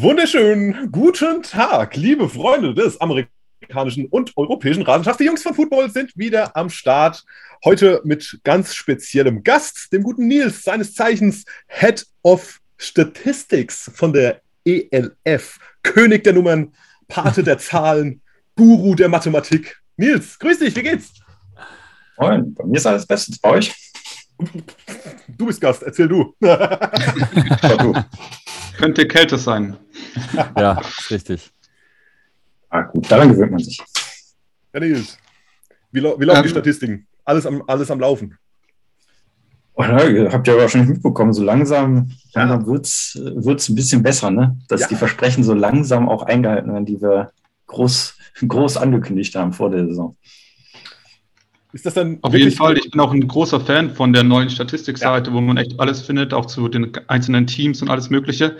Wunderschönen guten Tag, liebe Freunde des amerikanischen und europäischen Rasenschafts. Die Jungs von Football sind wieder am Start. Heute mit ganz speziellem Gast, dem guten Nils, seines Zeichens Head of Statistics von der ELF. König der Nummern, Pate der Zahlen, Guru der Mathematik. Nils, grüß dich, wie geht's? Moin, bei mir ist alles bestens. Bei euch? Du bist Gast, erzähl du. du. Könnte Kälte sein. ja, richtig. Ah, gut, daran gewöhnt man sich. Ja, Nils, wie, wie laufen ähm, die Statistiken? Alles am, alles am Laufen. Oh, na, habt ihr aber schon mitbekommen, so langsam, ja. langsam wird es ein bisschen besser, ne? dass ja. die Versprechen so langsam auch eingehalten werden, die wir groß, groß angekündigt haben vor der Saison. Ist das dann Auf jeden Fall. Ich bin auch ein großer Fan von der neuen Statistikseite, ja. wo man echt alles findet, auch zu den einzelnen Teams und alles Mögliche.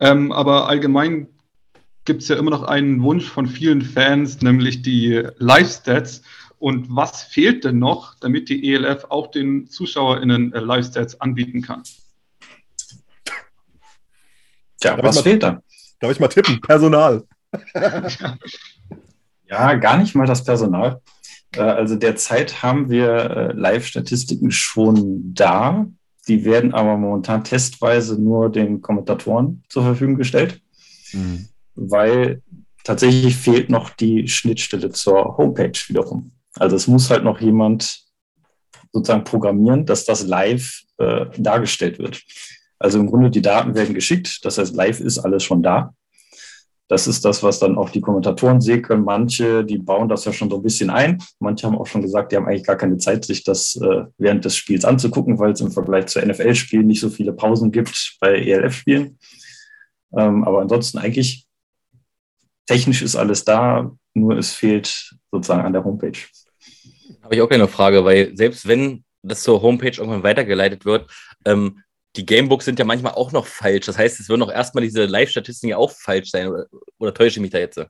Ähm, aber allgemein gibt es ja immer noch einen Wunsch von vielen Fans, nämlich die Live-Stats. Und was fehlt denn noch, damit die ELF auch den ZuschauerInnen äh, Live-Stats anbieten kann? Tja, darf was fehlt da? Darf ich mal tippen? Personal. ja, gar nicht mal das Personal. Äh, also derzeit haben wir äh, Live-Statistiken schon da. Die werden aber momentan testweise nur den Kommentatoren zur Verfügung gestellt, mhm. weil tatsächlich fehlt noch die Schnittstelle zur Homepage wiederum. Also es muss halt noch jemand sozusagen programmieren, dass das live äh, dargestellt wird. Also im Grunde die Daten werden geschickt, das heißt, live ist alles schon da. Das ist das, was dann auch die Kommentatoren sehen können. Manche, die bauen das ja schon so ein bisschen ein. Manche haben auch schon gesagt, die haben eigentlich gar keine Zeit, sich das äh, während des Spiels anzugucken, weil es im Vergleich zu NFL-Spielen nicht so viele Pausen gibt bei ELF-Spielen. Ähm, aber ansonsten eigentlich technisch ist alles da, nur es fehlt sozusagen an der Homepage. Habe ich auch eine Frage, weil selbst wenn das zur Homepage irgendwann weitergeleitet wird, ähm, die Gamebooks sind ja manchmal auch noch falsch. Das heißt, es würden auch erstmal diese Live-Statistiken ja auch falsch sein. Oder, oder, täusche ich mich da jetzt?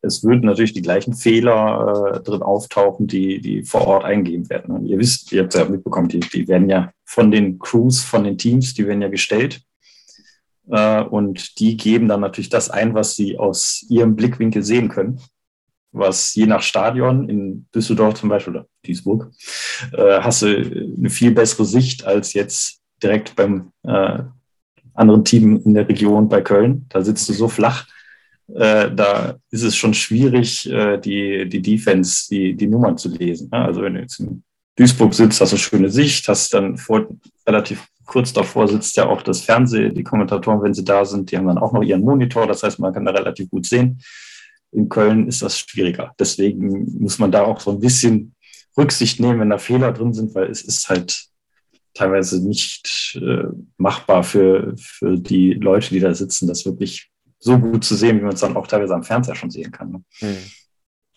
Es würden natürlich die gleichen Fehler äh, drin auftauchen, die, die vor Ort eingegeben werden. Und ihr wisst, ihr habt es ja mitbekommen, die, die werden ja von den Crews, von den Teams, die werden ja gestellt. Äh, und die geben dann natürlich das ein, was sie aus ihrem Blickwinkel sehen können was je nach Stadion in Düsseldorf zum Beispiel oder Duisburg, äh, hast du eine viel bessere Sicht als jetzt direkt beim äh, anderen Team in der Region bei Köln. Da sitzt du so flach. Äh, da ist es schon schwierig, äh, die, die Defense, die, die Nummern zu lesen. Ne? Also wenn du jetzt in Duisburg sitzt, hast du schöne Sicht, hast dann vor, relativ kurz davor sitzt ja auch das Fernsehen, die Kommentatoren, wenn sie da sind, die haben dann auch noch ihren Monitor, das heißt, man kann da relativ gut sehen. In Köln ist das schwieriger. Deswegen muss man da auch so ein bisschen Rücksicht nehmen, wenn da Fehler drin sind, weil es ist halt teilweise nicht äh, machbar für, für die Leute, die da sitzen, das wirklich so gut zu sehen, wie man es dann auch teilweise am Fernseher schon sehen kann. Ne? Hm.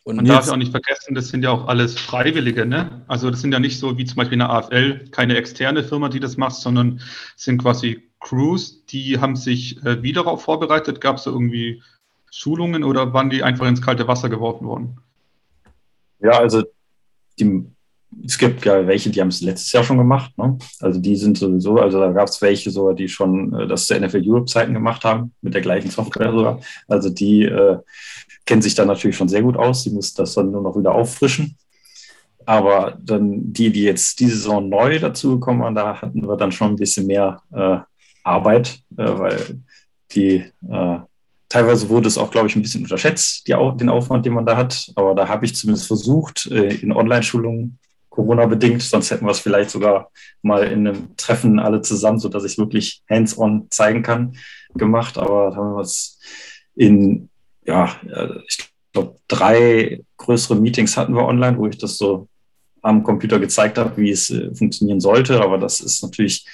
Und man darf ja auch nicht vergessen, das sind ja auch alles Freiwillige, ne? Also das sind ja nicht so wie zum Beispiel in der AFL, keine externe Firma, die das macht, sondern sind quasi Crews, die haben sich äh, wie darauf vorbereitet. Gab es da irgendwie Schulungen oder waren die einfach ins kalte Wasser geworfen worden? Ja, also die es gibt ja welche, die haben es letztes Jahr schon gemacht. Ne? Also die sind sowieso, also da gab es welche sogar, die schon äh, das zu NFL Europe-Zeiten gemacht haben, mit der gleichen Software sogar. Also die äh, kennen sich da natürlich schon sehr gut aus. Die müssen das dann nur noch wieder auffrischen. Aber dann die, die jetzt diese Saison neu dazugekommen waren, da hatten wir dann schon ein bisschen mehr äh, Arbeit, äh, weil die äh, teilweise wurde es auch, glaube ich, ein bisschen unterschätzt, die, den Aufwand, den man da hat. Aber da habe ich zumindest versucht, äh, in Online-Schulungen Corona-bedingt, sonst hätten wir es vielleicht sogar mal in einem Treffen alle zusammen, sodass ich es wirklich hands-on zeigen kann, gemacht. Aber da haben wir es in, ja, ich glaube, drei größere Meetings hatten wir online, wo ich das so am Computer gezeigt habe, wie es äh, funktionieren sollte. Aber das ist natürlich,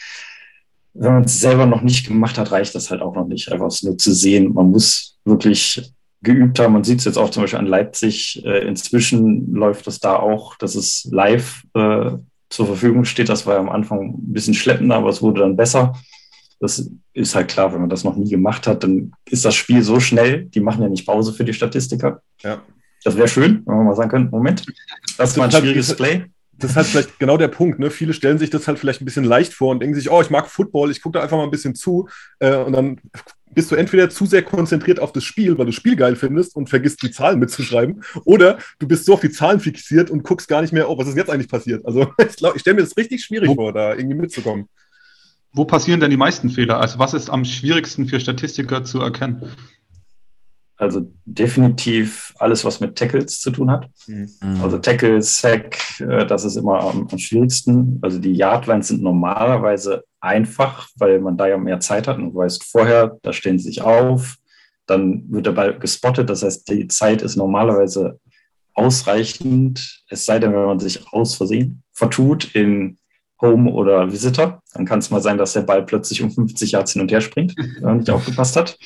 wenn man es selber noch nicht gemacht hat, reicht das halt auch noch nicht, einfach nur zu sehen. Man muss wirklich geübt haben. Man sieht es jetzt auch zum Beispiel an Leipzig. Äh, inzwischen läuft das da auch, dass es live äh, zur Verfügung steht. Das war ja am Anfang ein bisschen schleppender, aber es wurde dann besser. Das ist halt klar, wenn man das noch nie gemacht hat, dann ist das Spiel so schnell. Die machen ja nicht Pause für die Statistiker. Ja. Das wäre schön, wenn wir mal sagen können, Moment, das ist mal ein schwieriges Play. das ist halt vielleicht genau der Punkt. Ne? Viele stellen sich das halt vielleicht ein bisschen leicht vor und denken sich, oh, ich mag Football, ich gucke da einfach mal ein bisschen zu. Äh, und dann bist du entweder zu sehr konzentriert auf das Spiel, weil du das Spiel geil findest und vergisst die Zahlen mitzuschreiben, oder du bist so auf die Zahlen fixiert und guckst gar nicht mehr, oh, was ist jetzt eigentlich passiert? Also ich, ich stelle mir das richtig schwierig wo, vor, da irgendwie mitzukommen. Wo passieren denn die meisten Fehler? Also was ist am schwierigsten für Statistiker zu erkennen? Also definitiv alles, was mit Tackles zu tun hat. Mhm. Also Tackle, Sack, äh, das ist immer am, am, schwierigsten. Also die Yardlines sind normalerweise einfach, weil man da ja mehr Zeit hat. Und du weißt vorher, da stehen sie sich auf, dann wird der Ball gespottet. Das heißt, die Zeit ist normalerweise ausreichend, es sei denn, wenn man sich aus Versehen vertut in Home oder Visitor, dann kann es mal sein, dass der Ball plötzlich um 50 Yards hin und her springt, wenn man nicht aufgepasst hat.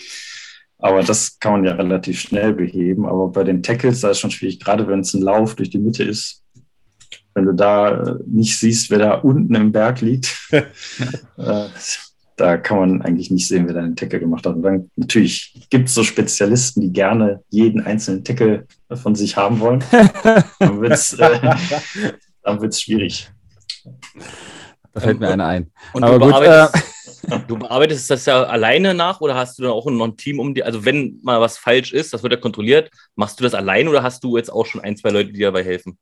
Aber das kann man ja relativ schnell beheben. Aber bei den Tackles, da ist schon schwierig, gerade wenn es ein Lauf durch die Mitte ist. Wenn du da äh, nicht siehst, wer da unten im Berg liegt, äh, da kann man eigentlich nicht sehen, wer da den Tackle gemacht hat. Und dann natürlich gibt es so Spezialisten, die gerne jeden einzelnen Tackle von sich haben wollen. Dann wird es äh, schwierig. Da fällt mir einer ein. Und Aber gut, äh, Du bearbeitest das ja alleine nach oder hast du dann auch noch ein Team um die? Also, wenn mal was falsch ist, das wird ja kontrolliert. Machst du das alleine oder hast du jetzt auch schon ein, zwei Leute, die dabei helfen?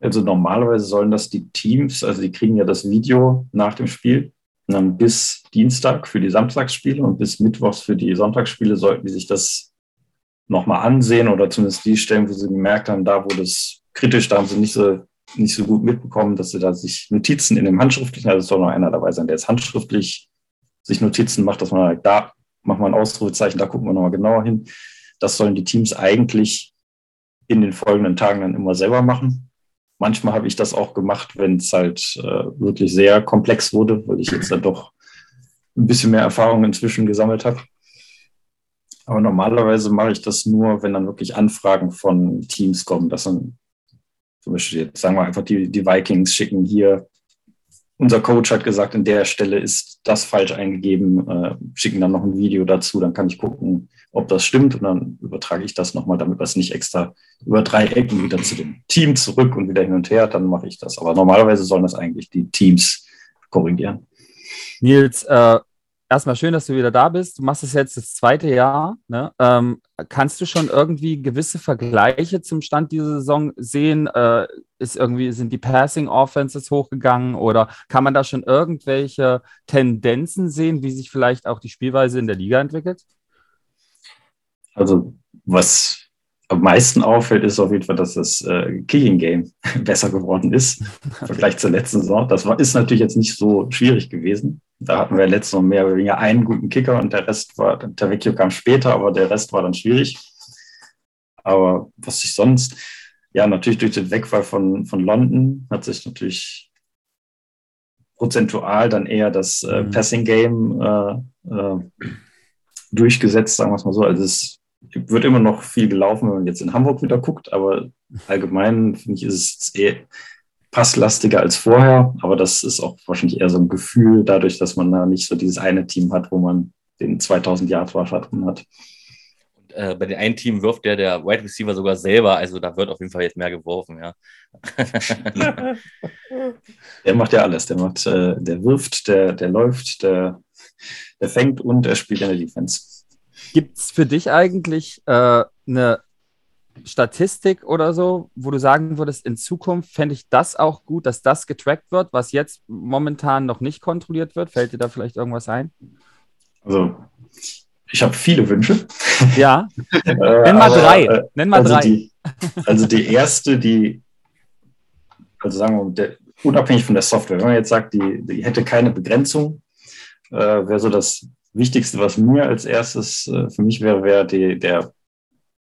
Also, normalerweise sollen das die Teams, also die kriegen ja das Video nach dem Spiel. Und dann bis Dienstag für die Samstagsspiele und bis Mittwochs für die Sonntagsspiele sollten die sich das nochmal ansehen oder zumindest die Stellen, wo sie gemerkt haben, da wo das kritisch, da haben sie nicht so nicht so gut mitbekommen, dass sie da sich Notizen in dem handschriftlichen, also es soll noch einer dabei sein, der jetzt handschriftlich sich Notizen macht, dass man halt da machen wir ein Ausrufezeichen, da gucken wir nochmal genauer hin. Das sollen die Teams eigentlich in den folgenden Tagen dann immer selber machen. Manchmal habe ich das auch gemacht, wenn es halt äh, wirklich sehr komplex wurde, weil ich jetzt dann doch ein bisschen mehr Erfahrung inzwischen gesammelt habe. Aber normalerweise mache ich das nur, wenn dann wirklich Anfragen von Teams kommen, dass dann zum Beispiel jetzt sagen wir einfach, die, die Vikings schicken hier, unser Coach hat gesagt, an der Stelle ist das falsch eingegeben, äh, schicken dann noch ein Video dazu, dann kann ich gucken, ob das stimmt und dann übertrage ich das nochmal, damit wir es nicht extra über drei Ecken wieder zu dem Team zurück und wieder hin und her, dann mache ich das. Aber normalerweise sollen das eigentlich die Teams korrigieren. Nils, äh, erstmal schön, dass du wieder da bist. Du machst es jetzt das zweite Jahr. Ne? Ähm, kannst du schon irgendwie gewisse Vergleiche zum Stand dieser Saison sehen? Äh, ist irgendwie, sind die Passing Offenses hochgegangen oder kann man da schon irgendwelche Tendenzen sehen, wie sich vielleicht auch die Spielweise in der Liga entwickelt? Also, was am meisten auffällt, ist auf jeden Fall, dass das äh, Kicking Game besser geworden ist im Vergleich zur letzten Saison. Das war, ist natürlich jetzt nicht so schwierig gewesen. Da hatten wir letztes Mal mehr oder weniger einen guten Kicker und der Rest war, der Vecchio kam später, aber der Rest war dann schwierig. Aber was sich sonst, ja, natürlich durch den Wegfall von, von London hat sich natürlich prozentual dann eher das äh, mhm. Passing Game äh, äh, durchgesetzt, sagen wir es mal so. Also es wird immer noch viel gelaufen, wenn man jetzt in Hamburg wieder guckt, aber allgemein finde ich, ist es eh passlastiger als vorher, aber das ist auch wahrscheinlich eher so ein Gefühl, dadurch, dass man da nicht so dieses eine Team hat, wo man den 2000 Yard Rusher drin hat. Und, äh, bei dem einen Team wirft der, der Wide Receiver sogar selber, also da wird auf jeden Fall jetzt mehr geworfen, ja. der macht ja alles, der macht, äh, der wirft, der, der läuft, der, der fängt und er spielt in der Defense. Gibt es für dich eigentlich äh, eine Statistik oder so, wo du sagen würdest, in Zukunft fände ich das auch gut, dass das getrackt wird, was jetzt momentan noch nicht kontrolliert wird? Fällt dir da vielleicht irgendwas ein? Also, ich habe viele Wünsche. Ja. Nenn mal aber, drei. Äh, Nenn mal also drei. Die, also die erste, die, also sagen wir, der, unabhängig von der Software, wenn man jetzt sagt, die, die hätte keine Begrenzung, äh, wäre so das Wichtigste, was mir als erstes äh, für mich wäre, wäre die, der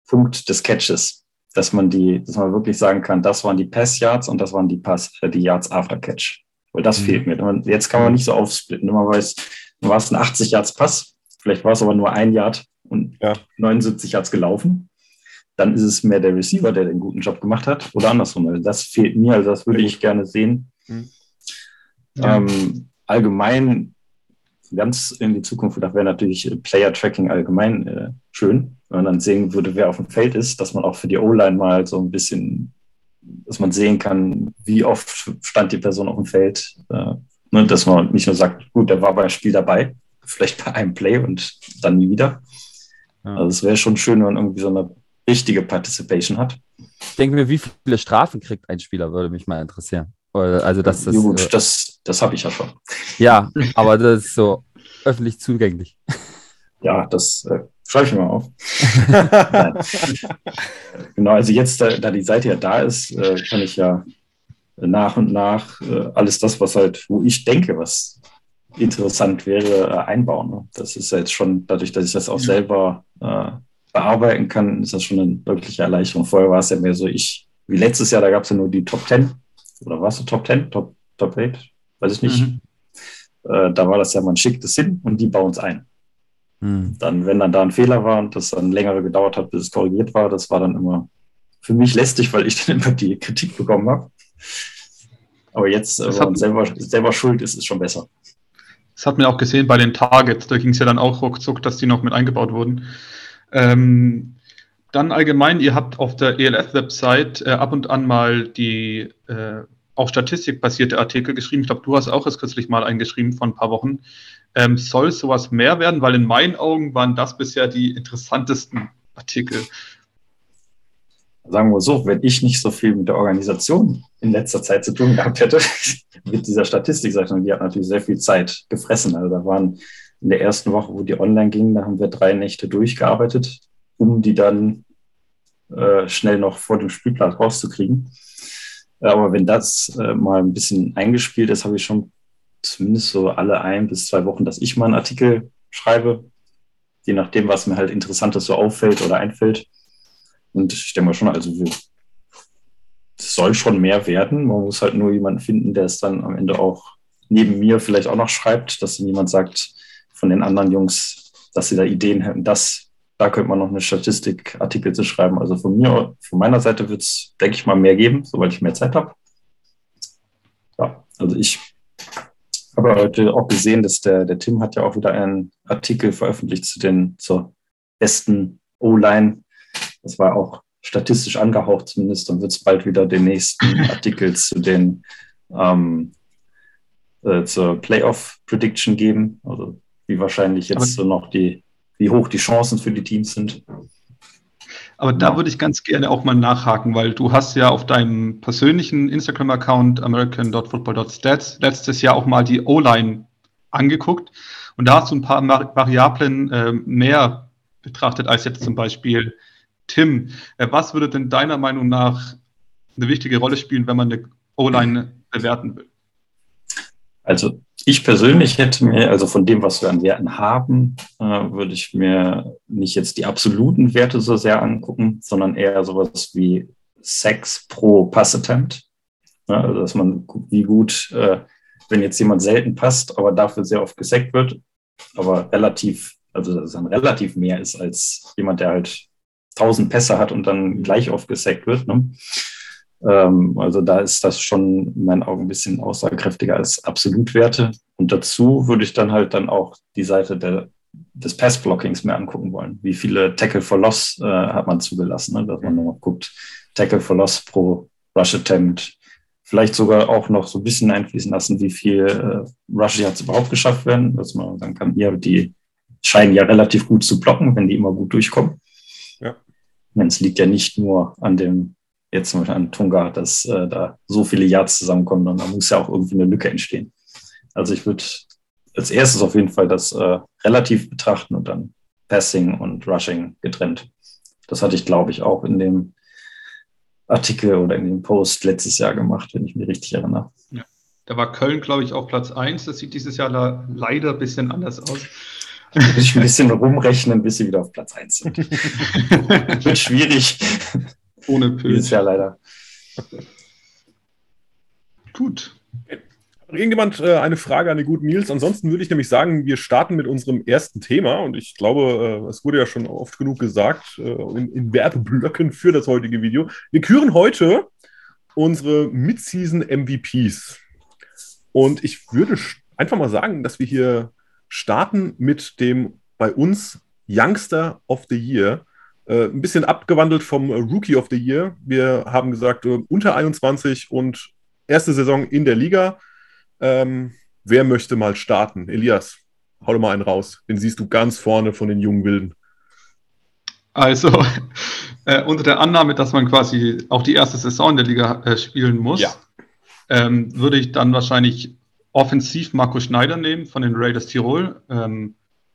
Punkt des Catches, dass man die, dass man wirklich sagen kann, das waren die Pass Yards und das waren die Pass, äh, die Yards after Catch. Weil das mhm. fehlt mir. Jetzt kann man nicht so aufsplitten. Man weiß, du warst ein 80 Yards Pass, vielleicht war es aber nur ein Yard und ja. 79 Yards gelaufen. Dann ist es mehr der Receiver, der den guten Job gemacht hat oder andersrum. Also das fehlt mir, also das würde ich gerne sehen. Mhm. Ähm, allgemein ganz in die Zukunft gedacht wäre natürlich Player Tracking allgemein äh, schön, wenn man dann sehen würde, wer auf dem Feld ist, dass man auch für die O-Line mal so ein bisschen dass man sehen kann, wie oft stand die Person auf dem Feld. Äh, ne, dass man nicht nur sagt, gut, der war beim Spiel dabei, vielleicht bei einem Play und dann nie wieder. Ja. Also es wäre schon schön, wenn man irgendwie so eine richtige Participation hat. Ich denke mir, wie viele Strafen kriegt ein Spieler, würde mich mal interessieren. Also, dass das, ja, gut, äh, das, das habe ich ja schon. Ja, aber das ist so öffentlich zugänglich. Ja, das äh, schreibe ich mir mal auf. genau, also jetzt, da, da, die Seite ja da ist, äh, kann ich ja nach und nach äh, alles das, was halt, wo ich denke, was interessant wäre, äh, einbauen. Ne? Das ist ja jetzt schon, dadurch, dass ich das auch selber äh, bearbeiten kann, ist das schon eine wirkliche Erleichterung. Vorher war es ja mehr so, ich, wie letztes Jahr, da gab es ja nur die Top 10 oder war es Top 10, Top, Top 8, weiß ich nicht. Mhm. Äh, da war das ja, man schickt es hin und die bauen es ein. Mhm. Dann, wenn dann da ein Fehler war und das dann länger gedauert hat, bis es korrigiert war, das war dann immer für mich lästig, weil ich dann immer die Kritik bekommen habe. Aber jetzt, wenn man selber, selber schuld ist, ist schon besser. Das hat man auch gesehen bei den Targets, da ging es ja dann auch ruckzuck, dass die noch mit eingebaut wurden. Ähm, dann allgemein, ihr habt auf der ELF-Website äh, ab und an mal die äh, auch statistikbasierte Artikel geschrieben. Ich glaube, du hast auch erst kürzlich mal eingeschrieben vor ein paar Wochen. Ähm, soll sowas mehr werden? Weil in meinen Augen waren das bisher die interessantesten Artikel. Sagen wir so, wenn ich nicht so viel mit der Organisation in letzter Zeit zu tun gehabt hätte, mit dieser Statistik, die hat natürlich sehr viel Zeit gefressen. Also da waren in der ersten Woche, wo die online ging, da haben wir drei Nächte durchgearbeitet um die dann äh, schnell noch vor dem Spielplatz rauszukriegen. Aber wenn das äh, mal ein bisschen eingespielt ist, habe ich schon zumindest so alle ein bis zwei Wochen, dass ich mal einen Artikel schreibe, je nachdem, was mir halt Interessantes so auffällt oder einfällt. Und ich denke mal schon, also es soll schon mehr werden. Man muss halt nur jemanden finden, der es dann am Ende auch neben mir vielleicht auch noch schreibt, dass jemand sagt von den anderen Jungs, dass sie da Ideen hätten, das da könnte man noch eine Statistikartikel zu schreiben. Also von mir, von meiner Seite wird es, denke ich mal, mehr geben, sobald ich mehr Zeit habe. Ja, also ich habe heute auch gesehen, dass der, der Tim hat ja auch wieder einen Artikel veröffentlicht zu den, zur besten O-Line. Das war auch statistisch angehaucht zumindest. Dann wird es bald wieder den nächsten Artikel zu den ähm, äh, zur Playoff Prediction geben. Also wie wahrscheinlich jetzt so noch die wie hoch die Chancen für die Teams sind. Aber da würde ich ganz gerne auch mal nachhaken, weil du hast ja auf deinem persönlichen Instagram-Account american.football.stats letztes Jahr auch mal die O-Line angeguckt und da hast du ein paar Variablen äh, mehr betrachtet als jetzt zum Beispiel Tim. Äh, was würde denn deiner Meinung nach eine wichtige Rolle spielen, wenn man eine O-Line bewerten will? Also ich persönlich hätte mir, also von dem, was wir an Werten haben, äh, würde ich mir nicht jetzt die absoluten Werte so sehr angucken, sondern eher sowas wie Sex pro Pass-Attempt. Ja, also dass man wie gut, äh, wenn jetzt jemand selten passt, aber dafür sehr oft gesackt wird, aber relativ, also dass es dann relativ mehr ist als jemand, der halt 1000 Pässe hat und dann gleich oft gesackt wird. Ne? Ähm, also da ist das schon in meinen Augen ein bisschen aussagekräftiger als Absolutwerte. Und dazu würde ich dann halt dann auch die Seite der, des Pass-Blockings mehr angucken wollen. Wie viele Tackle for Loss äh, hat man zugelassen, ne? dass man nur noch guckt, Tackle for Loss pro Rush Attempt. Vielleicht sogar auch noch so ein bisschen einfließen lassen, wie viel äh, Rush Yards überhaupt geschafft werden, dass man dann kann, ja, die scheinen ja relativ gut zu blocken, wenn die immer gut durchkommen. Ja. Es liegt ja nicht nur an dem jetzt zum Beispiel an Tunga, dass äh, da so viele Yards zusammenkommen, dann da muss ja auch irgendwie eine Lücke entstehen. Also ich würde als erstes auf jeden Fall das äh, relativ betrachten und dann Passing und Rushing getrennt. Das hatte ich, glaube ich, auch in dem Artikel oder in dem Post letztes Jahr gemacht, wenn ich mich richtig erinnere. Ja. Da war Köln, glaube ich, auf Platz 1. Das sieht dieses Jahr leider ein bisschen anders aus. Da muss ich ein bisschen rumrechnen, bis sie wieder auf Platz 1 sind. Wird schwierig. Ohne Pilz. Dieses Jahr leider. Gut. Irgendjemand äh, eine Frage an den guten Nils? Ansonsten würde ich nämlich sagen, wir starten mit unserem ersten Thema und ich glaube, äh, es wurde ja schon oft genug gesagt äh, in, in, Werbeblöcken für das heutige Video. Wir küren heute unsere Mid-Season MVPs und ich würde einfach mal sagen, dass wir hier starten mit dem bei uns Youngster of the Year Äh, ein bisschen abgewandelt vom Rookie of the Year. Wir haben gesagt, äh, unter 21 und erste Saison in der Liga. Ähm, wer möchte mal starten? Elias, hau doch mal einen raus. Den siehst du ganz vorne von den jungen Wilden. Also, äh, unter der Annahme, dass man quasi auch die erste Saison in der Liga äh, spielen muss, ja. ähm, würde ich dann wahrscheinlich offensiv Marco Schneider nehmen von den Raiders Tirol. Ähm,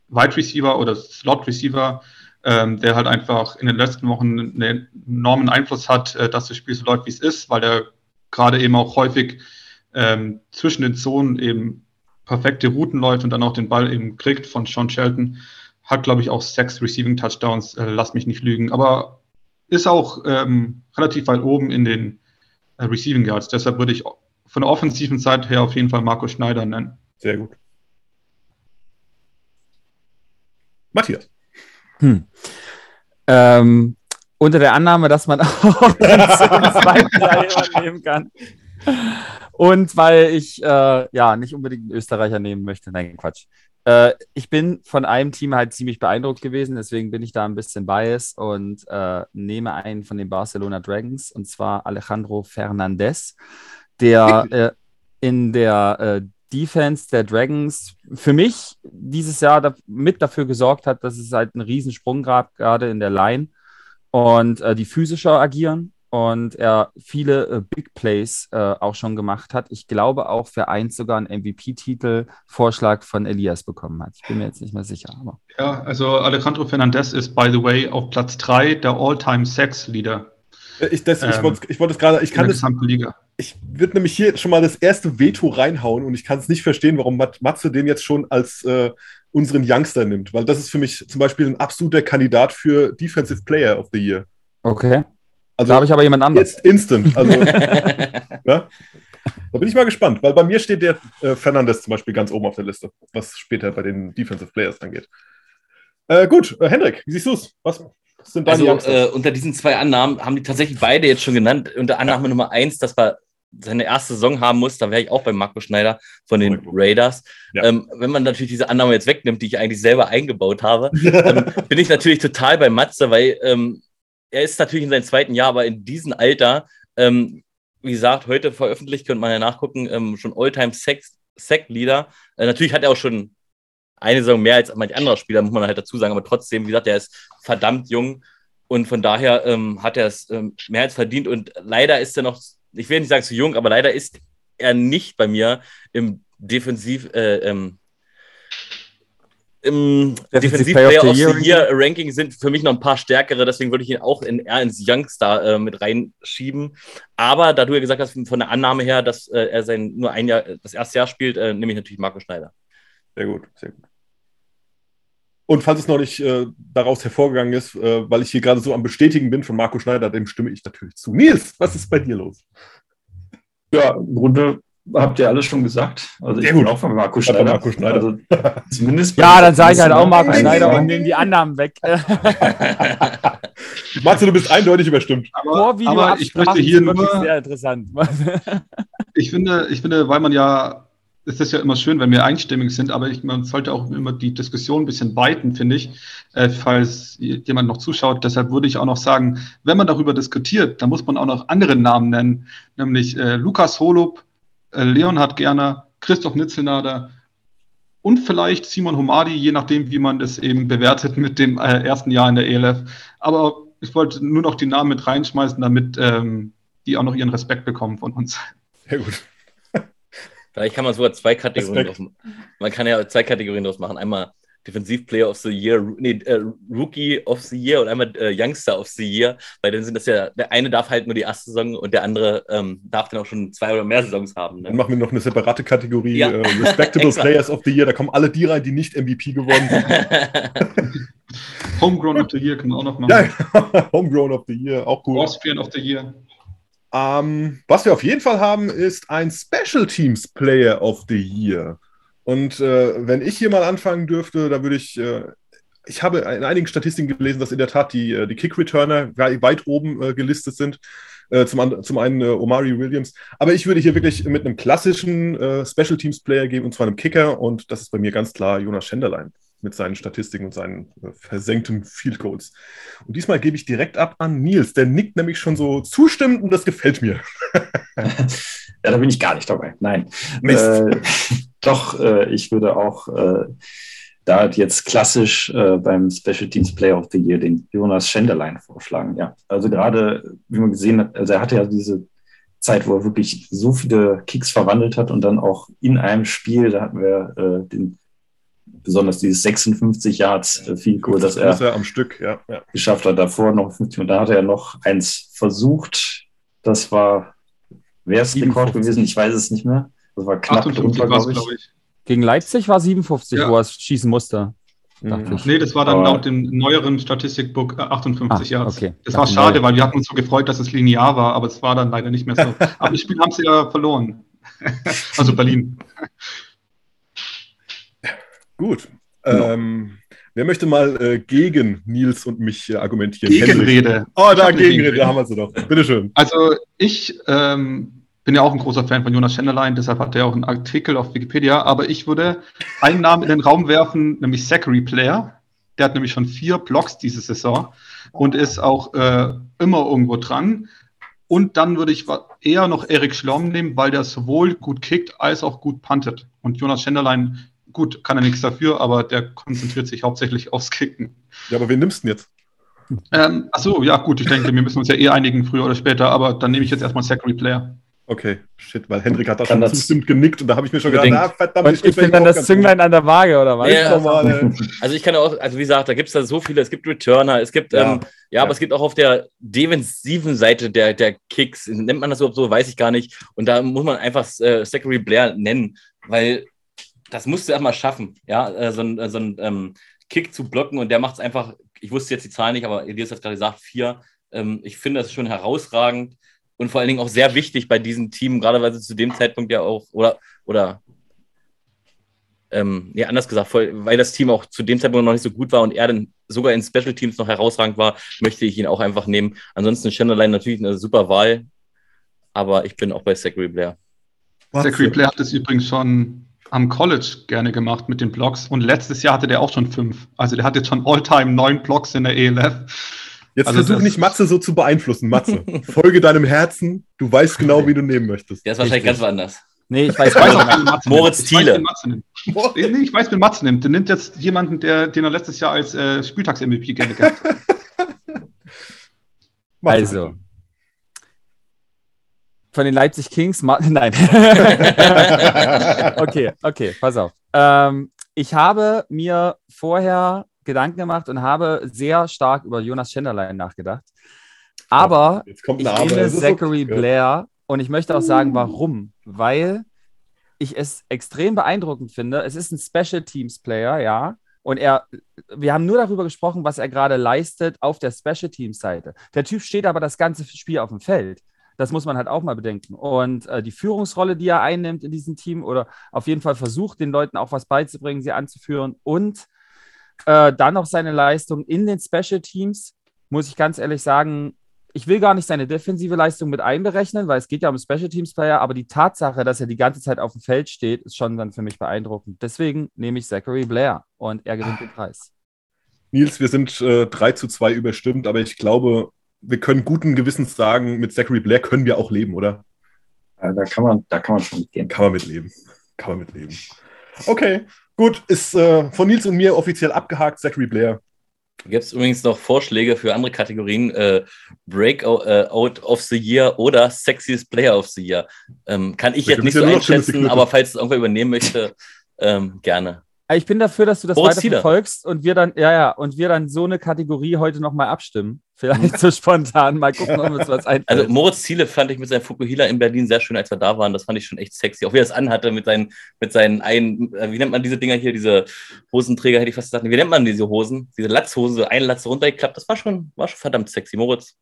Wide Receiver oder Slot Receiver, ähm, der halt einfach in den letzten Wochen einen enormen Einfluss hat, äh, dass das Spiel so läuft, wie es ist, weil er gerade eben auch häufig ähm, zwischen den Zonen eben perfekte Routen läuft und dann auch den Ball eben kriegt von Sean Shelton. Hat, glaube ich, auch sechs Receiving Touchdowns, äh, lass mich nicht lügen, aber ist auch ähm, relativ weit oben in den äh, Receiving Yards. Deshalb würde ich von der offensiven Seite her auf jeden Fall Marco Schneider nennen. Sehr gut. Matthias. Hm. Ähm, unter der Annahme, dass man auch den zweiten Jahr nehmen kann. Und weil ich äh, ja nicht unbedingt einen Österreicher nehmen möchte. Nein, Quatsch. Äh, ich bin von einem Team halt ziemlich beeindruckt gewesen, deswegen bin ich da ein bisschen biased und äh, nehme einen von den Barcelona Dragons und zwar Alejandro Fernandez, der äh, in der äh, Defense der Dragons für mich dieses Jahr da, mit dafür gesorgt hat, dass es halt einen Riesensprung gab, gerade in der Line und äh, die physischer agieren und er viele äh, Big Plays äh, auch schon gemacht hat. Ich glaube auch für eins sogar einen MVP-Titel Vorschlag von Elias bekommen hat. Ich bin mir jetzt nicht mehr sicher. Aber. Ja, also Alejandro Fernandez ist, by the way, auf Platz 3 der All-Time-Sex-Leader. Ich, das, ähm, ich wollte ich wollt es gerade, ich kann Liga. ich würde nämlich hier schon mal das erste Veto reinhauen und ich kann es nicht verstehen, warum Matze den jetzt schon als äh, unseren Youngster nimmt, weil das ist für mich zum Beispiel ein absoluter Kandidat für Defensive Player of the Year. Okay. Also da habe ich aber jemand anderes. Jetzt instant. Also, ja? Da bin ich mal gespannt, weil bei mir steht der äh, Fernandes zum Beispiel ganz oben auf der Liste, was später bei den Defensive Players angeht. Äh, gut, äh, Hendrik, wie siehst du es? Was sind Also äh, unter diesen zwei Annahmen haben die tatsächlich beide jetzt schon genannt. Unter Annahme Nummer eins, dass wir seine erste Saison haben muss, da wäre ich auch bei Marco Schneider von den Raiders. Ja. Ähm, wenn man natürlich diese Annahme jetzt wegnimmt, die ich eigentlich selber eingebaut habe, ähm, bin ich natürlich total bei Matze, weil ähm, er ist natürlich in seinem zweiten Jahr, aber in diesem Alter, ähm, wie gesagt, heute veröffentlicht, könnte man ja nachgucken, ähm, schon All-Time-Sack-Leader. Äh, natürlich hat er auch schon eine Saison mehr als manch anderer Spieler, muss man halt dazu sagen, aber trotzdem, wie gesagt, er ist verdammt jung und von daher ähm, hat er es ähm, mehr als verdient und leider ist er noch, ich will nicht sagen zu jung, aber leider ist er nicht bei mir im Defensiv, äh, ähm, im Defensiv Player of the Year, Year Ranking sind für mich noch ein paar stärkere, deswegen würde ich ihn auch in, eher ins Youngstar äh, mit reinschieben. Aber da du ja gesagt hast, von der Annahme her, dass äh, er sein nur ein Jahr, das erste Jahr spielt, äh, nehme ich natürlich Marco Schneider. Sehr gut, sehr gut. Und falls es noch nicht äh, daraus hervorgegangen ist, äh, weil ich hier gerade so am Bestätigen bin von Marco Schneider, dem stimme ich natürlich zu. Nils, was ist bei dir los? Ja, im Grunde habt ihr alles schon gesagt. Also ich Sehr bin auch von Marco Schneider. Marco Schneider. Also, zumindest ja, dann sage ich halt auch Marco Schneider und nehme die Annahmen weg. Matze, du bist eindeutig überstimmt. Aber, aber ich möchte hier nur... Sehr interessant. ich, finde, ich finde, weil man ja es ist ja immer schön, wenn wir einstimmig sind, aber ich, man sollte auch immer die Diskussion ein bisschen weiten, finde ich, äh, falls jemand noch zuschaut. Deshalb würde ich auch noch sagen, wenn man darüber diskutiert, dann muss man auch noch andere Namen nennen, nämlich äh, Lukas Holub, äh, Leonhard Gerner, Christoph Nitzelnader und vielleicht Simon Homadi, je nachdem, wie man das eben bewertet mit dem äh, ersten Jahr in der ELF. Aber ich wollte nur noch die Namen mit reinschmeißen, damit ähm, die auch noch ihren Respekt bekommen von uns. Sehr gut. Vielleicht kann man sogar zwei Kategorien draus machen. Man kann ja zwei Kategorien draus machen. Einmal Defensiv Player of the Year, nee, äh, Rookie of the Year und einmal äh, Youngster of the Year, weil dann sind das ja, der eine darf halt nur die erste Saison und der andere ähm, darf dann auch schon zwei oder mehr Saisons haben. Ne? Dann machen wir noch eine separate Kategorie, ja. äh, Respectable Players of the Year, da kommen alle die rein, die nicht MVP geworden sind. Homegrown of the Year können wir auch noch machen. Ja, Homegrown of the Year, auch cool. Austrian of the Year. Ähm, was wir auf jeden Fall haben, ist ein Special Teams Player of the Year. Und äh, wenn ich hier mal anfangen dürfte, da würde ich, äh, ich habe in einigen Statistiken gelesen, dass in der Tat die, äh, die Kick-Returner weit oben äh, gelistet sind. Äh, zum, zum einen äh, Omari Williams. Aber ich würde hier wirklich mit einem klassischen Special Teams Player gehen, und zwar einem Kicker. Und das ist bei mir ganz klar Jonas Schenderlein. Mit seinen Statistiken und seinen äh, versenkten Field Goals. Und diesmal gebe ich direkt ab an Nils. Der nickt nämlich schon so zustimmend und das gefällt mir. ja, da bin ich gar nicht dabei. Nein. Äh, doch, äh, ich würde auch äh, da jetzt klassisch äh, beim Special Teams Player of the Year den Jonas Schenderlein vorschlagen. Ja, also gerade, wie man gesehen hat, also er hatte ja diese Zeit, wo er wirklich so viele Kicks verwandelt hat und dann auch in einem Spiel, da hatten wir äh, den, besonders dieses 56 Yards äh, Field Goal, das er, er am Stück ja, ja. geschafft hat. Davor noch 50 und da hat er noch eins versucht. Das war, wer ist Rekord gewesen? Ich weiß es nicht mehr. Das war knapp drunter, glaube ich. ich. Gegen Leipzig war 57, ja. wo er es schießen musste. Mhm. Nee, das war dann Aber laut dem neueren Statistikbook 58 äh, ah, Yards. Okay. Das, das war schade, neu. weil wir hatten uns so gefreut, dass es linear war, aber es war dann leider nicht mehr so. aber das Spiel haben sie ja verloren. also Berlin. Gut. Ähm, wer möchte mal äh, gegen Nils und mich äh, argumentieren? Gegenrede. Oh, da Gegenrede, da haben wir sie doch. Bitteschön. Also ich ähm, bin ja auch ein großer Fan von Jonas Schenderlein, deshalb hat er auch einen Artikel auf Wikipedia. Aber ich würde einen Namen in den Raum werfen, nämlich Zachary Player. Der hat nämlich schon vier Blocks diese Saison und ist auch äh, immer irgendwo dran. Und dann würde ich eher noch Erik Schlom nehmen, weil der sowohl gut kickt als auch gut puntet. Und Jonas Schenderlein, gut, kann er nichts dafür, aber der konzentriert sich hauptsächlich aufs Kicken. Ja, aber wen nimmst du denn jetzt? Ähm, achso, ja, gut, ich denke, wir müssen uns ja eh einigen, früher oder später, aber dann nehme ich jetzt erstmal Zachary Player. Okay, shit, weil Hendrik hat da schon zustimmt genickt und da habe ich mir schon gedacht, na, verdammt, und ich bin dann das Zünglein an der Waage, oder was? Ja, also ich kann auch, also wie gesagt, da gibt es da so viele, es gibt Returner, es gibt, ja, ähm, ja, ja, aber es gibt auch auf der defensiven Seite der, der Kicks, nennt man das überhaupt so, weiß ich gar nicht. Und da muss man einfach äh, Zachary Blair nennen, weil das musst du erstmal schaffen, ja, äh, so ein, äh, so ein ähm, Kick zu blocken und der macht es einfach, ich wusste jetzt die Zahl nicht, aber Elias hat gerade gesagt, vier. Ähm, ich finde das schon herausragend und vor allen Dingen auch sehr wichtig bei diesem Team, gerade weil sie zu dem Zeitpunkt ja auch, oder, oder ähm, ja, anders gesagt, weil das Team auch zu dem Zeitpunkt noch nicht so gut war und er dann sogar in Special Teams noch herausragend war, möchte ich ihn auch einfach nehmen. Ansonsten Chandlerline natürlich eine super Wahl, aber ich bin auch bei Zachary Blair. Zachary Blair hat es übrigens schon am College gerne gemacht mit den Blocks und letztes Jahr hatte der auch schon fünf. Also der hat jetzt schon all-time neun Blocks in der ELF. Jetzt also versuch nicht Matze so zu beeinflussen, Matze. Folge deinem Herzen, du weißt genau, wie du nehmen möchtest. Der ist wahrscheinlich ganz woanders. Nee, ich weiß, ich weiß auch, Matze Moritz Thiele. Nee, ich weiß, wen Matze nimmt. Der nimmt jetzt jemanden, der, den er letztes Jahr als äh, Spieltags-MVP gerne gehabt hat. also. Von den Leipzig Kings, nein. okay, okay, pass auf. Ähm, ich habe mir vorher Gedanken gemacht und habe sehr stark über Jonas Schenderlein nachgedacht. Aber ich nehme Zachary okay. Blair und ich möchte auch sagen, warum. Weil ich es extrem beeindruckend finde. Es ist ein Special Teams Player, ja. Und er, wir haben nur darüber gesprochen, was er gerade leistet auf der Special Teams Seite. Der Typ steht aber das ganze Spiel auf dem Feld. Das muss man halt auch mal bedenken. Und äh, die Führungsrolle, die er einnimmt in diesem Team oder auf jeden Fall versucht, den Leuten auch was beizubringen, sie anzuführen und äh, dann noch seine Leistung in den Special Teams, muss ich ganz ehrlich sagen, ich will gar nicht seine defensive Leistung mit einberechnen, weil es geht ja um Special Teams Player, aber die Tatsache, dass er die ganze Zeit auf dem Feld steht, ist schon dann für mich beeindruckend. Deswegen nehme ich Zachary Blair und er gewinnt den Preis. Nils, wir sind äh, 3 zu 2 überstimmt, aber ich glaube, wir können guten Gewissens sagen, mit Zachary Blair können wir auch leben, oder? Ja, da kann man, da kann man schon mitgehen. Kann man mitleben. Kann man mitleben. Okay, Gut, ist äh, von Nils und mir offiziell abgehakt, Zachary Blair. Gibt es übrigens noch Vorschläge für andere Kategorien? Äh, Breakout äh, of the Year oder Sexiest Player of the Year. Ähm, kann ich jetzt nicht so einschätzen, aber falls es irgendwer übernehmen möchte, ähm, gerne. Ich bin dafür, dass du das weiter verfolgst und wir dann, ja, ja, und wir dann so eine Kategorie heute nochmal abstimmen. Vielleicht so spontan. Mal gucken, ob uns was einfällt. Also Moritz Ziele fand ich mit seinem Fukuhila in Berlin sehr schön, als wir da waren. Das fand ich schon echt sexy. Auch wie er es anhatte mit seinen, mit seinen ein, äh, wie nennt man diese Dinger hier, diese Hosenträger, hätte ich fast gesagt. Wie nennt man diese Hosen? Diese Latzhosen, so eine Latze runtergeklappt. Das war schon, war schon verdammt sexy. Moritz,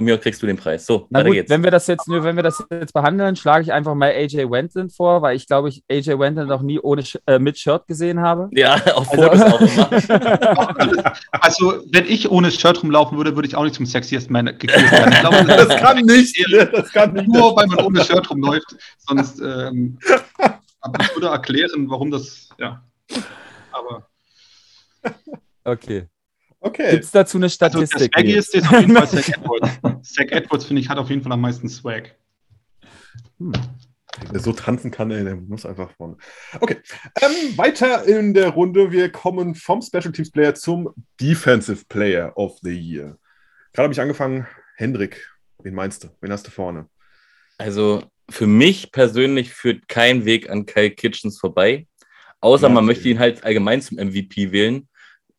von mir kriegst du den Preis. So, Na gut, geht's. wenn wir das jetzt nur, wenn wir das jetzt behandeln, schlage ich einfach mal AJ Wendland vor, weil ich glaube, ich AJ Wendland noch nie ohne äh, mit Shirt gesehen habe. Ja, auf also, Fotos auch immer. also, wenn ich ohne Shirt rumlaufen würde, würde ich auch nicht zum Sexiest Man gekürt werden. Ich glaube, das, das, kann nicht. Das kann nicht. Nur weil man ohne Shirt rumläuft. Sonst ähm, ich würde erklären, warum das, ja. Aber Okay. Okay. Gibt es dazu eine Statistik? Also der Swaggy ist auf jeden Fall Zach Edwards. Zach Edwards, finde ich, hat auf jeden Fall am meisten Swag. Hm. Der so tanzen kann, ey, der muss einfach vorne. Okay. Ähm, weiter in der Runde. Wir kommen vom Special Teams Player zum Defensive Player of the Year. Gerade habe ich angefangen. Hendrik, wen meinst du? Wen hast du vorne? Also für mich persönlich führt kein Weg an Kyle Kitchens vorbei. Außer ja, man möchte ihn halt allgemein zum MVP wählen.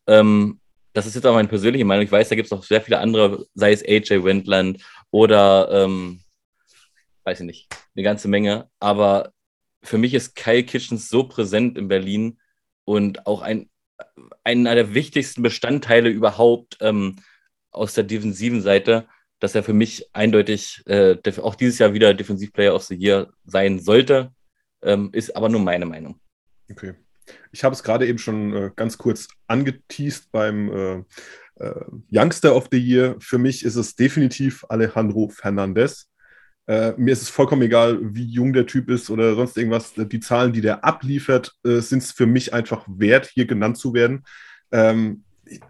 Ähm, das ist jetzt auch meine persönliche Meinung. Ich weiß, da gibt es noch sehr viele andere, sei es AJ Wendland oder, ähm, weiß ich nicht, eine ganze Menge. Aber für mich ist Kyle Kitchens so präsent in Berlin und auch ein, einer der wichtigsten Bestandteile überhaupt ähm, aus der defensiven Seite, dass er für mich eindeutig äh, auch dieses Jahr wieder Defensivplayer of the Year sein sollte. Ähm, ist aber nur meine Meinung. Okay. Ich habe es gerade eben schon äh, ganz kurz angeteased beim äh, äh, Youngster of the Year. Für mich ist es definitiv Alejandro Fernandez. Äh, mir ist es vollkommen egal, wie jung der Typ ist oder sonst irgendwas. Die Zahlen, die der abliefert, äh, sind es für mich einfach wert, hier genannt zu werden. Ähm,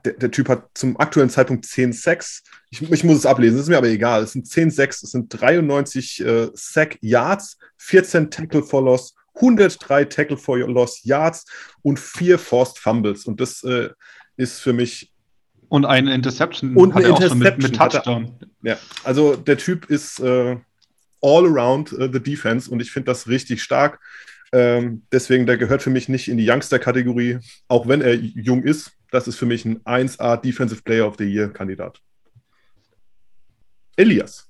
der, der, Typ hat zum aktuellen Zeitpunkt 10 Sacks. Ich, ich, muss es ablesen, ist mir aber egal. Es sind 10 Sacks, es sind 93 äh, Sack Yards, 14 Tackle for Loss 103 Tackle for Loss Yards und vier Forced Fumbles. Und das äh, ist für mich. Und eine Interception. Und eine Interception. Mit, mit, Touchdown. Er, ja, also der Typ ist äh, all around uh, the defense und ich finde das richtig stark. Ähm, deswegen, der gehört für mich nicht in die Youngster-Kategorie, auch wenn er jung ist. Das ist für mich ein 1A Defensive Player of the Year-Kandidat. Elias,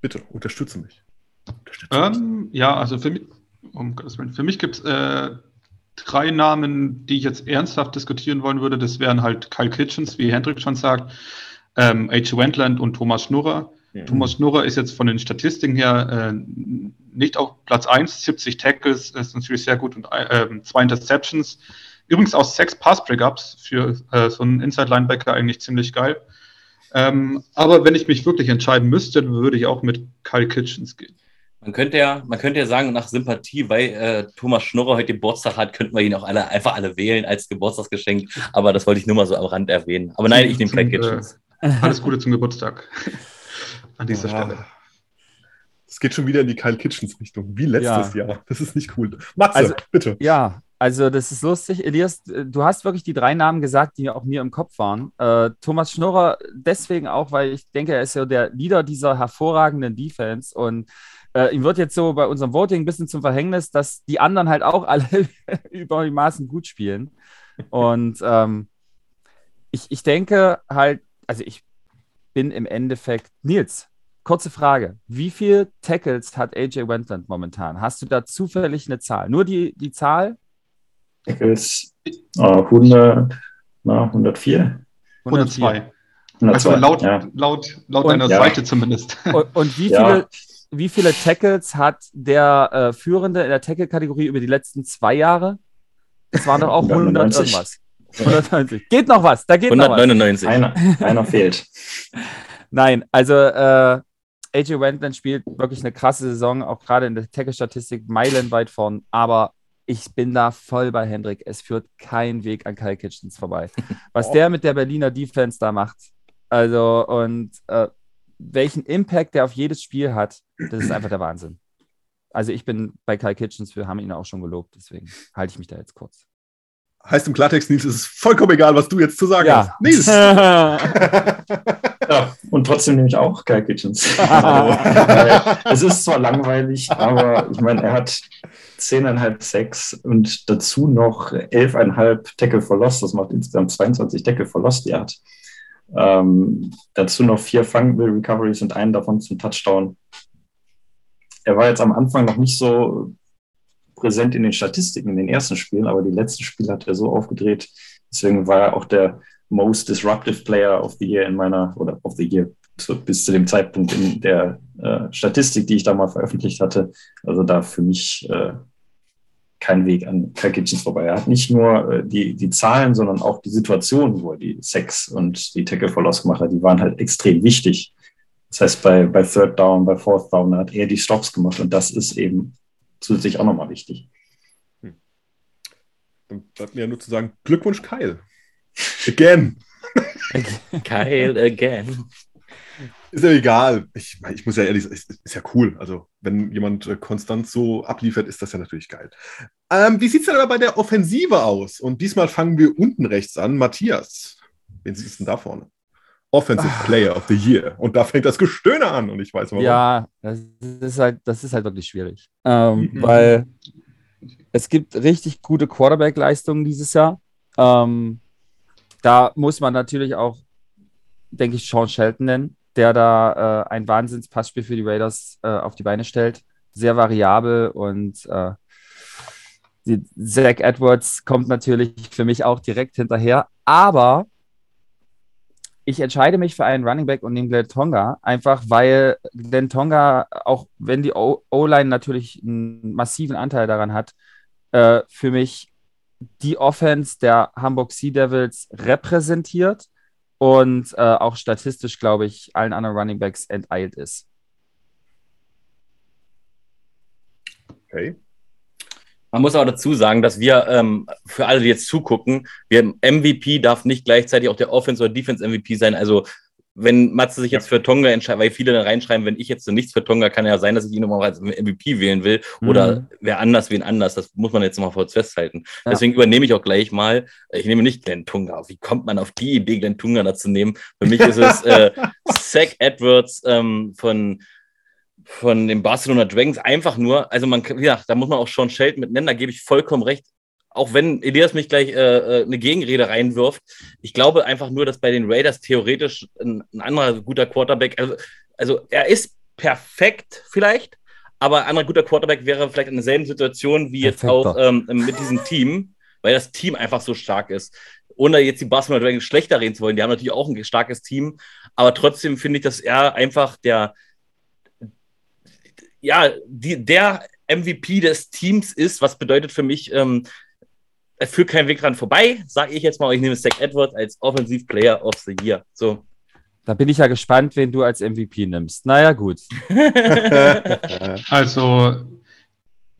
bitte unterstütze mich. Unterstütze ähm, mich. Ja, also für mich, um Gottes Willen. Für mich gibt es äh, drei Namen, die ich jetzt ernsthaft diskutieren wollen würde. Das wären halt Kyle Kitchens, wie Hendrik schon sagt, ähm, H. Wendland und Thomas Schnurrer. Mhm. Thomas Schnurrer ist jetzt von den Statistiken her äh, nicht auf Platz 1, 70 Tackles, ist natürlich sehr gut und äh, zwei Interceptions. Übrigens auch sechs Pass-Breakups für äh, so einen Inside-Linebacker eigentlich ziemlich geil. Ähm, aber wenn ich mich wirklich entscheiden müsste, würde ich auch mit Kyle Kitchens gehen. Man könnte ja, man könnte ja sagen, nach Sympathie, weil äh, Thomas Schnurrer heute Geburtstag hat, könnten wir ihn auch alle, einfach alle wählen als Geburtstagsgeschenk. Aber das wollte ich nur mal so am Rand erwähnen. Aber nein, ich nehme Frank Kitchens. Äh, alles Gute zum Geburtstag. An dieser ja. Stelle. Es geht schon wieder in die Kyle Kitchens Richtung, wie letztes ja. Jahr. Das ist nicht cool. Matze, also, bitte. Ja, also das ist lustig. Elias, du hast wirklich die drei Namen gesagt, die auch mir im Kopf waren. Äh, Thomas Schnurrer deswegen auch, weil ich denke, er ist ja der Leader dieser hervorragenden Defense und äh, ihm wird jetzt so bei unserem Voting ein bisschen zum Verhängnis, dass die anderen halt auch alle über die Maßen gut spielen. Und ähm, ich, ich denke halt, also ich bin im Endeffekt, Nils, kurze Frage. Wie viele Tackles hat AJ Wendland momentan? Hast du da zufällig eine Zahl? Nur die, die Zahl? Tackles äh, 100, na, 104? 102. 102. Also laut, ja. laut, laut und, deiner ja. Seite zumindest. Und, und wie viele, ja wie viele Tackles hat der äh, Führende in der Tackle-Kategorie über die letzten zwei Jahre? Das waren doch auch 100 irgendwas. 190. Geht noch was? Da geht 199. noch was. Einer, einer fehlt. Nein, also äh, AJ Wendland spielt wirklich eine krasse Saison, auch gerade in der Tackle-Statistik meilenweit vorn. Aber ich bin da voll bei Hendrik. Es führt kein Weg an Kyle Kitchens vorbei. Was oh. der mit der Berliner Defense da macht. Also, und äh, welchen Impact der auf jedes Spiel hat, das ist einfach der Wahnsinn. Also ich bin bei Kyle Kitchens, wir haben ihn auch schon gelobt, deswegen halte ich mich da jetzt kurz. Heißt im Klartext, Nils, es ist vollkommen egal, was du jetzt zu sagen ja. hast. Nils! ja, und trotzdem nehme ich auch Kyle Kitchens. also, es ist zwar langweilig, aber ich meine, er hat 10,5 Sex und dazu noch 11,5 Tackle for Loss. Das macht insgesamt 22 Tackle for Loss, die er hat. Ähm, dazu noch vier Fumble Recoveries und einen davon zum Touchdown. Er war jetzt am Anfang noch nicht so präsent in den Statistiken in den ersten Spielen, aber die letzten Spiele hat er so aufgedreht. Deswegen war er auch der most disruptive Player of the Year in meiner, oder of the Year zu, bis zu dem Zeitpunkt in der äh, Statistik, die ich da mal veröffentlicht hatte. Also da für mich äh, kein Weg an Kyle Kitchens vorbei. Er hat nicht nur äh, die, die Zahlen, sondern auch die Situationen, wo er die Sex und die Tackle for Loss gemacht hat, die waren halt extrem wichtig. Das heißt, bei, bei Third Down, bei Fourth Down hat er die Stops gemacht und das ist eben zusätzlich auch nochmal wichtig. Hm. Dann bleibt mir ja nur zu sagen, Glückwunsch Kyle. Again. Kyle again. Ist ja egal. Ich, ich muss ja ehrlich sagen, ist, ist ja cool. Also, wenn jemand äh, konstant so abliefert, ist das ja natürlich geil. Ähm, wie sieht es denn aber bei der Offensive aus? Und diesmal fangen wir unten rechts an. Matthias, wen siehst du denn da vorne? Offensive ah. Player of the Year. Und da fängt das Gestöhne an und ich weiß warum. Ja, das ist halt, das ist halt wirklich schwierig. Ähm, mhm. Weil es gibt richtig gute Quarterback-Leistungen dieses Jahr. Ähm, da muss man natürlich auch, denke ich, Sean Shelton nennen der da äh, ein Wahnsinnspassspiel für die Raiders äh, auf die Beine stellt. Sehr variabel und äh, Zach Edwards kommt natürlich für mich auch direkt hinterher. Aber ich entscheide mich für einen Running Back und nehme Glenn Tonga, einfach weil Glenn Tonga, auch wenn die O-Line natürlich einen massiven Anteil daran hat, äh, für mich die Offense der Hamburg Sea Devils repräsentiert und äh, auch statistisch, glaube ich, allen anderen Running Backs enteilt ist. Okay. Man muss aber dazu sagen, dass wir ähm, für alle, die jetzt zugucken, wir MVP darf nicht gleichzeitig auch der Offense- oder Defense-MVP sein. Also wenn Matze sich jetzt für Tonga entscheidet, weil viele dann reinschreiben, wenn ich jetzt so nichts für Tonga, kann ja sein, dass ich ihn nochmal als MVP wählen will oder mhm. wer anders, wen anders. Das muss man jetzt mal kurz festhalten. Ja. Deswegen übernehme ich auch gleich mal, ich nehme nicht Glenn Tunga. Wie kommt man auf die Idee, Glenn Tunga da zu nehmen? Für mich ist es äh, Zach Edwards ähm, von von den Barcelona Dragons einfach nur, also man, ja, da muss man auch schon Shelton mit nennen, da gebe ich vollkommen recht auch wenn Elias mich gleich äh, äh, eine Gegenrede reinwirft, ich glaube einfach nur, dass bei den Raiders theoretisch ein, ein anderer guter Quarterback, also, also er ist perfekt vielleicht, aber ein anderer guter Quarterback wäre vielleicht in derselben Situation wie jetzt Perfekter. auch ähm, mit diesem Team, weil das Team einfach so stark ist. Ohne jetzt die Barcelona Dragons schlechter reden zu wollen, die haben natürlich auch ein starkes Team, aber trotzdem finde ich, dass er einfach der, ja, die, der MVP des Teams ist, was bedeutet für mich, ähm, es führt kein Weg dran vorbei, sage ich jetzt mal. Ich nehme Zach Edwards als Offensive Player of the Year. So. Da bin ich ja gespannt, wen du als MVP nimmst. Naja, gut. also,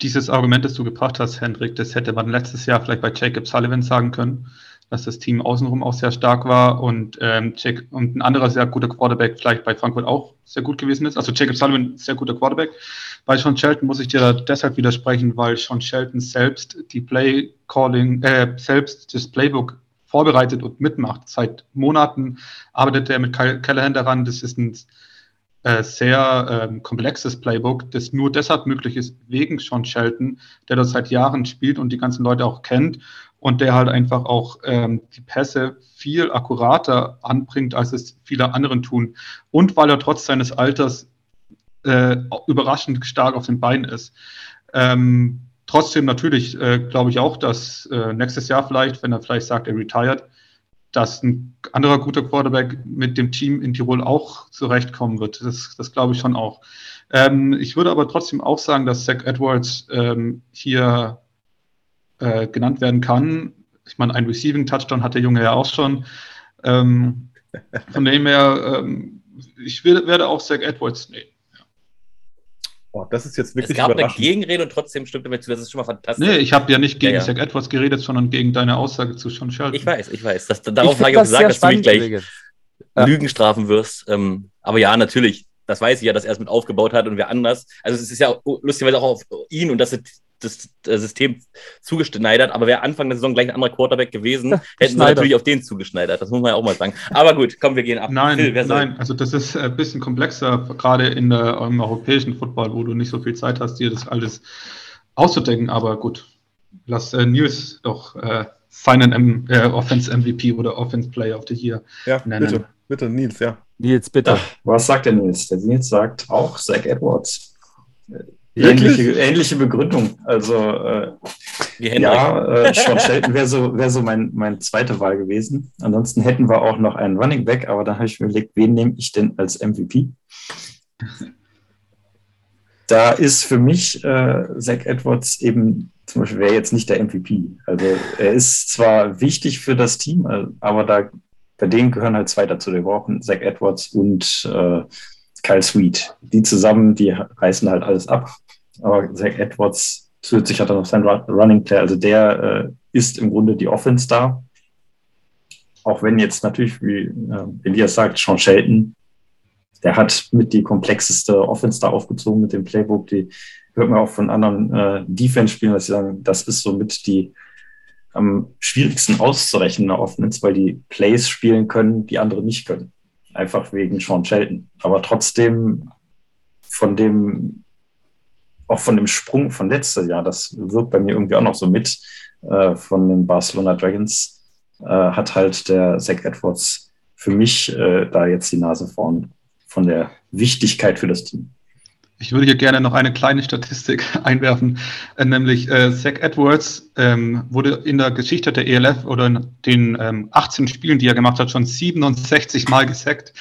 dieses Argument, das du gebracht hast, Hendrik, das hätte man letztes Jahr vielleicht bei Jacob Sullivan sagen können, dass das Team außenrum auch sehr stark war und, ähm, und ein anderer sehr guter Quarterback vielleicht bei Frankfurt auch sehr gut gewesen ist. Also Jacob Sullivan, sehr guter Quarterback. Bei Sean Shelton muss ich dir deshalb widersprechen, weil Sean Shelton selbst die Play Calling, äh, selbst das Playbook vorbereitet und mitmacht. Seit Monaten arbeitet er mit Kyle Callahan daran. Das ist ein äh, sehr äh, komplexes Playbook, das nur deshalb möglich ist wegen Sean Shelton, der das seit Jahren spielt und die ganzen Leute auch kennt und der halt einfach auch ähm, die Pässe viel akkurater anbringt, als es viele anderen tun. Und weil er trotz seines Alters äh, überraschend stark auf den Beinen ist. Ähm, trotzdem natürlich äh, glaube ich auch, dass äh, nächstes Jahr vielleicht, wenn er vielleicht sagt, er retired, dass ein anderer guter Quarterback mit dem Team in Tirol auch zurechtkommen wird. Das, das glaube ich schon auch. Ähm, ich würde aber trotzdem auch sagen, dass Zach Edwards ähm, hier äh, genannt werden kann. Ich meine, ein Receiving Touchdown hat der Junge ja auch schon. Ähm, von dem her, ähm, ich will, werde auch Zach Edwards nehmen. Oh, das ist jetzt wirklich Es gab eine Gegenrede und trotzdem stimmte mir zu. Das ist schon mal fantastisch. Nee, ich habe ja nicht gegen ja, ja. Zach Edwards geredet, sondern gegen deine Aussage zu Sean Sheldon. Ich weiß, ich weiß. Das, darauf habe ich auch gesagt, dass du mich gleich Lügen strafen wirst. Ähm, aber ja, natürlich. Das weiß ich ja, dass er es mit aufgebaut hat und wer anders. Also es ist ja lustigerweise auch auf ihn und das das System zugeschneidert, aber wäre Anfang der Saison gleich ein anderer Quarterback gewesen, hätten sie natürlich auf den zugeschneidert. Das muss man ja auch mal sagen. Aber gut, komm, wir gehen ab. Nein, Phil, nein, also das ist ein bisschen komplexer, gerade in der, im europäischen Football, wo du nicht so viel Zeit hast, dir das alles auszudenken. Aber gut, lass äh, Nils doch äh, seinen äh, Offense MVP oder Offense Player of the Year ja, nennen. Bitte, bitte, Nils, ja. Nils, bitte. Ach, was sagt der Nils? Der Nils sagt auch Zach Edwards. Ähnliche, ähnliche Begründung. Also äh, ja, äh, Sean Shelton wäre so, wär so mein, mein zweite Wahl gewesen. Ansonsten hätten wir auch noch einen Running Back, aber dann habe ich mir überlegt, wen nehme ich denn als MVP? Da ist für mich äh, Zach Edwards eben zum Beispiel wäre jetzt nicht der MVP. Also er ist zwar wichtig für das Team, äh, aber da bei denen gehören halt zwei dazu. Wir brauchen Zach Edwards und äh, Kyle Sweet. Die zusammen, die reißen halt alles ab aber Zach Edwards zusätzlich hat er noch seinen Running Player, also der äh, ist im Grunde die Offense da. auch wenn jetzt natürlich, wie äh, Elias sagt, Sean Shelton, der hat mit die komplexeste Offense da aufgezogen mit dem Playbook. Die hört man auch von anderen äh, Defense-Spielen, dass sie sagen, das ist somit die am schwierigsten auszurechnende Offense, weil die Plays spielen können, die andere nicht können. Einfach wegen Sean Shelton. Aber trotzdem von dem, auch von dem Sprung von letztes Jahr, das wirkt bei mir irgendwie auch noch so mit, äh, von den Barcelona Dragons, äh, hat halt der Zach Edwards für mich äh, da jetzt die Nase vorn von der Wichtigkeit für das Team. Ich würde hier gerne noch eine kleine Statistik einwerfen, äh, nämlich äh, Zach Edwards ähm, wurde in der Geschichte der ELF oder in den ähm, 18 Spielen, die er gemacht hat, schon 67 Mal gesackt.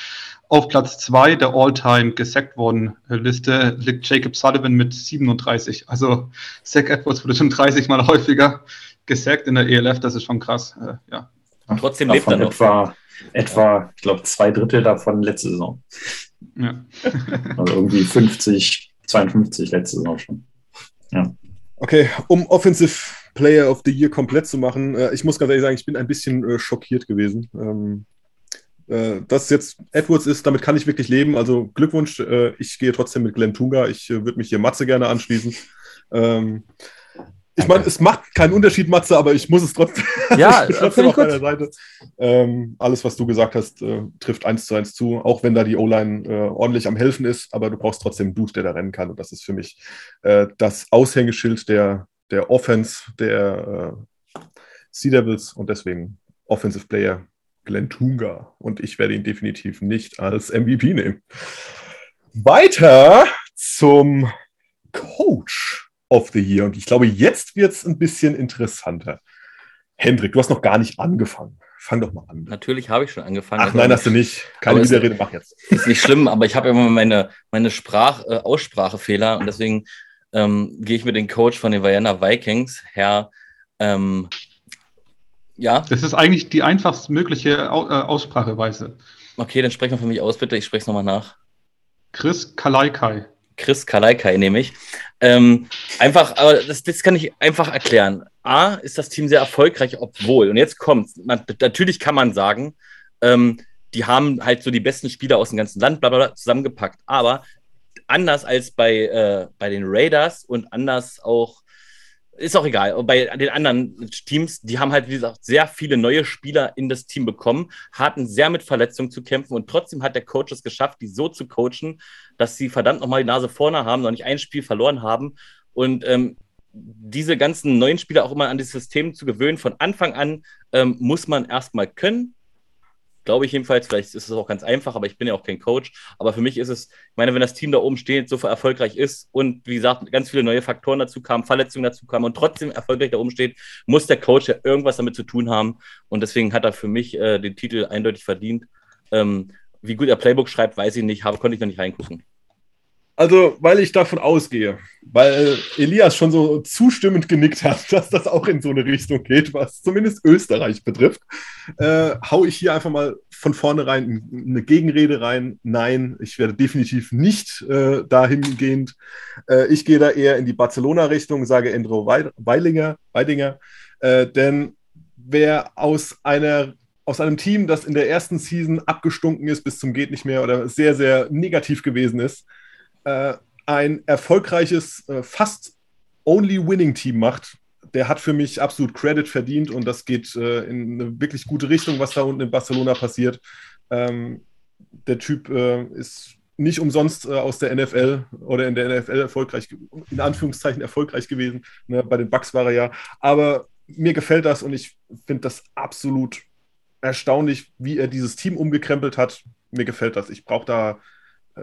Auf Platz 2 der All-Time gesackt worden äh, Liste liegt Jacob Sullivan mit 37. Also Zach Edwards wurde schon 30 Mal häufiger gesackt in der ELF, das ist schon krass. Äh, ja. Trotzdem lebt er noch. Etwa, etwa ich glaube, zwei Drittel davon letzte Saison. Ja. also irgendwie 50, 52 letzte Saison schon. Ja. Okay, um Offensive Player of the Year komplett zu machen, äh, ich muss ganz ehrlich sagen, ich bin ein bisschen äh, schockiert gewesen. Ähm, äh, dass jetzt Edwards ist, damit kann ich wirklich leben. Also Glückwunsch, äh, ich gehe trotzdem mit Glenn Tunga. Ich äh, würde mich hier Matze gerne anschließen. Ähm, ich meine, es macht keinen Unterschied, Matze, aber ich muss es trotzdem, ja, trotzdem auf deiner Seite. Ähm, alles, was du gesagt hast, äh, trifft eins zu eins zu, auch wenn da die O-Line äh, ordentlich am Helfen ist, aber du brauchst trotzdem einen Dude, der da rennen kann. Und das ist für mich äh, das Aushängeschild der, der Offense der äh, Sea Devils und deswegen Offensive Player Glenn Tunga. Und ich werde ihn definitiv nicht als MVP nehmen. Weiter zum Coach of the Year. Und ich glaube, jetzt wird es ein bisschen interessanter. Hendrik, du hast noch gar nicht angefangen. Fang doch mal an. Natürlich habe ich schon angefangen. Ach nein, hast du nicht. Keine Widerrede, mach jetzt. Ist nicht schlimm, aber ich habe immer meine, meine Sprach, äh, Aussprachefehler und deswegen ähm, gehe ich mit dem Coach von den Vienna Vikings, Herr. Ähm, ja. Das ist eigentlich die einfachst mögliche äh, Ausspracheweise. Okay, dann sprech mal für mich aus, bitte. Ich spreche es nochmal nach. Chris Kalaikai. Chris Kalaikai nehme ich. Ähm, einfach, aber das, das kann ich einfach erklären. A, ist das Team sehr erfolgreich, obwohl, und jetzt kommt natürlich kann man sagen, ähm, die haben halt so die besten Spieler aus dem ganzen Land bla, bla, bla zusammengepackt, aber anders als bei, äh, bei den Raiders und anders auch ist auch egal. Bei den anderen Teams, die haben halt, wie gesagt, sehr viele neue Spieler in das Team bekommen, hatten sehr mit Verletzungen zu kämpfen und trotzdem hat der Coach es geschafft, die so zu coachen, dass sie verdammt nochmal die Nase vorne haben, noch nicht ein Spiel verloren haben. Und ähm, diese ganzen neuen Spieler auch immer an das System zu gewöhnen, von Anfang an ähm, muss man erstmal können. Glaube ich jedenfalls. Vielleicht ist es auch ganz einfach, aber ich bin ja auch kein Coach. Aber für mich ist es, ich meine, wenn das Team da oben steht, so erfolgreich ist und wie gesagt, ganz viele neue Faktoren dazu kamen, Verletzungen dazu kamen und trotzdem erfolgreich da oben steht, muss der Coach ja irgendwas damit zu tun haben. Und deswegen hat er für mich äh, den Titel eindeutig verdient. Ähm, wie gut er Playbook schreibt, weiß ich nicht, habe, konnte ich noch nicht reingucken. Also, weil ich davon ausgehe, weil Elias schon so zustimmend genickt hat, dass das auch in so eine Richtung geht, was zumindest Österreich betrifft, äh, hau ich hier einfach mal von vornherein eine Gegenrede rein. Nein, ich werde definitiv nicht äh, dahingehend. Äh, ich gehe da eher in die Barcelona-Richtung, sage Endro Weilinger, Weidinger, äh, denn wer aus einer aus einem Team, das in der ersten Season abgestunken ist bis zum geht nicht mehr oder sehr, sehr negativ gewesen ist, äh, ein erfolgreiches, äh, fast only winning Team macht, der hat für mich absolut Credit verdient und das geht äh, in eine wirklich gute Richtung, was da unten in Barcelona passiert. Ähm, der Typ äh, ist nicht umsonst äh, aus der NFL oder in der NFL erfolgreich, in Anführungszeichen erfolgreich gewesen. Ne? Bei den Bucks war er ja. Aber mir gefällt das und ich finde das absolut erstaunlich, wie er dieses Team umgekrempelt hat. Mir gefällt das. Ich brauche da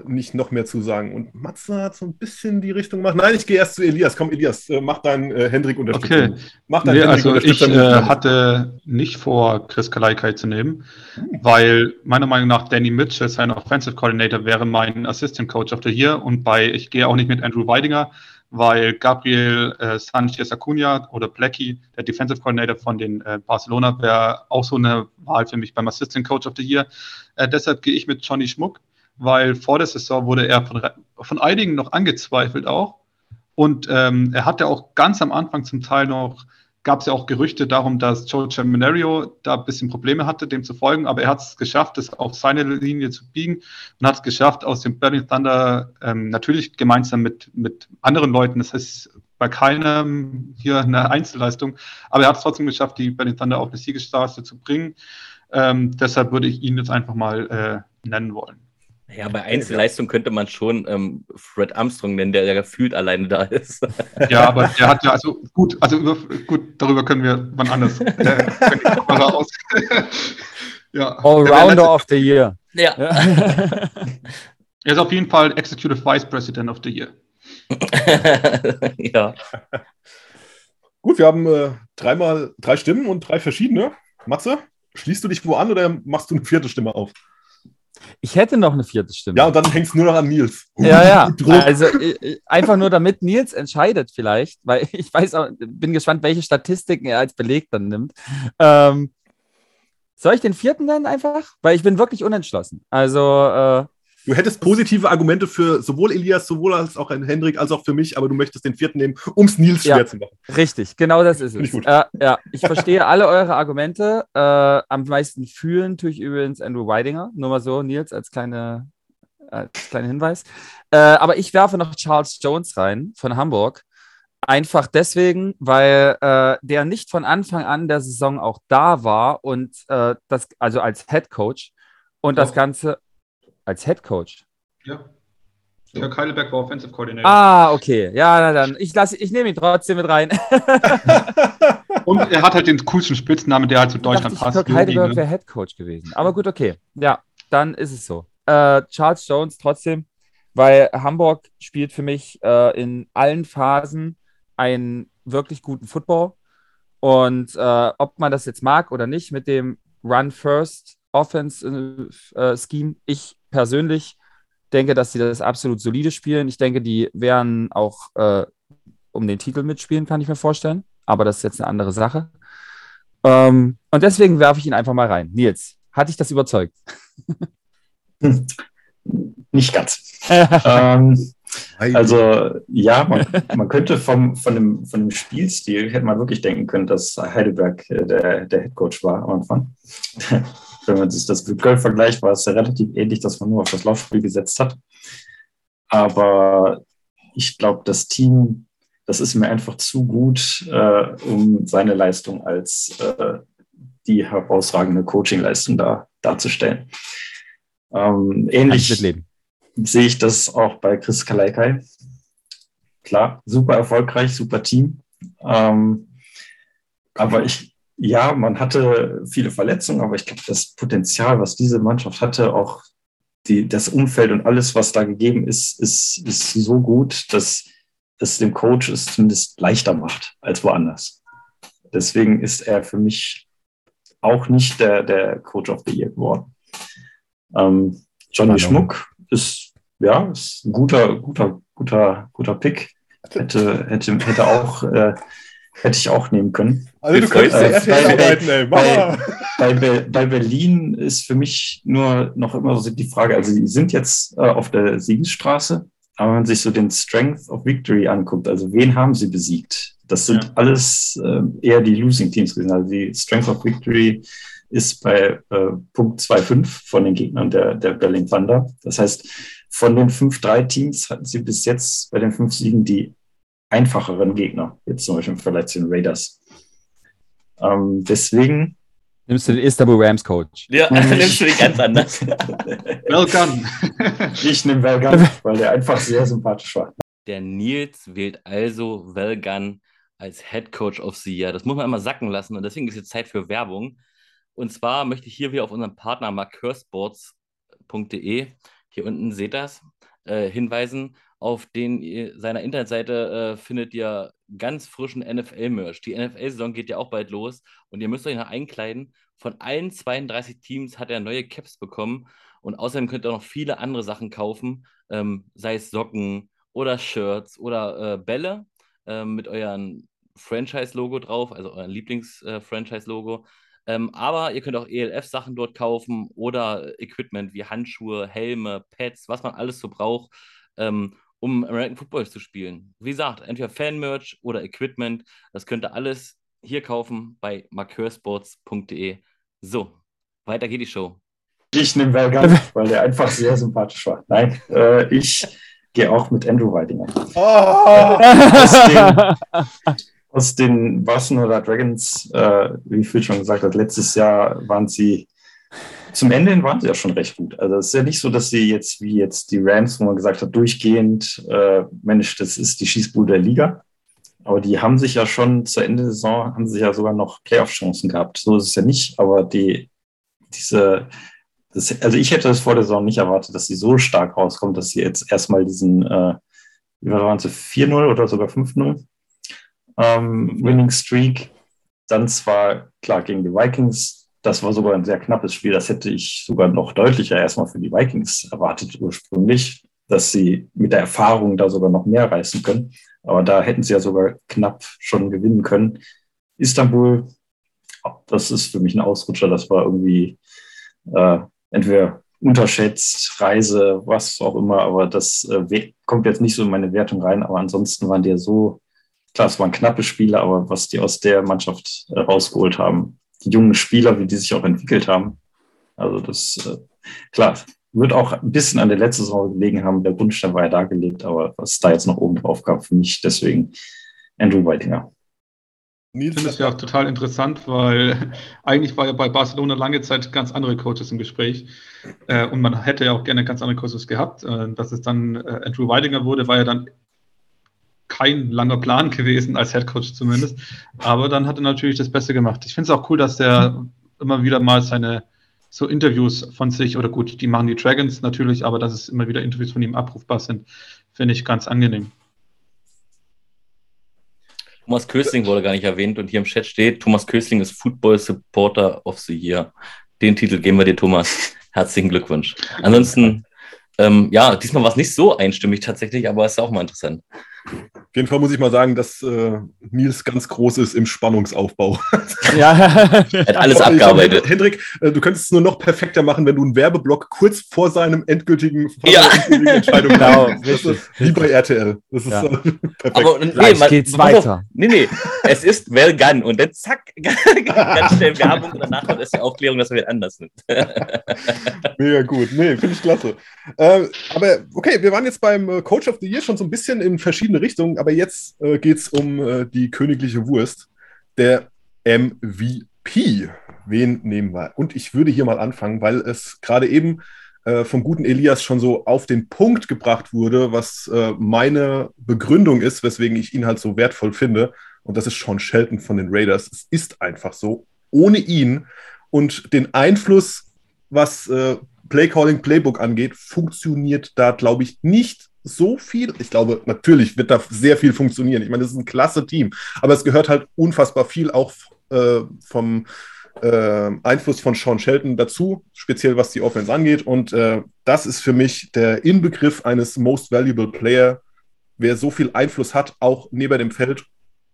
nicht noch mehr zu sagen. Und Matze hat so ein bisschen die Richtung gemacht. Nein, ich gehe erst zu Elias. Komm, Elias, äh, mach deinen äh, Hendrik Unterstützung. Okay. Mach deinen nee, Hendrik also ich äh, hatte nicht vor, Chris Kalaikai zu nehmen, hm. weil meiner Meinung nach Danny Mitchell, sein Offensive Coordinator, wäre mein Assistant Coach of the Year. Und bei, ich gehe auch nicht mit Andrew Weidinger, weil Gabriel äh, Sanchez Acuna oder Blackie, der Defensive Coordinator von den äh, Barcelona, wäre auch so eine Wahl für mich beim Assistant Coach of the Year. Äh, deshalb gehe ich mit Johnny Schmuck weil vor der Saison wurde er von, von einigen noch angezweifelt auch. Und ähm, er hatte auch ganz am Anfang zum Teil noch gab es ja auch Gerüchte darum, dass Joe Seminario da ein bisschen Probleme hatte, dem zu folgen, aber er hat es geschafft, das auf seine Linie zu biegen und hat es geschafft, aus dem Berlin Thunder ähm, natürlich gemeinsam mit, mit anderen Leuten, das heißt bei keinem hier eine Einzelleistung, aber er hat es trotzdem geschafft, die Berlin Thunder auf eine Siegesstraße zu bringen. Ähm, deshalb würde ich ihn jetzt einfach mal äh, nennen wollen. Ja, bei Einzelleistung könnte man schon ähm, Fred Armstrong nennen, der ja gefühlt alleine da ist. Ja, aber der hat ja, also gut, also über, gut, darüber können wir wann anders. Äh, raus. ja. Allrounder of the Year. Ja. er ist auf jeden Fall Executive Vice President of the Year. ja. Gut, wir haben äh, dreimal drei Stimmen und drei verschiedene. Matze, schließt du dich wo an oder machst du eine vierte Stimme auf? Ich hätte noch eine vierte Stimme. Ja, und dann hängst du nur noch an Nils. Uh, ja, ja. Also einfach nur damit Nils entscheidet vielleicht, weil ich weiß auch, bin gespannt, welche Statistiken er als Beleg dann nimmt. Ähm, soll ich den vierten nennen einfach? Weil ich bin wirklich unentschlossen. Also äh, Du hättest positive Argumente für sowohl Elias, sowohl als auch einen Hendrik, als auch für mich, aber du möchtest den vierten nehmen, um es Nils schwer ja, zu machen. Richtig, genau das ist es. Ich äh, ja, ich verstehe alle eure Argumente. Äh, am meisten fühlen tue ich übrigens Andrew Weidinger. Nur mal so, Nils, als, kleine, als kleiner Hinweis. Äh, aber ich werfe noch Charles Jones rein von Hamburg. Einfach deswegen, weil äh, der nicht von Anfang an der Saison auch da war und äh, das, also als Head Coach und das Ganze als Head Coach? Ja. Jörg Heidelberg war Offensive Coordinator. Ah, okay. Ja, na dann. Ich, ich nehme ihn trotzdem mit rein. Und er hat halt den coolsten Spitznamen, der halt zu Deutschland passt. Jörg Heidelberg ne? wäre Head Coach gewesen. Aber gut, okay. Ja, dann ist es so. Äh, Charles Jones trotzdem, weil Hamburg spielt für mich äh, in allen Phasen einen wirklich guten Football. Und äh, ob man das jetzt mag oder nicht mit dem Run First Offense äh, äh, Scheme, ich persönlich denke, dass sie das absolut solide spielen. Ich denke, die werden auch äh, um den Titel mitspielen, kann ich mir vorstellen. Aber das ist jetzt eine andere Sache. Ähm, und deswegen werfe ich ihn einfach mal rein. Nils, hat dich das überzeugt? Hm. Nicht ganz. ähm, also ja, man, man, könnte vom, von, dem, von dem Spielstil, hätte man wirklich denken können, dass Heidelberg äh, der, der Headcoach war am Anfang wenn man sich das mit Köln vergleicht, war es ja relativ ähnlich, dass man nur auf das Laufspiel gesetzt hat. Aber ich glaube, das Team, das ist mir einfach zu gut, äh, um seine Leistung als äh, die herausragende Coaching-Leistung da, darzustellen. Ähm, ähnlich sehe ich das auch bei Chris Kalaikai. Klar, super erfolgreich, super Team. Ähm, aber ich, ja, man hatte viele Verletzungen, aber ich glaube, das Potenzial, was diese Mannschaft hatte, auch die, das Umfeld und alles, was da gegeben ist, ist, ist so gut, dass es dem Coach es zumindest leichter macht als woanders. Deswegen ist er für mich auch nicht der, der Coach of the Year geworden. Ähm, Johnny Schmuck ist, ja, ist ein guter, guter, guter, guter Pick. Hätte, hätte, hätte auch äh, Hätte ich auch nehmen können. Also du könntest äh, RTL arbeiten, ey. Bei, bei, bei, Berlin ist für mich nur noch immer so die Frage, also sie sind jetzt äh, auf der Siegesstraße, aber wenn man sich so den Strength of Victory anguckt, also wen haben sie besiegt? Das sind ja. alles äh, eher die Losing Teams gewesen. Also die Strength of Victory ist bei äh, Punkt 2,5 von den Gegnern der, der Berlin Thunder. Das heißt, von den 5-3 Teams hatten sie bis jetzt bei den fünf Siegen die einfacheren Gegner, jetzt zum Beispiel vielleicht zu den Raiders. Ähm, deswegen. Nimmst du den Istanbul Rams Coach? Ja, nimmst du den ganz anders. well gun. ich nehme gun, weil der einfach sehr sympathisch war. Der Nils wählt also well gun als Head Coach of the Year. Das muss man immer sacken lassen und deswegen ist jetzt Zeit für Werbung. Und zwar möchte ich hier wieder auf unseren Partner markeursports.de, hier unten seht das, äh, hinweisen auf den seiner Internetseite äh, findet ihr ganz frischen NFL-Merch. Die NFL-Saison geht ja auch bald los und ihr müsst euch noch einkleiden. Von allen 32 Teams hat er neue Caps bekommen und außerdem könnt ihr noch viele andere Sachen kaufen, ähm, sei es Socken oder Shirts oder äh, Bälle äh, mit eurem Franchise-Logo drauf, also euer Lieblings-Franchise-Logo. Äh, ähm, aber ihr könnt auch ELF-Sachen dort kaufen oder Equipment wie Handschuhe, Helme, Pads, was man alles so braucht. Ähm, um American Football zu spielen. Wie gesagt, entweder Fan-Merch oder Equipment, das könnt ihr alles hier kaufen bei markeursports.de. So, weiter geht die Show. Ich nehme Bergant, weil der einfach sehr sympathisch war. Nein, äh, ich gehe auch mit Andrew Weidinger. Oh. aus, den, Barcelona Dragons, äh, wie Phil schon gesagt hat, letztes Jahr waren sie zum Ende waren sie ja schon recht gut. Also es ist ja nicht so, dass sie jetzt wie jetzt die Rams, wo man gesagt hat, durchgehend, äh, Mensch, das ist die Schießbude der Liga. Aber die haben sich ja schon zu Ende der Saison, haben sich ja sogar noch Playoff-Chancen gehabt. So ist es ja nicht, aber die, diese, das, also ich hätte das vor der Saison nicht erwartet, dass sie so stark rauskommt, dass sie jetzt erstmal diesen, äh, wie waren sie, 4-0 oder sogar 5-0 ähm, Winning Streak. Dann zwar, klar, gegen die Vikings, das war sogar ein sehr knappes Spiel. Das hätte ich sogar noch deutlicher erstmal für die Vikings erwartet ursprünglich, dass sie mit der Erfahrung da sogar noch mehr reißen können. Aber da hätten sie ja sogar knapp schon gewinnen können. Istanbul, das ist für mich ein Ausrutscher. Das war irgendwie äh, entweder unterschätzt, Reise, was auch immer. Aber das äh, kommt jetzt nicht so in meine Wertung rein. Aber ansonsten waren die ja so, klar, es waren knappe Spiele, aber was die aus der Mannschaft äh, rausgeholt haben, die jungen Spieler, wie die sich auch entwickelt haben. Also das, äh, klar, wird auch ein bisschen an der letzten Saison gelegen haben. Der Grundstein war ja dargelegt, aber was da jetzt noch oben drauf gab, für mich deswegen Andrew Whitinger. Nils, ich finde das ja auch total interessant, weil eigentlich war ja bei Barcelona lange Zeit ganz andere Coaches im Gespräch äh, und man hätte ja auch gerne ganz andere Coaches gehabt. Äh, dass es dann äh, Andrew Weidinger wurde, war ja dann kein langer Plan gewesen, als Head Coach zumindest. Aber dann hat er natürlich das Beste gemacht. Ich finde es auch cool, dass der immer wieder mal seine so Interviews von sich, oder gut, die machen die Dragons natürlich, aber dass es immer wieder Interviews von ihm abrufbar sind, finde ich ganz angenehm. Thomas Kösling wurde gar nicht erwähnt und hier im Chat steht, Thomas Kösling ist Football Supporter of the Year. Den Titel geben wir dir, Thomas. Herzlichen Glückwunsch. Ansonsten, ähm, ja, diesmal war es nicht so einstimmig tatsächlich, aber es ist auch mal interessant. Auf jeden Fall muss ich mal sagen, dass äh, Nils ganz groß ist im Spannungsaufbau. Ja, er hat alles abgearbeitet. Hab, Hendrik, äh, du könntest es nur noch perfekter machen, wenn du einen Werbeblock kurz vor seinem endgültigen vor ja. endgültigen Entscheidung genau, Wie bei RTL. Das ist ja. äh, perfekt. Aber nee, Gleich man, geht's weiter. Auf, nee, nee, es ist well gun und dann zack, ganz schnell Werbung und danach kommt erst die Aufklärung, dass wir anders sind. Mega gut. Nee, finde ich klasse. Äh, aber okay, wir waren jetzt beim äh, Coach of the Year schon so ein bisschen in verschiedene Richtungen, aber jetzt äh, geht es um äh, die königliche Wurst, der MVP. Wen nehmen wir? Und ich würde hier mal anfangen, weil es gerade eben äh, vom guten Elias schon so auf den Punkt gebracht wurde, was äh, meine Begründung ist, weswegen ich ihn halt so wertvoll finde. Und das ist Sean Shelton von den Raiders. Es ist einfach so. Ohne ihn und den Einfluss, was äh, Playcalling Playbook angeht, funktioniert da, glaube ich, nicht so viel. Ich glaube, natürlich wird da sehr viel funktionieren. Ich meine, das ist ein klasse Team, aber es gehört halt unfassbar viel auch äh, vom äh, Einfluss von Sean Shelton dazu, speziell was die Offense angeht. Und äh, das ist für mich der Inbegriff eines Most Valuable Player, wer so viel Einfluss hat, auch neben dem Feld,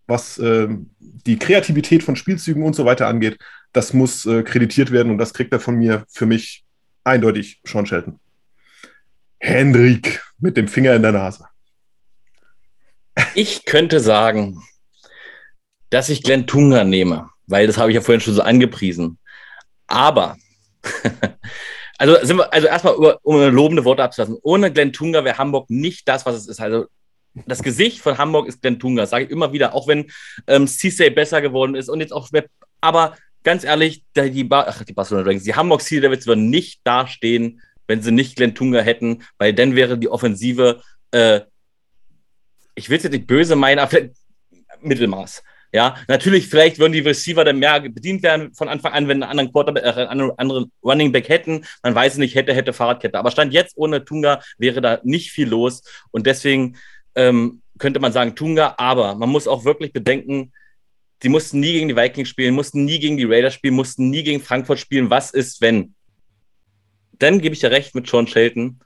was äh, die Kreativität von Spielzügen und so weiter angeht. Das muss äh, kreditiert werden und das kriegt er von mir für mich eindeutig Sean Shelton. Hendrik mit dem Finger in der Nase. Ich könnte sagen, dass ich Glenn Tunga nehme, weil das habe ich ja vorhin schon so angepriesen. Aber, also, sind wir, also erstmal, um eine lobende Worte abzulassen, ohne Glenn Tunga wäre Hamburg nicht das, was es ist. Also das Gesicht von Hamburg ist Glenn Tunga, sage ich immer wieder, auch wenn ähm, Cisse besser geworden ist und jetzt auch aber ganz ehrlich, die, ba Ach, die Barcelona Dragons, die Hamburg Sea Devils würden nicht dastehen, wenn sie nicht Glenn Tunga hätten, weil dann wäre die Offensive, äh, ich will es jetzt nicht böse meinen, aber Mittelmaß. Ja, natürlich, vielleicht würden die Receiver dann mehr bedient werden von Anfang an, wenn einen anderen Quarterback, äh, einen anderen Running Back hätten. Man weiß nicht, hätte, hätte Fahrradkette. Aber Stand jetzt ohne Tunga wäre da nicht viel los. Und deswegen ähm, könnte man sagen Tunga, aber man muss auch wirklich bedenken, die mussten nie gegen die Vikings spielen, mussten nie gegen die Raiders spielen, mussten nie gegen Frankfurt spielen. Was ist, wenn? Dann gebe ich dir recht mit Sean Shelton.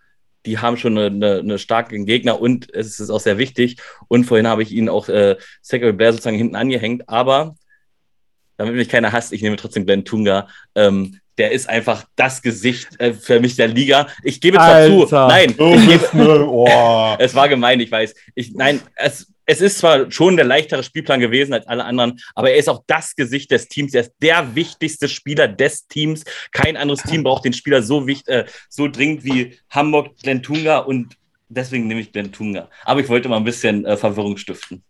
Die haben schon eine, eine, eine starken Gegner und es ist auch sehr wichtig. Und vorhin habe ich ihn auch äh, Secretary Blair sozusagen hinten angehängt. Aber damit mich keiner hasst, ich nehme trotzdem Glenn Tunga. Ähm, der ist einfach das Gesicht äh, für mich der Liga. Ich gebe zwar zu, nein, gebe, oh. es war gemein, ich weiß. Ich, nein, es, es ist zwar schon der leichtere Spielplan gewesen als alle anderen, aber er ist auch das Gesicht des Teams. Er ist der wichtigste Spieler des Teams. Kein anderes Team braucht den Spieler so, wichtig, äh, so dringend wie Hamburg, Lentunga und deswegen nehme ich Lentunga. Aber ich wollte mal ein bisschen äh, Verwirrung stiften.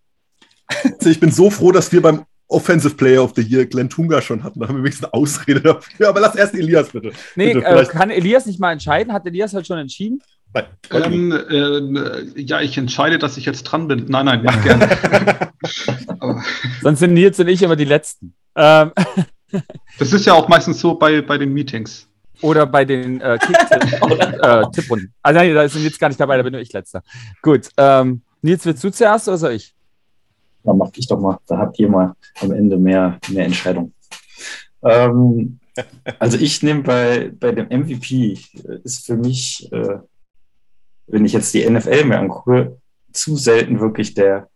Ich bin so froh, dass wir beim Offensive Player of the Year Glenn Tunga schon hatten. Da haben wir wenigstens eine Ausrede dafür. Aber lass erst Elias bitte. Nee, bitte, äh, kann Elias nicht mal entscheiden? Hat Elias halt schon entschieden? Ähm, äh, ja, ich entscheide, dass ich jetzt dran bin. Nein, nein, mach gerne. Sonst sind Nils und ich immer die Letzten. Ähm. Das ist ja auch meistens so bei, bei den Meetings. Oder bei den äh, Kick-Tipprunden. äh, also nein, da sind jetzt gar nicht dabei, da bin nur ich Letzter. Gut. Ähm, Nils, willst du zuerst oder soll ich? Dann mach ich doch mal. Da habt ihr mal am Ende mehr, mehr Entscheidung. Ähm, also ich nehme bei, bei dem MVP, ist für mich, äh, wenn ich jetzt die NFL mir angucke, zu selten wirklich der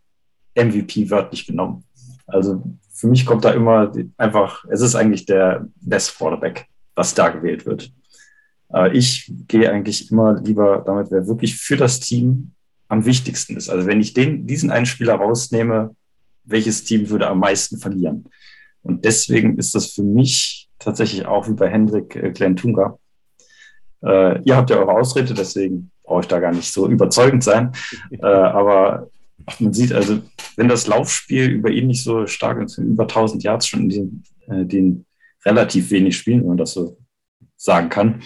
MVP wörtlich genommen. Also für mich kommt da immer einfach, es ist eigentlich der Best Quarterback, was da gewählt wird. Aber ich gehe eigentlich immer lieber damit, wer wirklich für das Team am wichtigsten ist. Also wenn ich den, diesen einen Spieler rausnehme, welches Team würde am meisten verlieren? Und deswegen ist das für mich tatsächlich auch wie bei Hendrik äh, Glenn Tunga. Äh, ihr habt ja eure Ausrede, deswegen brauche ich da gar nicht so überzeugend sein. äh, aber man sieht also, wenn das Laufspiel über ihn nicht so stark ist, über 1000 Yards schon in den, äh, den relativ wenig Spielen, wenn man das so sagen kann,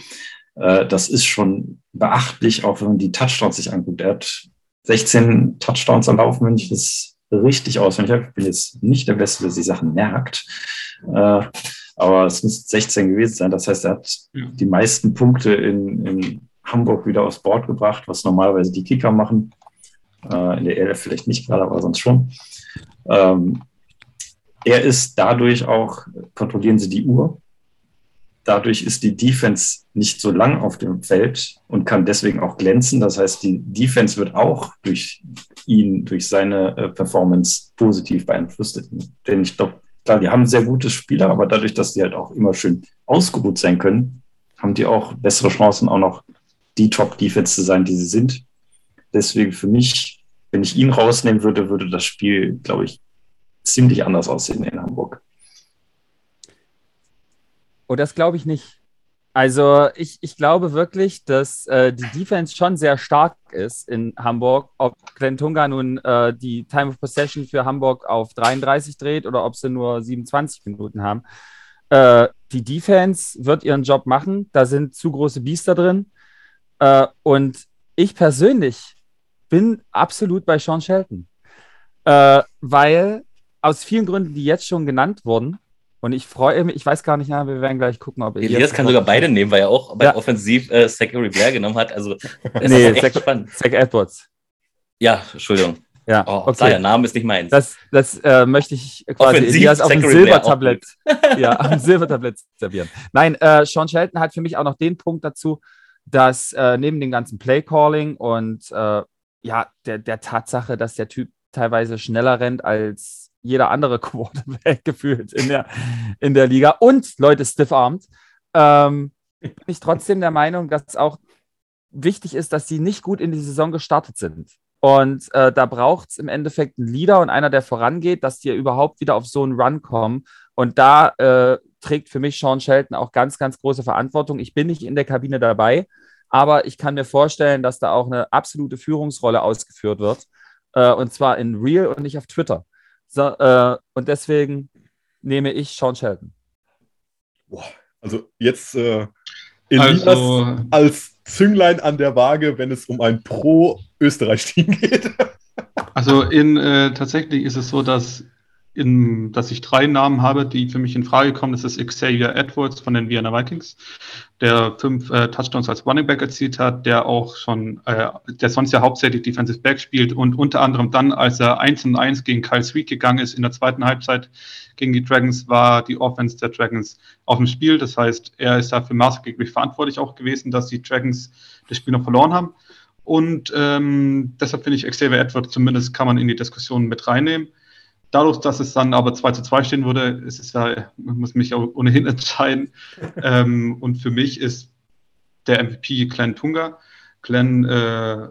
äh, das ist schon beachtlich, auch wenn man die Touchdowns sich anguckt. Er hat 16 Touchdowns erlaufen, wenn ich das richtig auswendig habe. Ich bin jetzt nicht der Beste, der sich Sachen merkt. Äh, aber es müsste 16 gewesen sein. Das heißt, er hat die meisten Punkte in, in, Hamburg wieder aufs Board gebracht, was normalerweise die Kicker machen. Äh, in der ELF vielleicht nicht gerade, aber sonst schon. Ähm, er ist dadurch auch, kontrollieren sie die Uhr. Dadurch ist die Defense nicht so lang auf dem Feld und kann deswegen auch glänzen. Das heißt, die Defense wird auch durch ihn, durch seine äh, Performance positiv beeinflusst. Denn ich glaube, klar, die haben sehr gute Spieler, aber dadurch, dass die halt auch immer schön ausgeruht sein können, haben die auch bessere Chancen, auch noch die Top-Defense zu sein, die sie sind. Deswegen für mich, wenn ich ihn rausnehmen würde, würde das Spiel, glaube ich, ziemlich anders aussehen in Hamburg. Oh, das glaube ich nicht. Also ich, ich glaube wirklich, dass äh, die Defense schon sehr stark ist in Hamburg. Ob Glenn Tunga nun äh, die Time of Possession für Hamburg auf 33 dreht oder ob sie nur 27 Minuten haben. Äh, die Defense wird ihren Job machen. Da sind zu große Biester drin. Äh, und ich persönlich bin absolut bei Sean Shelton. Äh, weil aus vielen Gründen, die jetzt schon genannt wurden, und ich freue mich, ich weiß gar nicht, na, wir werden gleich gucken, ob Elias, Elias kann sogar beide nehmen, weil er auch bei ja. Offensiv äh, Zachary Blair genommen hat. Also, das nee, ist echt Zach, spannend. Zach Edwards. Ja, Entschuldigung. Ja, oh, okay. der Name ist nicht meins. Das, das äh, möchte ich quasi Offensiv Elias auf dem Silbertablett, ja, auf dem Silbertablett servieren. Nein, äh, Sean Shelton hat für mich auch noch den Punkt dazu, dass äh, neben dem ganzen Playcalling und äh, ja, der, der Tatsache, dass der Typ teilweise schneller rennt als jeder andere Quarterback gefühlt in der, in der Liga und Leute stiff-armed, ähm, bin ich trotzdem der Meinung, dass auch wichtig ist, dass sie nicht gut in die Saison gestartet sind. Und äh, da braucht es im Endeffekt einen Leader und einer, der vorangeht, dass die überhaupt wieder auf so einen Run kommen. Und da äh, trägt für mich Sean Shelton auch ganz, ganz große Verantwortung. Ich bin nicht in der Kabine dabei, aber ich kann mir vorstellen, dass da auch eine absolute Führungsrolle ausgeführt wird. Äh, und zwar in Real und nicht auf Twitter. So, äh, und deswegen nehme ich Sean Shelton. Boah, also jetzt äh, Elias also, als Zünglein an der Waage, wenn es um ein Pro-Österreich-Team geht. Also in, äh, tatsächlich ist es so, dass in, dass ich drei Namen habe, die für mich in Frage kommen. Das ist Xavier Edwards von den Vienna Vikings, der fünf äh, Touchdowns als Running Back erzielt hat, der auch schon, äh, der sonst ja hauptsächlich Defensive Back spielt und unter anderem dann, als er 1 und 1 gegen Kyle Sweet gegangen ist in der zweiten Halbzeit gegen die Dragons, war die Offense der Dragons auf dem Spiel. Das heißt, er ist dafür maßgeblich verantwortlich auch gewesen, dass die Dragons das Spiel noch verloren haben. Und ähm, deshalb finde ich Xavier Edwards zumindest kann man in die Diskussion mit reinnehmen. Dadurch, dass es dann aber 2 zu 2 stehen würde, ist es ja, man muss mich auch ohnehin entscheiden. ähm, und für mich ist der MVP Glenn Tunga. Glenn, äh,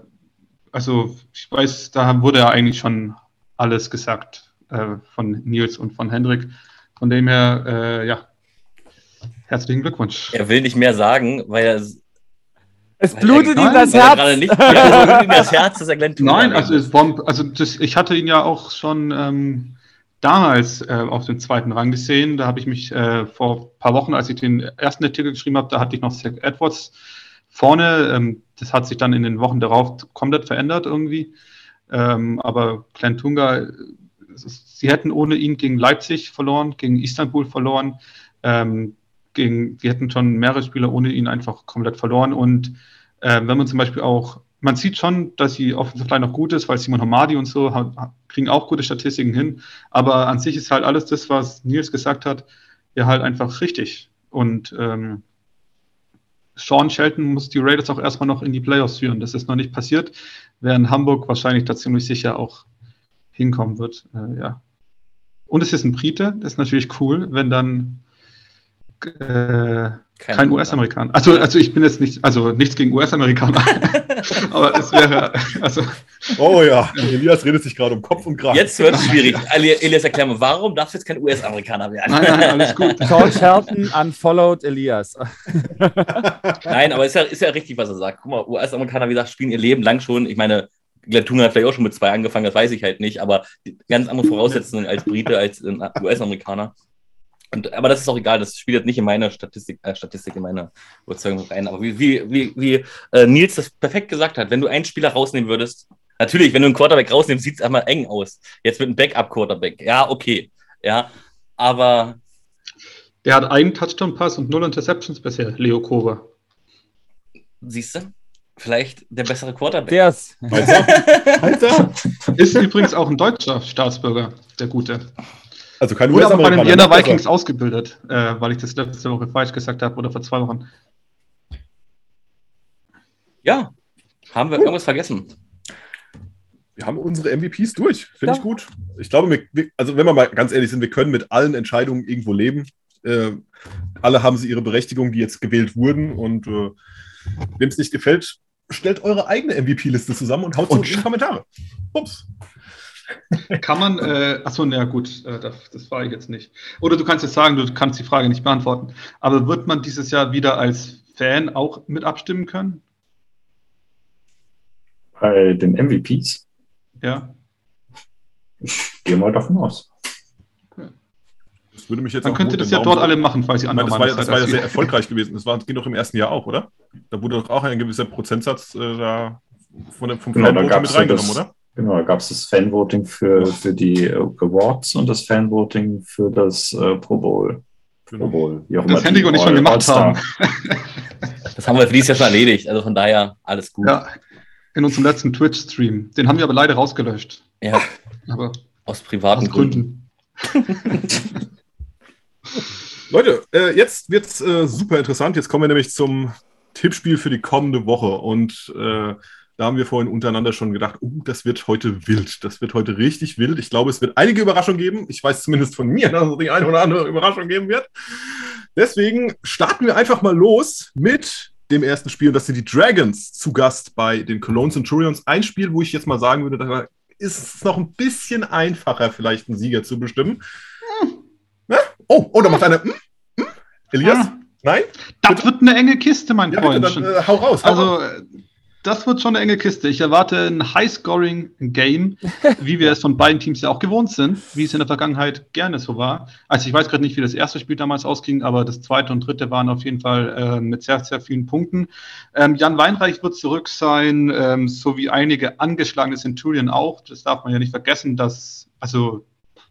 also ich weiß, da wurde er eigentlich schon alles gesagt äh, von Nils und von Hendrik. Von dem her, äh, ja, herzlichen Glückwunsch. Er will nicht mehr sagen, weil er es blutet ihm das Herz. Nicht, ja, es blutet ihm das Herz, dass er Glenn Thunberg Nein, also, es war, also das, ich hatte ihn ja auch schon ähm, damals äh, auf dem zweiten Rang gesehen. Da habe ich mich äh, vor ein paar Wochen, als ich den ersten Artikel geschrieben habe, da hatte ich noch Zach Edwards vorne. Ähm, das hat sich dann in den Wochen darauf komplett verändert irgendwie. Ähm, aber Glenn Tunga, sie hätten ohne ihn gegen Leipzig verloren, gegen Istanbul verloren. Ähm, gegen, wir hätten schon mehrere Spieler ohne ihn einfach komplett verloren. Und äh, wenn man zum Beispiel auch, man sieht schon, dass die Offensive Line noch gut ist, weil Simon Hamadi und so haben, kriegen auch gute Statistiken hin. Aber an sich ist halt alles das, was Nils gesagt hat, ja halt einfach richtig. Und ähm, Sean Shelton muss die Raiders auch erstmal noch in die Playoffs führen. Das ist noch nicht passiert, während Hamburg wahrscheinlich da ziemlich sicher auch hinkommen wird. Äh, ja. Und es ist ein Brite, das ist natürlich cool, wenn dann äh, kein, kein US-Amerikaner. Also, also ich bin jetzt nicht, also nichts gegen US-Amerikaner, aber es wäre, also. Oh ja, Elias redet sich gerade um Kopf und Kragen. Jetzt wird es schwierig. Elias, erklär mal, warum darf jetzt kein US-Amerikaner werden? Nein, nein, alles gut. George Shelton unfollowed Elias. nein, aber ist ja, ist ja richtig, was er sagt. Guck mal, US-Amerikaner, wie gesagt, spielen ihr Leben lang schon. Ich meine, Glenn Tunga hat vielleicht auch schon mit zwei angefangen, das weiß ich halt nicht, aber ganz andere Voraussetzungen als Brite, als US-Amerikaner. Und, aber das ist auch egal, das spielt nicht in meiner Statistik, äh, Statistik in meiner Überzeugung rein. Aber wie, wie, wie, wie äh, Nils das perfekt gesagt hat, wenn du einen Spieler rausnehmen würdest, natürlich, wenn du einen Quarterback rausnimmst, sieht es einmal eng aus. Jetzt mit einem Backup-Quarterback. Ja, okay. Ja, aber. Der hat einen Touchdown-Pass und null Interceptions bisher, Leo Kober. Siehst du? Vielleicht der bessere Quarterback. Der ist. ist übrigens auch ein deutscher Staatsbürger, der Gute. Also kein Wurde aber bei den Vienna Vikings ausgebildet, äh, weil ich das letzte Woche falsch gesagt habe oder vor zwei Wochen. Ja, haben wir irgendwas vergessen? Wir haben unsere MVPs durch. Finde ja. ich gut. Ich glaube, wir, also wenn wir mal ganz ehrlich sind, wir können mit allen Entscheidungen irgendwo leben. Äh, alle haben sie ihre Berechtigung, die jetzt gewählt wurden. Und äh, wem es nicht gefällt, stellt eure eigene MVP-Liste zusammen und haut sie in die Kommentare. Ups. Kann man, äh, achso, na gut, äh, das, das war ich jetzt nicht. Oder du kannst jetzt sagen, du kannst die Frage nicht beantworten. Aber wird man dieses Jahr wieder als Fan auch mit abstimmen können? Bei den MVPs? Ja. Ich gehe mal davon aus. Das würde mich jetzt Man könnte das ja dort alle machen, falls sie andere Das war, das war ja sehr erfolgreich gewesen. Das war, ging doch im ersten Jahr auch, oder? Da wurde doch auch ein gewisser Prozentsatz äh, da von, vom genau, Fan mit reingenommen, das, oder? Genau, da gab es das Fanvoting für, für die äh, Awards und das Fanvoting für das äh, Pro Bowl. Genau. Pro Bowl, wie auch das Handy und ich schon gemacht haben. Das haben wir für dieses Jahr schon erledigt, also von daher alles gut. Ja, in unserem letzten Twitch-Stream. Den haben wir aber leider rausgelöscht. Ja. Aber aus privaten aus Gründen. Gründen. Leute, äh, jetzt wird es äh, super interessant. Jetzt kommen wir nämlich zum Tippspiel für die kommende Woche. Und äh, da haben wir vorhin untereinander schon gedacht, oh, das wird heute wild. Das wird heute richtig wild. Ich glaube, es wird einige Überraschungen geben. Ich weiß zumindest von mir, dass es die eine oder andere Überraschung geben wird. Deswegen starten wir einfach mal los mit dem ersten Spiel. Und das sind die Dragons zu Gast bei den Cologne Centurions. Ein Spiel, wo ich jetzt mal sagen würde, da ist es noch ein bisschen einfacher, vielleicht einen Sieger zu bestimmen. Hm. Oh, oh, da macht einer. Hm? Hm? Elias? Hm. Nein? Das Bitte? wird eine enge Kiste, mein ja, Freund. Bitte, dann, äh, hau raus. Hau also, raus. Das wird schon eine enge Kiste. Ich erwarte ein High-Scoring-Game, wie wir es von beiden Teams ja auch gewohnt sind, wie es in der Vergangenheit gerne so war. Also ich weiß gerade nicht, wie das erste Spiel damals ausging, aber das zweite und dritte waren auf jeden Fall äh, mit sehr, sehr vielen Punkten. Ähm, Jan Weinreich wird zurück sein, ähm, so wie einige angeschlagene Centurion auch. Das darf man ja nicht vergessen, dass, also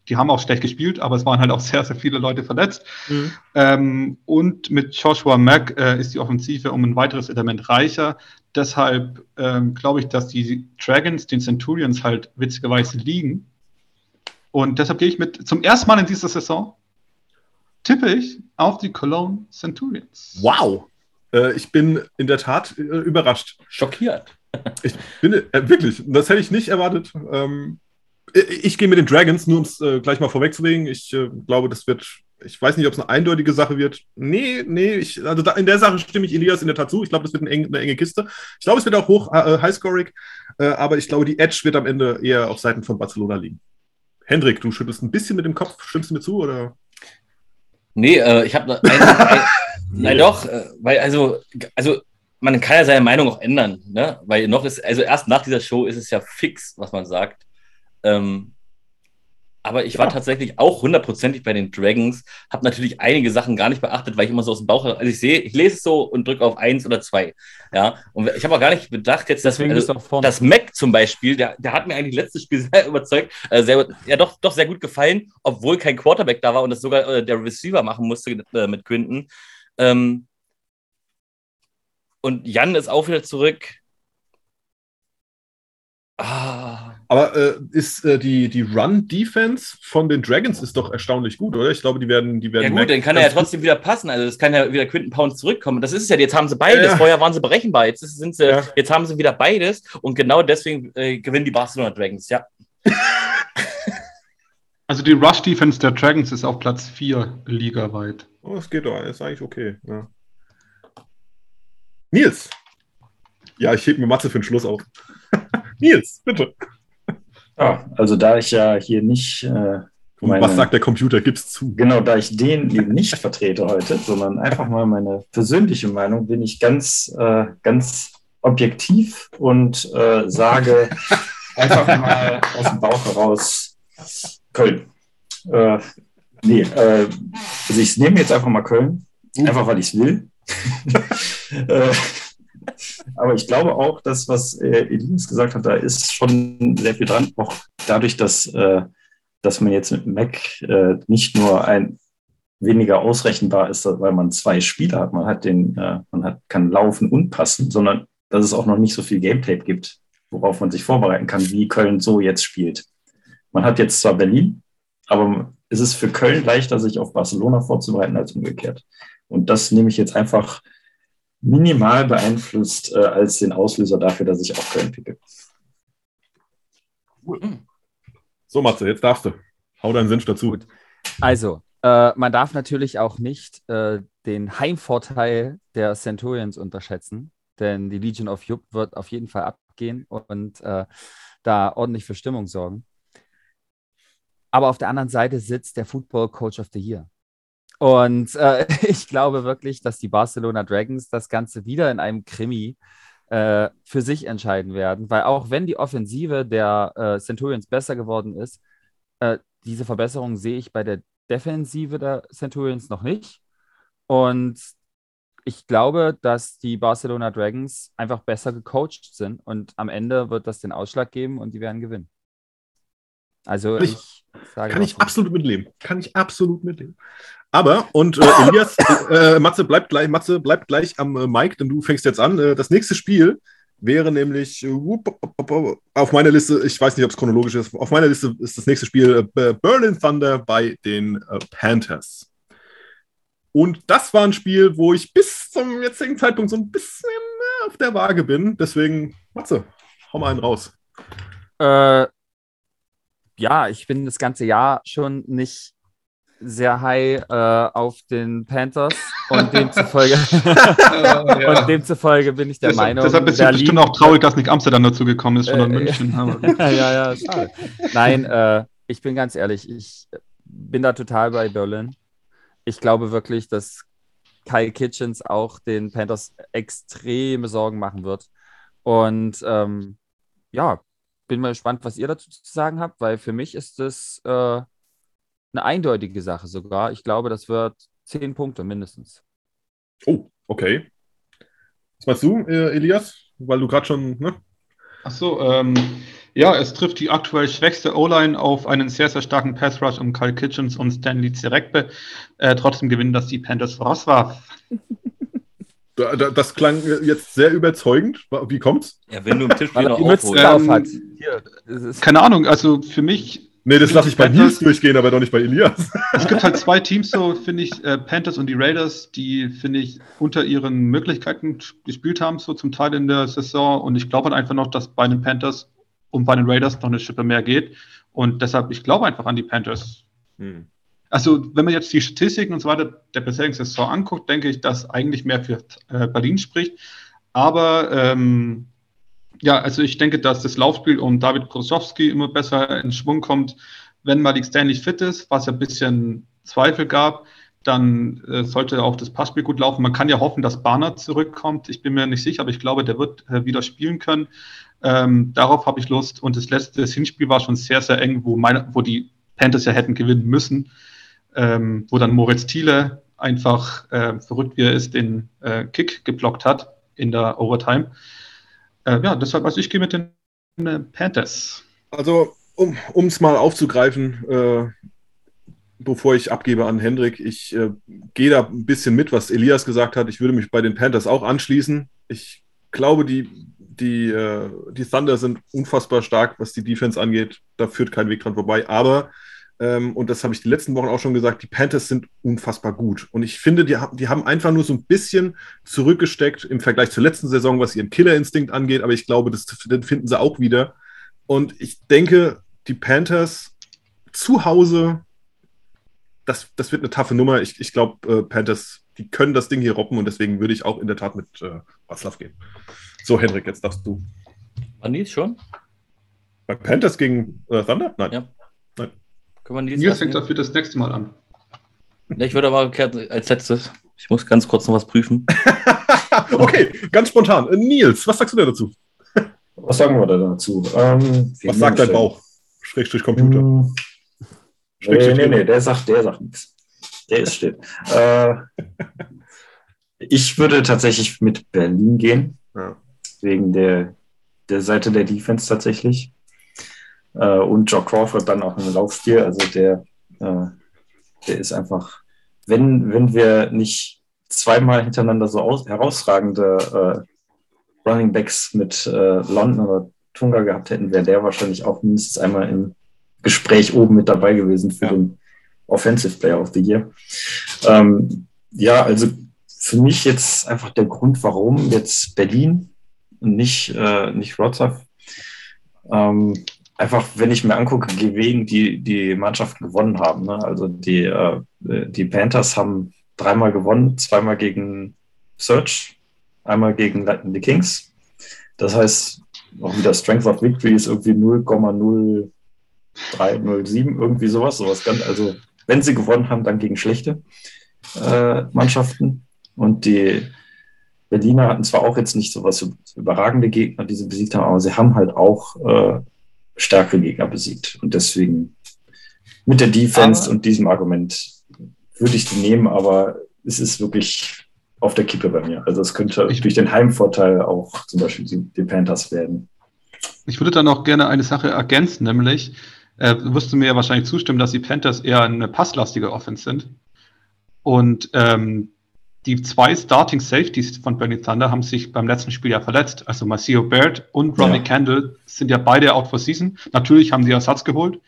die haben auch schlecht gespielt, aber es waren halt auch sehr, sehr viele Leute verletzt. Mhm. Ähm, und mit Joshua Mack äh, ist die Offensive um ein weiteres Element reicher. Deshalb ähm, glaube ich, dass die Dragons den Centurions halt witzigerweise liegen. Und deshalb gehe ich mit zum ersten Mal in dieser Saison tippe ich auf die Cologne Centurions. Wow! Äh, ich bin in der Tat äh, überrascht. Schockiert. ich bin äh, wirklich, das hätte ich nicht erwartet. Ähm, ich gehe mit den Dragons, nur um es äh, gleich mal vorwegzulegen. Ich äh, glaube, das wird, ich weiß nicht, ob es eine eindeutige Sache wird. Nee, nee, ich, also da, in der Sache stimme ich Elias in der Tat zu. Ich glaube, das wird eine enge, eine enge Kiste. Ich glaube, es wird auch hoch äh, highscorig, äh, aber ich glaube, die Edge wird am Ende eher auf Seiten von Barcelona liegen. Hendrik, du schüttelst ein bisschen mit dem Kopf. Stimmst du mir zu? Oder? Nee, äh, ich habe. ein, Nein, doch, äh, weil also, also man kann ja seine Meinung auch ändern, ne? Weil noch ist, also erst nach dieser Show ist es ja fix, was man sagt. Ähm, aber ich war tatsächlich auch hundertprozentig bei den Dragons, habe natürlich einige Sachen gar nicht beachtet, weil ich immer so aus dem Bauch, also ich sehe, ich lese es so und drücke auf eins oder zwei, ja. Und ich habe auch gar nicht bedacht jetzt, dass also, das Mac zum Beispiel, der, der hat mir eigentlich letztes Spiel sehr überzeugt, äh, sehr, ja doch, doch sehr gut gefallen, obwohl kein Quarterback da war und das sogar äh, der Receiver machen musste äh, mit Quinton. Ähm, und Jan ist auch wieder zurück. Ah. Aber äh, ist äh, die, die Run-Defense von den Dragons ist doch erstaunlich gut, oder? Ich glaube, die werden. Die werden ja, gut, dann kann er ja trotzdem wieder passen. Also, es kann ja wieder Quinton Pounds zurückkommen. Das ist es ja, jetzt haben sie beides. Ja. Vorher waren sie berechenbar. Jetzt, sind sie, ja. jetzt haben sie wieder beides. Und genau deswegen äh, gewinnen die Barcelona Dragons, ja. Also, die Rush-Defense der Dragons ist auf Platz 4 ligaweit. Oh, das geht doch. Das ist eigentlich okay. Ja. Nils. Ja, ich hebe mir Matze für den Schluss auf. Nils, bitte. Ja, also da ich ja hier nicht. Äh, meine, was sagt der Computer? Gib's zu. Genau, da ich den eben nicht vertrete heute, sondern einfach mal meine persönliche Meinung, bin ich ganz, äh, ganz objektiv und äh, sage einfach mal aus dem Bauch heraus Köln. Äh, nee, äh, also ich nehme jetzt einfach mal Köln, einfach weil ich es will. Aber ich glaube auch, dass, was äh, Elias gesagt hat, da ist schon sehr viel dran. Auch dadurch, dass, äh, dass man jetzt mit Mac äh, nicht nur ein weniger ausrechenbar ist, weil man zwei Spieler hat. Man hat den, äh, man hat, kann laufen und passen, sondern dass es auch noch nicht so viel Gametape gibt, worauf man sich vorbereiten kann, wie Köln so jetzt spielt. Man hat jetzt zwar Berlin, aber es ist für Köln leichter, sich auf Barcelona vorzubereiten als umgekehrt. Und das nehme ich jetzt einfach minimal beeinflusst äh, als den Auslöser dafür, dass ich auch Köln picke. So, Matze, jetzt darfst du. Hau deinen Senf dazu. Gut. Also, äh, man darf natürlich auch nicht äh, den Heimvorteil der Centurions unterschätzen, denn die Legion of Jupp wird auf jeden Fall abgehen und äh, da ordentlich für Stimmung sorgen. Aber auf der anderen Seite sitzt der Football Coach of the Year. Und äh, ich glaube wirklich, dass die Barcelona Dragons das Ganze wieder in einem Krimi äh, für sich entscheiden werden, weil auch wenn die Offensive der äh, Centurions besser geworden ist, äh, diese Verbesserung sehe ich bei der Defensive der Centurions noch nicht. Und ich glaube, dass die Barcelona Dragons einfach besser gecoacht sind und am Ende wird das den Ausschlag geben und die werden gewinnen. Also ich, ich sage. Kann ich absolut mitleben. Kann ich absolut mitleben. Aber, und äh, Elias, äh, Matze, bleibt gleich, Matze bleibt gleich am äh, Mic, denn du fängst jetzt an. Äh, das nächste Spiel wäre nämlich äh, auf meiner Liste, ich weiß nicht, ob es chronologisch ist, auf meiner Liste ist das nächste Spiel äh, Berlin Thunder bei den Panthers. Und das war ein Spiel, wo ich bis zum jetzigen Zeitpunkt so ein bisschen auf der Waage bin. Deswegen, Matze, hau mal einen raus. Äh, ja, ich bin das ganze Jahr schon nicht sehr high äh, auf den Panthers und demzufolge, ja. und demzufolge bin ich der deshalb, Meinung. Deshalb bist du bestimmt auch traurig, dass nicht Amsterdam dazu gekommen ist, sondern äh, München. ja, ja, schade. Nein, äh, ich bin ganz ehrlich, ich bin da total bei Berlin. Ich glaube wirklich, dass Kyle Kitchens auch den Panthers extreme Sorgen machen wird. Und ähm, ja, bin mal gespannt, was ihr dazu zu sagen habt, weil für mich ist es äh, eine eindeutige Sache sogar. Ich glaube, das wird zehn Punkte mindestens. Oh, okay. Was meinst du, äh, Elias? Weil du gerade schon, ne? Ach so, ähm, ja, es trifft die aktuell schwächste O-Line auf einen sehr, sehr starken Pass Rush um Kyle Kitchens und Stanley Zerekbe. Äh, trotzdem gewinnen das die Panthers voraus war. Das klang jetzt sehr überzeugend. Wie kommt's? Ja, wenn du im Tisch noch ähm, Keine Ahnung, also für mich Nee, das lasse ich bei Nils durchgehen, aber doch nicht bei Elias. Es gibt halt zwei Teams, so finde ich, äh, Panthers und die Raiders, die, finde ich, unter ihren Möglichkeiten gespielt haben, so zum Teil in der Saison. Und ich glaube halt einfach noch, dass bei den Panthers und bei den Raiders noch eine Schippe mehr geht. Und deshalb, ich glaube einfach an die Panthers. Hm. Also, wenn man jetzt die Statistiken und so weiter der bisherigen Saison anguckt, denke ich, dass eigentlich mehr für äh, Berlin spricht. Aber ähm, ja, also ich denke, dass das Laufspiel um David Krosowski immer besser in Schwung kommt. wenn Malik Stanley fit ist, was ja ein bisschen Zweifel gab, dann äh, sollte auch das Passspiel gut laufen. Man kann ja hoffen, dass Barnard zurückkommt. Ich bin mir nicht sicher, aber ich glaube, der wird äh, wieder spielen können. Ähm, darauf habe ich Lust. Und das letzte das Hinspiel war schon sehr, sehr eng, wo, meine, wo die Panthers ja hätten gewinnen müssen, ähm, wo dann Moritz Thiele einfach äh, verrückt wie er ist, den äh, Kick geblockt hat in der Overtime. Äh, ja, deshalb, also ich gehe mit den äh, Panthers. Also, um es mal aufzugreifen, äh, bevor ich abgebe an Hendrik, ich äh, gehe da ein bisschen mit, was Elias gesagt hat. Ich würde mich bei den Panthers auch anschließen. Ich glaube, die, die, äh, die Thunder sind unfassbar stark, was die Defense angeht. Da führt kein Weg dran vorbei. Aber, ähm, und das habe ich die letzten Wochen auch schon gesagt, die Panthers sind unfassbar gut. Und ich finde, die, die haben einfach nur so ein bisschen zurückgesteckt im Vergleich zur letzten Saison, was ihren Killerinstinkt angeht. Aber ich glaube, das finden sie auch wieder. Und ich denke, die Panthers zu Hause das, das wird eine taffe Nummer. Ich, ich glaube, äh, Panthers, die können das Ding hier roppen und deswegen würde ich auch in der Tat mit äh, Watzlaw gehen. So, Henrik, jetzt darfst du. Nils schon? Bei Panthers gegen äh, Thunder? Nein. Ja. Wir Nils, Nils fängt dafür das nächste Mal an. Ich würde aber als letztes, ich muss ganz kurz noch was prüfen. okay, ganz spontan. Äh, Nils, was sagst du denn dazu? Was sagen wir da dazu? Ähm, was sagt dein Bauch? Schrägstrich Computer. Hm. Nee, nee, nee, der sagt, der sagt nichts. Der ist still. Äh, ich würde tatsächlich mit Berlin gehen. Ja. Wegen der, der Seite der Defense tatsächlich. Äh, und Joe Crawford dann auch im Laufspiel. Also der, äh, der ist einfach, wenn, wenn wir nicht zweimal hintereinander so aus, herausragende äh, Running Backs mit äh, London oder Tunga gehabt hätten, wäre der wahrscheinlich auch mindestens einmal im Gespräch oben mit dabei gewesen für ja. den Offensive Player of the Year. Ähm, ja, also für mich jetzt einfach der Grund, warum jetzt Berlin und nicht, äh, nicht Wrocław. Ähm, einfach, wenn ich mir angucke, gegen die die Mannschaften gewonnen haben. Ne? Also die, äh, die Panthers haben dreimal gewonnen, zweimal gegen Search, einmal gegen die Kings. Das heißt, auch wieder Strength of Victory ist irgendwie 0,0 3-0-7, irgendwie sowas. sowas ganz, also, wenn sie gewonnen haben, dann gegen schlechte äh, Mannschaften. Und die Berliner hatten zwar auch jetzt nicht so was überragende Gegner, die sie besiegt haben, aber sie haben halt auch äh, starke Gegner besiegt. Und deswegen mit der Defense aber, und diesem Argument würde ich die nehmen, aber es ist wirklich auf der Kippe bei mir. Also es könnte durch den Heimvorteil auch zum Beispiel die, die Panthers werden. Ich würde dann auch gerne eine Sache ergänzen, nämlich äh, wirst du mir ja wahrscheinlich zustimmen, dass die Panthers eher eine passlastige Offense sind. Und ähm, die zwei Starting Safeties von Bernie Thunder haben sich beim letzten Spiel ja verletzt. Also Marcio Baird und Ronnie ja. Kendall sind ja beide out for season. Natürlich haben sie Ersatz geholt.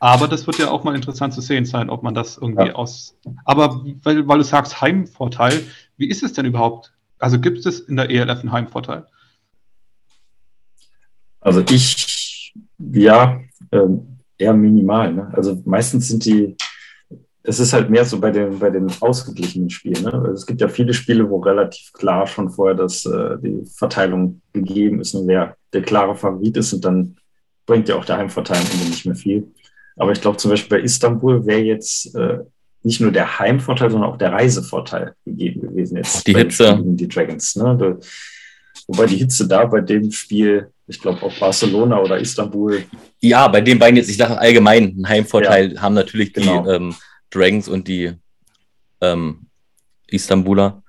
Aber das wird ja auch mal interessant zu sehen sein, ob man das irgendwie ja. aus. Aber weil, weil du sagst Heimvorteil, wie ist es denn überhaupt? Also gibt es in der ELF einen Heimvorteil? Also ich, ja, ähm, eher minimal. Ne? Also meistens sind die, es ist halt mehr so bei den, bei den ausgeglichenen Spielen. Ne? Es gibt ja viele Spiele, wo relativ klar schon vorher dass äh, die Verteilung gegeben ist und wer der klare Favorit ist und dann bringt ja auch der Heimvorteil nicht mehr viel. Aber ich glaube zum Beispiel bei Istanbul wäre jetzt äh, nicht nur der Heimvorteil, sondern auch der Reisevorteil gegeben gewesen jetzt. Die Hitze. Die Dragons. Ne? Wobei die Hitze da bei dem Spiel ich glaube auch Barcelona oder Istanbul. Ja, bei den beiden jetzt, ich sage allgemein, einen Heimvorteil ja, haben natürlich genau. die ähm, Dragons und die ähm, Istanbuler.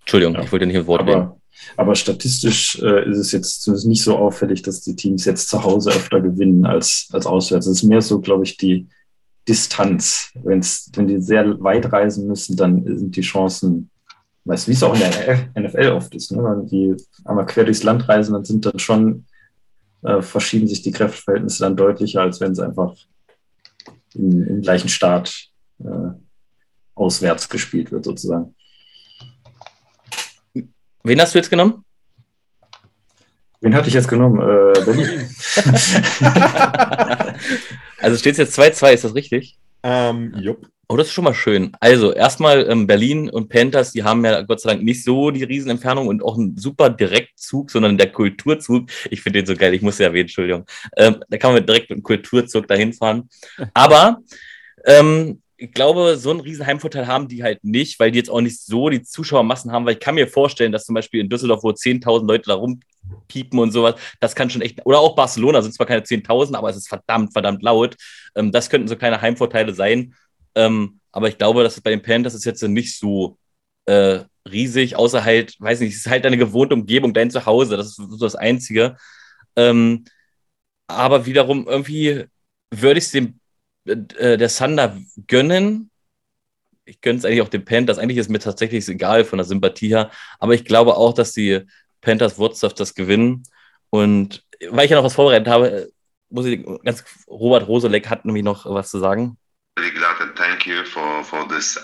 Entschuldigung, ja. ich wollte nicht ein Wort aber, nehmen. Aber statistisch äh, ist es jetzt nicht so auffällig, dass die Teams jetzt zu Hause öfter gewinnen als, als auswärts. Es ist mehr so, glaube ich, die Distanz. Wenn's, wenn die sehr weit reisen müssen, dann sind die Chancen weißt wie es auch in der NFL oft ist, ne? wenn die einmal quer durchs Land reisen, dann sind dann schon äh, verschieben sich die Kräfteverhältnisse dann deutlicher, als wenn es einfach im, im gleichen Start äh, auswärts gespielt wird, sozusagen. Wen hast du jetzt genommen? Wen hatte ich jetzt genommen? Äh, Berlin. also steht es jetzt 2-2, ist das richtig? Ähm, jupp. Oh, das ist schon mal schön. Also, erstmal ähm, Berlin und Panthers, die haben ja Gott sei Dank nicht so die Riesenentfernung und auch einen super Direktzug, sondern der Kulturzug. Ich finde den so geil, ich muss ja erwähnen, Entschuldigung. Ähm, da kann man direkt mit einem Kulturzug dahin fahren. Aber ähm, ich glaube, so einen riesen Heimvorteil haben die halt nicht, weil die jetzt auch nicht so die Zuschauermassen haben, weil ich kann mir vorstellen, dass zum Beispiel in Düsseldorf, wo 10.000 Leute da rumpiepen und sowas, das kann schon echt, oder auch Barcelona sind zwar keine 10.000, aber es ist verdammt, verdammt laut. Ähm, das könnten so kleine Heimvorteile sein. Ähm, aber ich glaube, dass bei den Panthers ist jetzt nicht so äh, riesig, außer halt, weiß nicht, es ist halt eine gewohnte Umgebung, dein Zuhause, das ist so das Einzige. Ähm, aber wiederum irgendwie würde ich es dem äh, der Thunder gönnen. Ich gönne es eigentlich auch den Panthers. Eigentlich ist mir tatsächlich egal von der Sympathie her. Aber ich glaube auch, dass die Panthers Wurzdaff das gewinnen. Und weil ich ja noch was vorbereitet habe, muss ich ganz, Robert Rosolek hat nämlich noch was zu sagen really glad and thank you for, for this.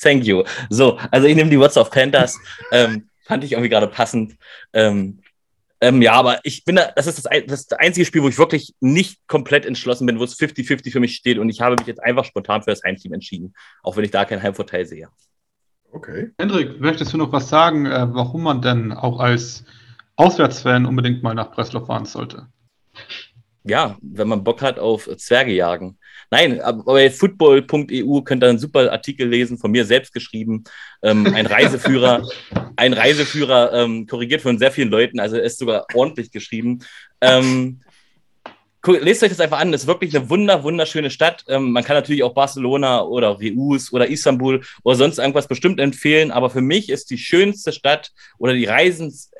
Thank you. So, also ich nehme die Words of Panthers. Ähm, fand ich irgendwie gerade passend. Ähm, ähm, ja, aber ich bin da, das ist das, das, ist das einzige Spiel, wo ich wirklich nicht komplett entschlossen bin, wo es 50-50 für mich steht und ich habe mich jetzt einfach spontan für das Heimteam entschieden, auch wenn ich da keinen Heimvorteil sehe. Okay. Hendrik, möchtest du noch was sagen, äh, warum man denn auch als Auswärtsfan unbedingt mal nach Breslau fahren sollte? Ja, wenn man Bock hat auf Zwerge jagen. Nein, aber bei football.eu könnt ihr einen super Artikel lesen, von mir selbst geschrieben. Ähm, ein Reiseführer, ein Reiseführer ähm, korrigiert von sehr vielen Leuten, also er ist sogar ordentlich geschrieben. Ähm, lest euch das einfach an, das ist wirklich eine wunder, wunderschöne Stadt. Ähm, man kann natürlich auch Barcelona oder Reus oder Istanbul oder sonst irgendwas bestimmt empfehlen, aber für mich ist die schönste Stadt oder die Reisens,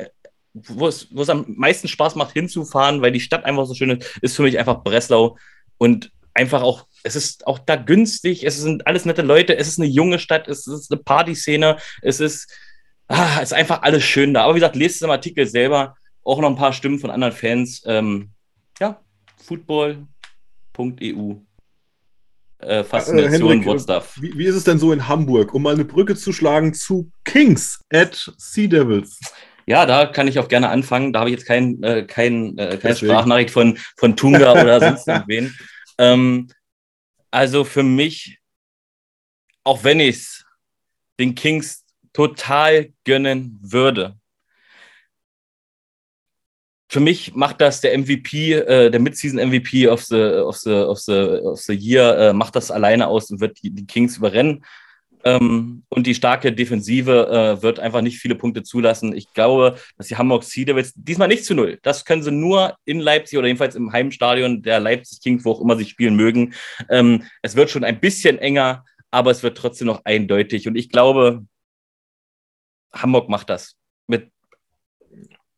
wo es, wo es am meisten Spaß macht hinzufahren, weil die Stadt einfach so schön ist, ist für mich einfach Breslau. Und einfach auch, es ist auch da günstig, es sind alles nette Leute, es ist eine junge Stadt, es ist eine Partyszene, es ist, ah, es ist einfach alles schön da. Aber wie gesagt, lest es im Artikel selber, auch noch ein paar Stimmen von anderen Fans. Ähm, ja, football.eu. Äh, Faszination, äh, Henrik, wie, wie, ist es denn so in Hamburg, um mal eine Brücke zu schlagen zu Kings at Sea Devils? Ja, da kann ich auch gerne anfangen. Da habe ich jetzt kein, äh, kein, äh, keine Sprachnachricht von, von Tunga oder sonst irgendwen. Ähm, also für mich, auch wenn ich es den Kings total gönnen würde, für mich macht das der MVP, äh, der Midseason MVP of the, of the, of the, of the Year, äh, macht das alleine aus und wird die, die Kings überrennen. Ähm, und die starke Defensive äh, wird einfach nicht viele Punkte zulassen. Ich glaube, dass die Hamburg Sea Devils diesmal nicht zu null. Das können sie nur in Leipzig oder jedenfalls im Heimstadion der Leipzig Kings, wo auch immer sie spielen mögen. Ähm, es wird schon ein bisschen enger, aber es wird trotzdem noch eindeutig. Und ich glaube, Hamburg macht das mit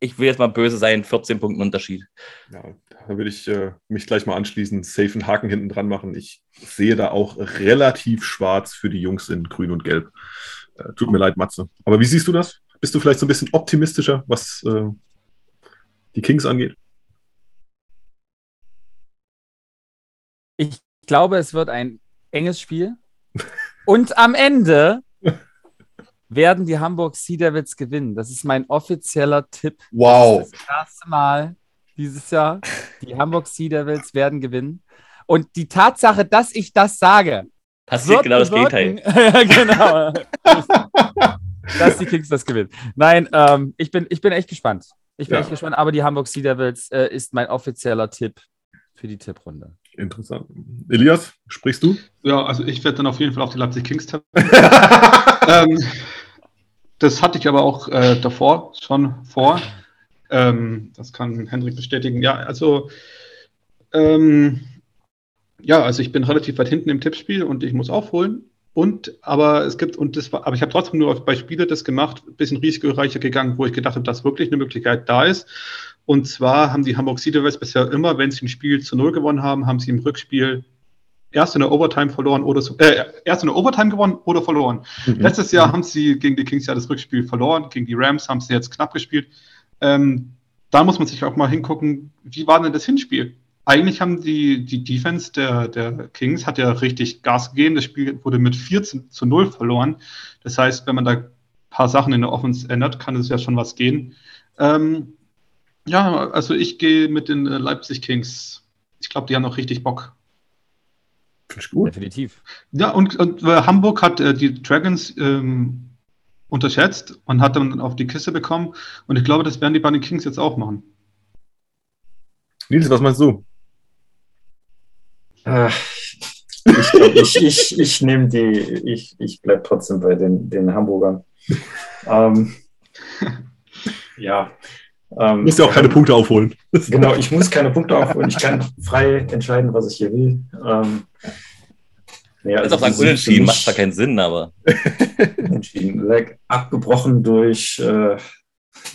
ich will jetzt mal böse sein, 14 Punkten Unterschied. Ja, da würde ich äh, mich gleich mal anschließen, safe einen Haken hinten dran machen. Ich sehe da auch relativ schwarz für die Jungs in Grün und Gelb. Äh, tut mir leid, Matze. Aber wie siehst du das? Bist du vielleicht so ein bisschen optimistischer, was äh, die Kings angeht? Ich glaube, es wird ein enges Spiel. Und am Ende werden die Hamburg Sea Devils gewinnen. Das ist mein offizieller Tipp. Wow. Das, das erste Mal dieses Jahr. Die Hamburg Sea Devils werden gewinnen. Und die Tatsache, dass ich das sage, passiert genau das Gegenteil. genau. dass die Kings das gewinnen. Nein, ähm, ich, bin, ich bin echt gespannt. Ich bin ja. echt gespannt, aber die Hamburg Sea Devils äh, ist mein offizieller Tipp für die Tipprunde. Interessant. Elias, sprichst du? Ja, also ich werde dann auf jeden Fall auf die Leipzig Kings tippen. ähm, das hatte ich aber auch äh, davor schon vor. Ähm, das kann Hendrik bestätigen. Ja, also ähm, ja, also ich bin relativ weit hinten im Tippspiel und ich muss aufholen. Und aber es gibt, und das war, aber ich habe trotzdem nur bei Spiele das gemacht, ein bisschen risikoreicher gegangen, wo ich gedacht habe, dass wirklich eine Möglichkeit da ist. Und zwar haben die Hamburg Sea Devils bisher immer, wenn sie ein Spiel zu null gewonnen haben, haben sie im Rückspiel erst in der Overtime verloren oder äh, erst in der Overtime gewonnen oder verloren. Mhm. Letztes Jahr haben sie gegen die Kings ja das Rückspiel verloren, gegen die Rams haben sie jetzt knapp gespielt. Ähm, da muss man sich auch mal hingucken, wie war denn das Hinspiel? Eigentlich haben die, die Defense der, der Kings hat ja richtig Gas gegeben. Das Spiel wurde mit 14 zu 0 verloren. Das heißt, wenn man da ein paar Sachen in der Offense ändert, kann es ja schon was gehen. Ähm, ja, also ich gehe mit den Leipzig Kings. Ich glaube, die haben noch richtig Bock Finde ich gut. Definitiv. Ja, und, und äh, Hamburg hat äh, die Dragons ähm, unterschätzt und hat dann auf die Kiste bekommen. Und ich glaube, das werden die bei den Kings jetzt auch machen. Nils, was meinst du? Ach, ich, ich, ich, ich nehme die, ich, ich bleibe trotzdem bei den, den Hamburgern. ähm, ja. Ähm, du musst ja auch keine Punkte aufholen. Genau, ich muss keine Punkte aufholen. Ich kann frei entscheiden, was ich hier will. Ähm, ja, also auch sagen, unentschieden macht zwar keinen Sinn, aber. unentschieden. Like, abgebrochen durch. Äh,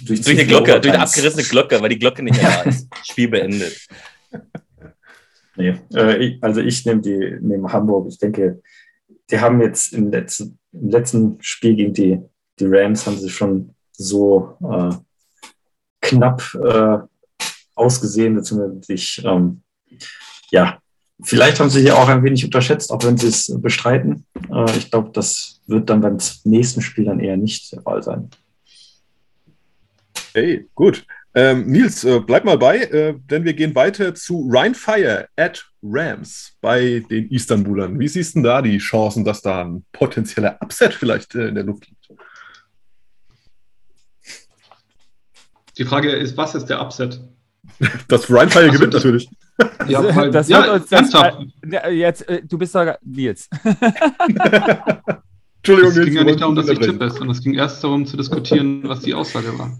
durch, durch eine Glocke, durch eine abgerissene Glocke, weil die Glocke nicht da ist. Spiel beendet. Nee, äh, ich, also ich nehme die nehme Hamburg. Ich denke, die haben jetzt im letzten, im letzten Spiel gegen die, die Rams haben sie schon so äh, knapp äh, ausgesehen, beziehungsweise sich, ähm, ja, vielleicht haben sie hier auch ein wenig unterschätzt, auch wenn sie es bestreiten. Äh, ich glaube, das wird dann beim nächsten Spiel dann eher nicht der Fall sein. Hey, gut. Ähm, Nils, äh, bleib mal bei, äh, denn wir gehen weiter zu Ryan Fire at Rams bei den Istanbulern. Wie siehst du da die Chancen, dass da ein potenzieller Upset vielleicht äh, in der Luft liegt? Die Frage ist, was ist der Upset? Dass Ryan Fire gewinnt natürlich. Ja, weil, das ja, uns das, äh, jetzt, äh, du bist doch Nils. Entschuldigung, es ging ja nicht darum, dass ich tippe, sondern es ging erst darum zu diskutieren, was die Aussage war.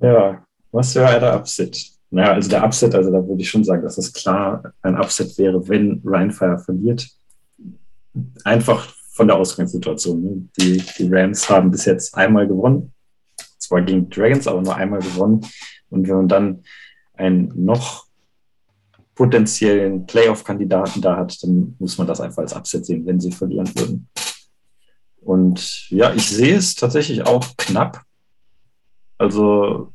Ja, was wäre der Upset? Naja, also der Upset, also da würde ich schon sagen, dass es klar ein Upset wäre, wenn Ryan Fire verliert. Einfach von der Ausgangssituation. Ne? Die, die Rams haben bis jetzt einmal gewonnen. Zwar gegen Dragons, aber nur einmal gewonnen. Und wenn man dann einen noch potenziellen Playoff-Kandidaten da hat, dann muss man das einfach als Upset sehen, wenn sie verlieren würden. Und ja, ich sehe es tatsächlich auch knapp. Also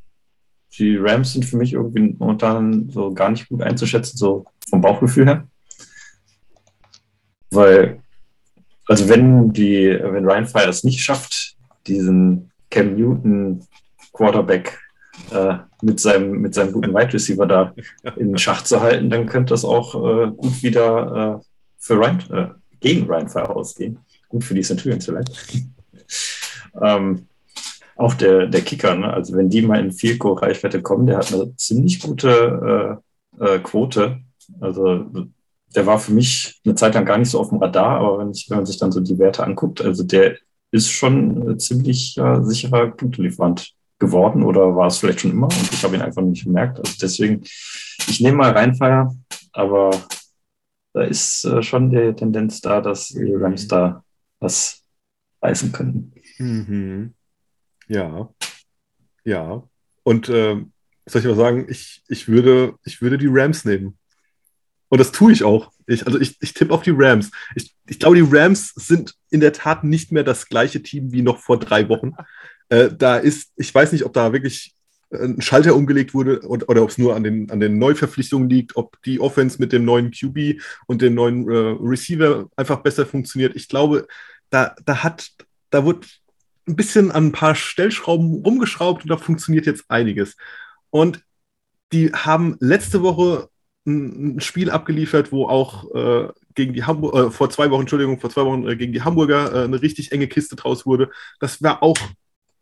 die Rams sind für mich irgendwie momentan so gar nicht gut einzuschätzen, so vom Bauchgefühl her. Weil, also wenn die, wenn Ryan Fire es nicht schafft, diesen Cam Newton Quarterback äh, mit, seinem, mit seinem guten Wide Receiver da in Schach zu halten, dann könnte das auch äh, gut wieder äh, für Ryan, äh, gegen Ryan Fire ausgehen. Gut für die Centurions vielleicht. ähm, auch der, der Kicker, ne? also wenn die mal in Field Goal Reichweite kommen, der hat eine ziemlich gute äh, äh, Quote. Also der war für mich eine Zeit lang gar nicht so auf dem Radar, aber wenn, ich, wenn man sich dann so die Werte anguckt, also der ist schon ziemlich äh, sicherer Punktelieferant geworden oder war es vielleicht schon immer und ich habe ihn einfach nicht bemerkt. Also deswegen, ich nehme mal Rheinfeier, aber da ist äh, schon die Tendenz da, dass die Rams da was reißen könnten. Mhm. Ja, ja. Und äh, soll ich mal sagen, ich, ich, würde, ich würde die Rams nehmen. Und das tue ich auch. Ich, also ich, ich tippe auf die Rams. Ich, ich glaube, die Rams sind in der Tat nicht mehr das gleiche Team wie noch vor drei Wochen. Äh, da ist, ich weiß nicht, ob da wirklich ein Schalter umgelegt wurde oder, oder ob es nur an den, an den Neuverpflichtungen liegt, ob die Offense mit dem neuen QB und dem neuen äh, Receiver einfach besser funktioniert. Ich glaube, da, da hat, da wird ein bisschen an ein paar Stellschrauben rumgeschraubt und da funktioniert jetzt einiges. Und die haben letzte Woche ein, ein Spiel abgeliefert, wo auch äh, gegen die Hamburg, äh, vor zwei Wochen, Entschuldigung, vor zwei Wochen äh, gegen die Hamburger äh, eine richtig enge Kiste draus wurde. Das war auch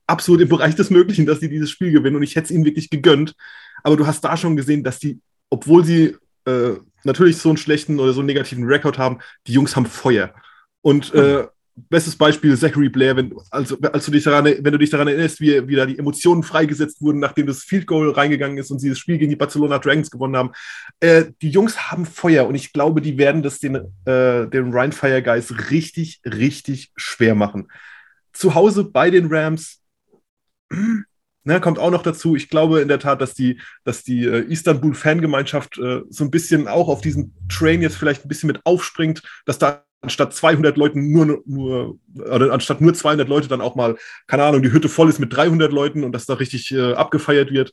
absolut im Bereich des Möglichen, dass sie dieses Spiel gewinnen und ich hätte es ihnen wirklich gegönnt. Aber du hast da schon gesehen, dass die, obwohl sie äh, natürlich so einen schlechten oder so einen negativen Rekord haben, die Jungs haben Feuer. Und äh, bestes Beispiel Zachary Blair, wenn, also, als du dich daran, wenn du dich daran erinnerst, wie, wie da die Emotionen freigesetzt wurden, nachdem das Field Goal reingegangen ist und sie das Spiel gegen die Barcelona Dragons gewonnen haben. Äh, die Jungs haben Feuer und ich glaube, die werden das den, äh, den Ryan Fire Guys richtig, richtig schwer machen. Zu Hause bei den Rams Ne, kommt auch noch dazu, ich glaube in der Tat, dass die, dass die äh, Istanbul-Fangemeinschaft äh, so ein bisschen auch auf diesen Train jetzt vielleicht ein bisschen mit aufspringt, dass da anstatt 200 Leuten nur, nur oder anstatt nur 200 Leute dann auch mal, keine Ahnung, die Hütte voll ist mit 300 Leuten und dass da richtig äh, abgefeiert wird.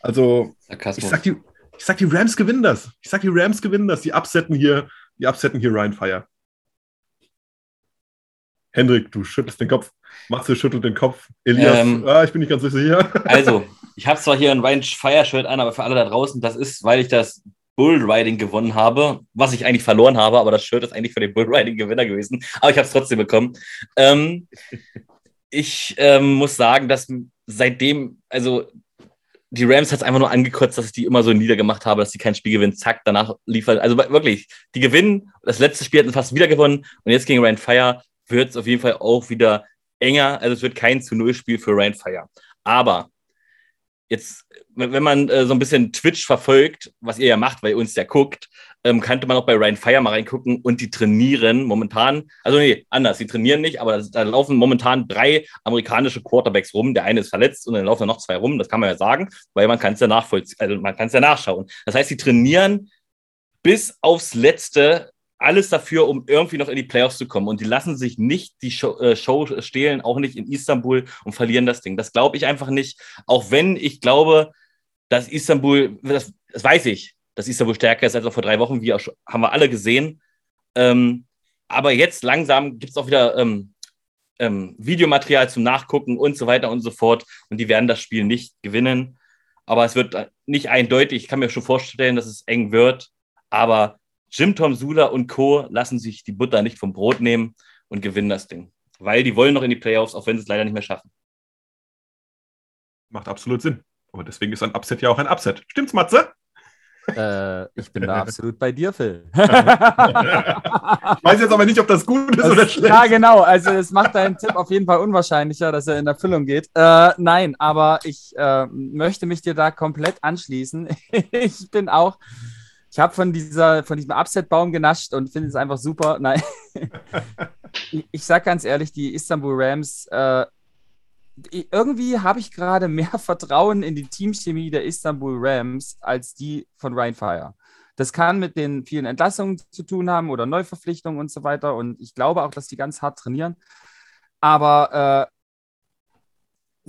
Also, ich sag, die, ich sag, die Rams gewinnen das. Ich sag, die Rams gewinnen das. Die absetzen hier, die absetzen hier Ryan Fire. Hendrik, du schüttelst den Kopf. Matze schüttelt den Kopf. Elias, ähm, ah, ich bin nicht ganz sicher. Also, ich habe zwar hier ein Ryan Fire Shirt an, aber für alle da draußen, das ist, weil ich das Bullriding gewonnen habe, was ich eigentlich verloren habe, aber das Shirt ist eigentlich für den Bullriding-Gewinner gewesen. Aber ich habe es trotzdem bekommen. Ähm, ich ähm, muss sagen, dass seitdem, also die Rams hat es einfach nur angekotzt, dass ich die immer so niedergemacht habe, dass sie kein Spiel gewinnen. Zack, danach liefert. Also wirklich, die gewinnen. Das letzte Spiel hatten fast wieder gewonnen. Und jetzt gegen Rand Fire wird es auf jeden Fall auch wieder enger. Also es wird kein zu Null Spiel für Rand Fire. Aber jetzt, wenn man äh, so ein bisschen Twitch verfolgt, was ihr ja macht, weil ihr uns ja guckt, ähm, könnte man auch bei Ryan Fire mal reingucken und die trainieren momentan, also nee, anders, die trainieren nicht, aber da laufen momentan drei amerikanische Quarterbacks rum. Der eine ist verletzt und dann laufen noch zwei rum, das kann man ja sagen, weil man kann es ja nachvollziehen, also man kann es ja nachschauen. Das heißt, sie trainieren bis aufs Letzte alles dafür, um irgendwie noch in die Playoffs zu kommen. Und die lassen sich nicht die Show, äh, Show stehlen, auch nicht in Istanbul und verlieren das Ding. Das glaube ich einfach nicht. Auch wenn ich glaube, dass Istanbul, das, das weiß ich, dass Istanbul stärker ist als noch vor drei Wochen, wie auch, haben wir alle gesehen. Ähm, aber jetzt langsam gibt es auch wieder ähm, ähm, Videomaterial zum Nachgucken und so weiter und so fort. Und die werden das Spiel nicht gewinnen. Aber es wird nicht eindeutig. Ich kann mir schon vorstellen, dass es eng wird. Aber Jim Tom Sula und Co. lassen sich die Butter nicht vom Brot nehmen und gewinnen das Ding. Weil die wollen noch in die Playoffs, auch wenn sie es leider nicht mehr schaffen. Macht absolut Sinn. Aber deswegen ist ein Upset ja auch ein Upset. Stimmt's, Matze? Äh, ich bin da absolut bei dir, Phil. ich weiß jetzt aber nicht, ob das gut ist das, oder schlecht. Ja, genau. Also es macht deinen Tipp auf jeden Fall unwahrscheinlicher, dass er in Erfüllung geht. Äh, nein, aber ich äh, möchte mich dir da komplett anschließen. ich bin auch ich habe von, von diesem Upset-Baum genascht und finde es einfach super. Nein. ich, ich sage ganz ehrlich, die Istanbul Rams, äh, irgendwie habe ich gerade mehr Vertrauen in die Teamchemie der Istanbul Rams als die von Ryan Fire. Das kann mit den vielen Entlassungen zu tun haben oder Neuverpflichtungen und so weiter. Und ich glaube auch, dass die ganz hart trainieren. Aber äh,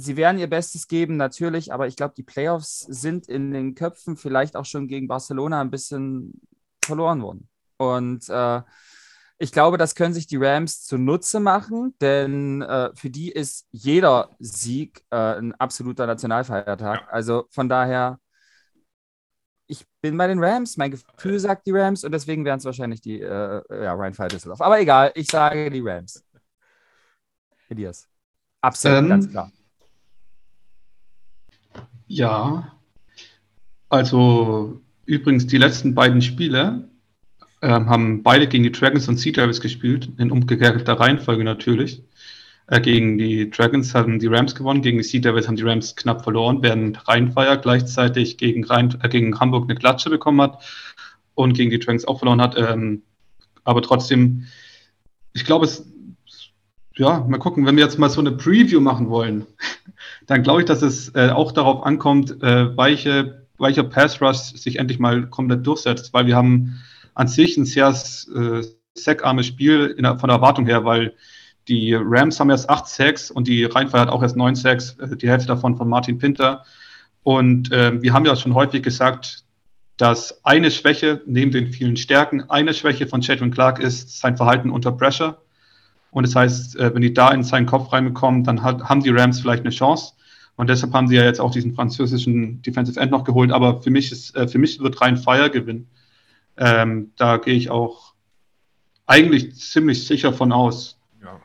sie werden ihr Bestes geben, natürlich, aber ich glaube, die Playoffs sind in den Köpfen vielleicht auch schon gegen Barcelona ein bisschen verloren worden. Und äh, ich glaube, das können sich die Rams zunutze machen, denn äh, für die ist jeder Sieg äh, ein absoluter Nationalfeiertag. Also von daher, ich bin bei den Rams, mein Gefühl sagt die Rams und deswegen wären es wahrscheinlich die äh, ja, Ryan Fire Düsseldorf. Aber egal, ich sage die Rams. Elias. Absolut, ähm, ganz klar. Ja, also übrigens die letzten beiden Spiele äh, haben beide gegen die Dragons und Sea Devils gespielt, in umgekehrter Reihenfolge natürlich. Äh, gegen die Dragons haben die Rams gewonnen, gegen die Sea Devils haben die Rams knapp verloren, während Rheinfire gleichzeitig gegen, Rhein, äh, gegen Hamburg eine Klatsche bekommen hat und gegen die Dragons auch verloren hat. Ähm, aber trotzdem, ich glaube, es ja, mal gucken, wenn wir jetzt mal so eine Preview machen wollen, dann glaube ich, dass es äh, auch darauf ankommt, äh, welche, welcher Pass Rush sich endlich mal komplett durchsetzt, weil wir haben an sich ein sehr äh, sackarmes Spiel der, von der Erwartung her, weil die Rams haben erst acht Sacks und die Rheinfire hat auch erst neun Sacks, äh, die Hälfte davon von Martin Pinter. Und äh, wir haben ja schon häufig gesagt, dass eine Schwäche neben den vielen Stärken, eine Schwäche von Chadwin Clark ist sein Verhalten unter Pressure. Und das heißt, äh, wenn die da in seinen Kopf reinbekommen, dann hat, haben die Rams vielleicht eine Chance. Und deshalb haben sie ja jetzt auch diesen französischen Defensive End noch geholt. Aber für mich ist, äh, für mich wird rein Fire gewinnen. Ähm, da gehe ich auch eigentlich ziemlich sicher von aus. Ja.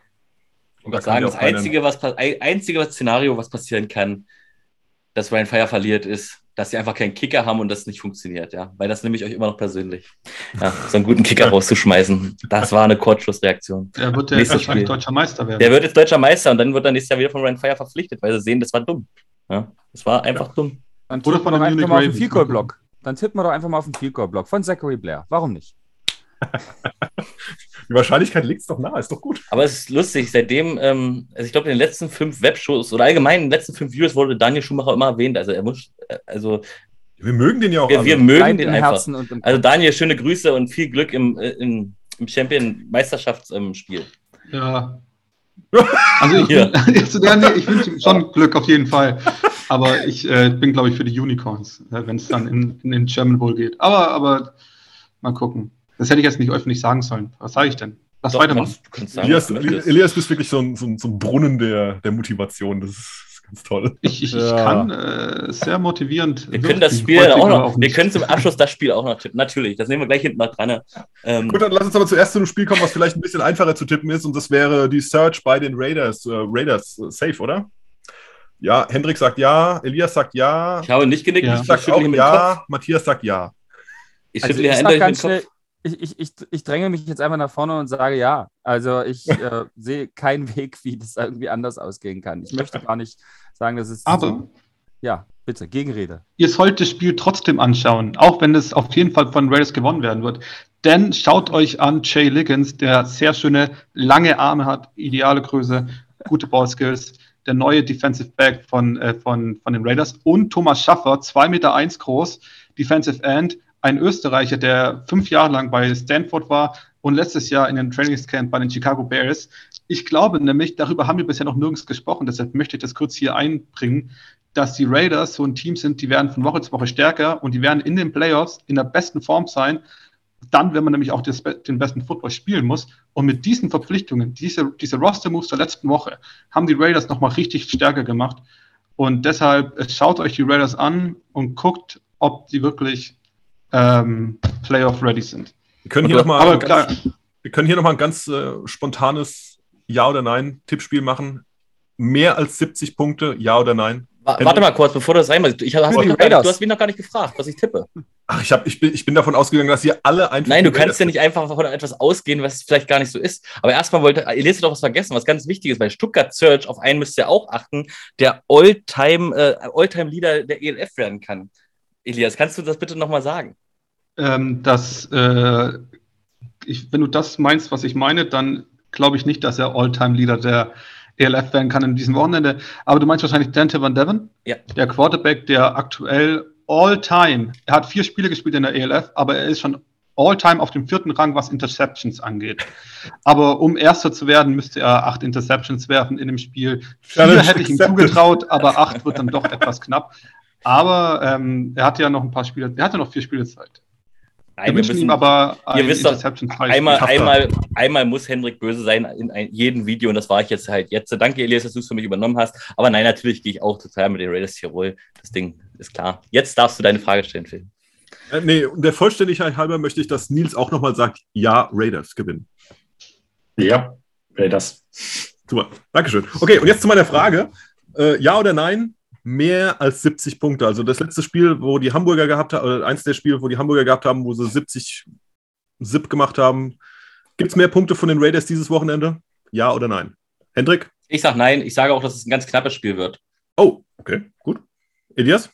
Und da sagen, das einzige was, einzige was Szenario, was passieren kann, dass Ryan Fire verliert, ist, dass sie einfach keinen Kicker haben und das nicht funktioniert, ja. Weil das nehme ich euch immer noch persönlich. Ja, so einen guten Kicker rauszuschmeißen. Das war eine Kurzschlussreaktion. Der wird der wahrscheinlich deutscher Meister werden. Der wird jetzt deutscher Meister und dann wird er nächstes Jahr wieder von Ryan Fire verpflichtet, weil sie sehen, das war dumm. Ja, das war einfach ja. dumm. Dann Oder von einem einfach mal auf den Field Block. Dann tippen wir doch einfach mal auf den Field Block von Zachary Blair. Warum nicht? Die Wahrscheinlichkeit liegt es doch nahe, ist doch gut. Aber es ist lustig, seitdem, ähm, also ich glaube, in den letzten fünf Webshows oder allgemein in den letzten fünf Videos wurde Daniel Schumacher immer erwähnt. Also er muss, äh, also wir mögen den ja auch. Wir, wir mögen den einfach. Also Daniel, schöne Grüße und viel Glück im, äh, im, im Champion-Meisterschaftsspiel. Ja. Also ich, ja. also der, ich wünsche ihm schon Glück auf jeden Fall. Aber ich äh, bin, glaube ich, für die Unicorns, äh, wenn es dann in, in den German Bowl geht. Aber, aber mal gucken. Das hätte ich jetzt nicht öffentlich sagen sollen. Was sage ich denn? Lass Doch, weitermachen. Kannst, kannst sagen, Elias, Elias, bist wirklich so ein, so ein, so ein Brunnen der, der Motivation. Das ist, ganz toll. Ich, ich, ja. ich kann äh, sehr motivierend. Wir können das Spiel auch noch, wir können zum Abschluss das Spiel auch noch tippen. Natürlich, das nehmen wir gleich hinten mal dran. Ähm, Gut, dann lass uns aber zuerst zu einem Spiel kommen, was vielleicht ein bisschen einfacher zu tippen ist, und das wäre die Search bei den Raiders. Äh, Raiders äh, safe, oder? Ja, Hendrik sagt ja, Elias sagt ja. Ich habe nicht genickt. Ja. Ich sage auch ja, Matthias sagt ja. Ich also schüttle also ja schnell, ich, ich, ich, ich, dränge mich jetzt einfach nach vorne und sage ja. Also ich äh, sehe keinen Weg, wie das irgendwie anders ausgehen kann. Ich möchte gar nicht sagen, dass es. Aber. So, ja, bitte, Gegenrede. Ihr sollt das Spiel trotzdem anschauen, auch wenn es auf jeden Fall von Raiders gewonnen werden wird. Denn schaut euch an Jay Liggins, der sehr schöne, lange Arme hat, ideale Größe, gute Ballskills der neue Defensive Back von, äh, von, von den Raiders und Thomas Schaffer, 2,1 Meter eins groß, Defensive End, ein Österreicher, der fünf Jahre lang bei Stanford war und letztes Jahr in den Trainingscamp bei den Chicago Bears. Ich glaube nämlich, darüber haben wir bisher noch nirgends gesprochen, deshalb möchte ich das kurz hier einbringen, dass die Raiders so ein Team sind, die werden von Woche zu Woche stärker und die werden in den Playoffs in der besten Form sein dann, wenn man nämlich auch das, den besten Football spielen muss. Und mit diesen Verpflichtungen, diese, diese Roster-Moves der letzten Woche, haben die Raiders nochmal richtig stärker gemacht. Und deshalb schaut euch die Raiders an und guckt, ob die wirklich ähm, Playoff-ready sind. Wir können hier nochmal ein, ganz, wir können hier noch mal ein ganz äh, spontanes Ja oder Nein Tippspiel machen. Mehr als 70 Punkte, Ja oder Nein? Warte mal kurz, bevor du das reinmachst. Ich hast du, du hast mich noch gar nicht gefragt, was ich tippe. Ach, ich, hab, ich, bin, ich bin davon ausgegangen, dass ihr alle einfach. Nein, du kannst ja nicht einfach von etwas ausgehen, was vielleicht gar nicht so ist. Aber erstmal wollte, Elias doch was vergessen, was ganz wichtig ist, weil Stuttgart Search, auf einen müsst ihr auch achten, der All-Time äh, All Leader der ELF werden kann. Elias, kannst du das bitte nochmal sagen? Ähm, dass, äh, ich, wenn du das meinst, was ich meine, dann glaube ich nicht, dass er All-Time Leader der ELF werden kann in diesem Wochenende. Aber du meinst wahrscheinlich Dante Van Devon? Ja. Der Quarterback, der aktuell All-Time, er hat vier Spiele gespielt in der ELF, aber er ist schon All-Time auf dem vierten Rang, was Interceptions angeht. Aber um Erster zu werden, müsste er acht Interceptions werfen in dem Spiel. Vier hätte ich ihm zugetraut, aber acht wird dann doch etwas knapp. Aber ähm, er hatte ja noch ein paar Spiele, er hatte noch vier Spiele Zeit. Nein, wir müssen, ihm aber ihr wisst doch, einmal, einmal, einmal muss Hendrik böse sein in ein, jedem Video und das war ich jetzt halt jetzt. Danke, Elias, dass du es für mich übernommen hast. Aber nein, natürlich gehe ich auch total mit den Raiders Tirol. Das Ding ist klar. Jetzt darfst du deine Frage stellen, Phil. Äh, nee, der Vollständigkeit halber möchte ich, dass Nils auch nochmal sagt, ja, Raiders gewinnen. Ja, Raiders. Super, Dankeschön. Okay, und jetzt zu meiner Frage. Äh, ja oder nein? Mehr als 70 Punkte. Also das letzte Spiel, wo die Hamburger gehabt haben, oder eins der Spiele, wo die Hamburger gehabt haben, wo sie 70 SIP gemacht haben. Gibt es mehr Punkte von den Raiders dieses Wochenende? Ja oder nein? Hendrik? Ich sage nein. Ich sage auch, dass es ein ganz knappes Spiel wird. Oh, okay, gut. Elias?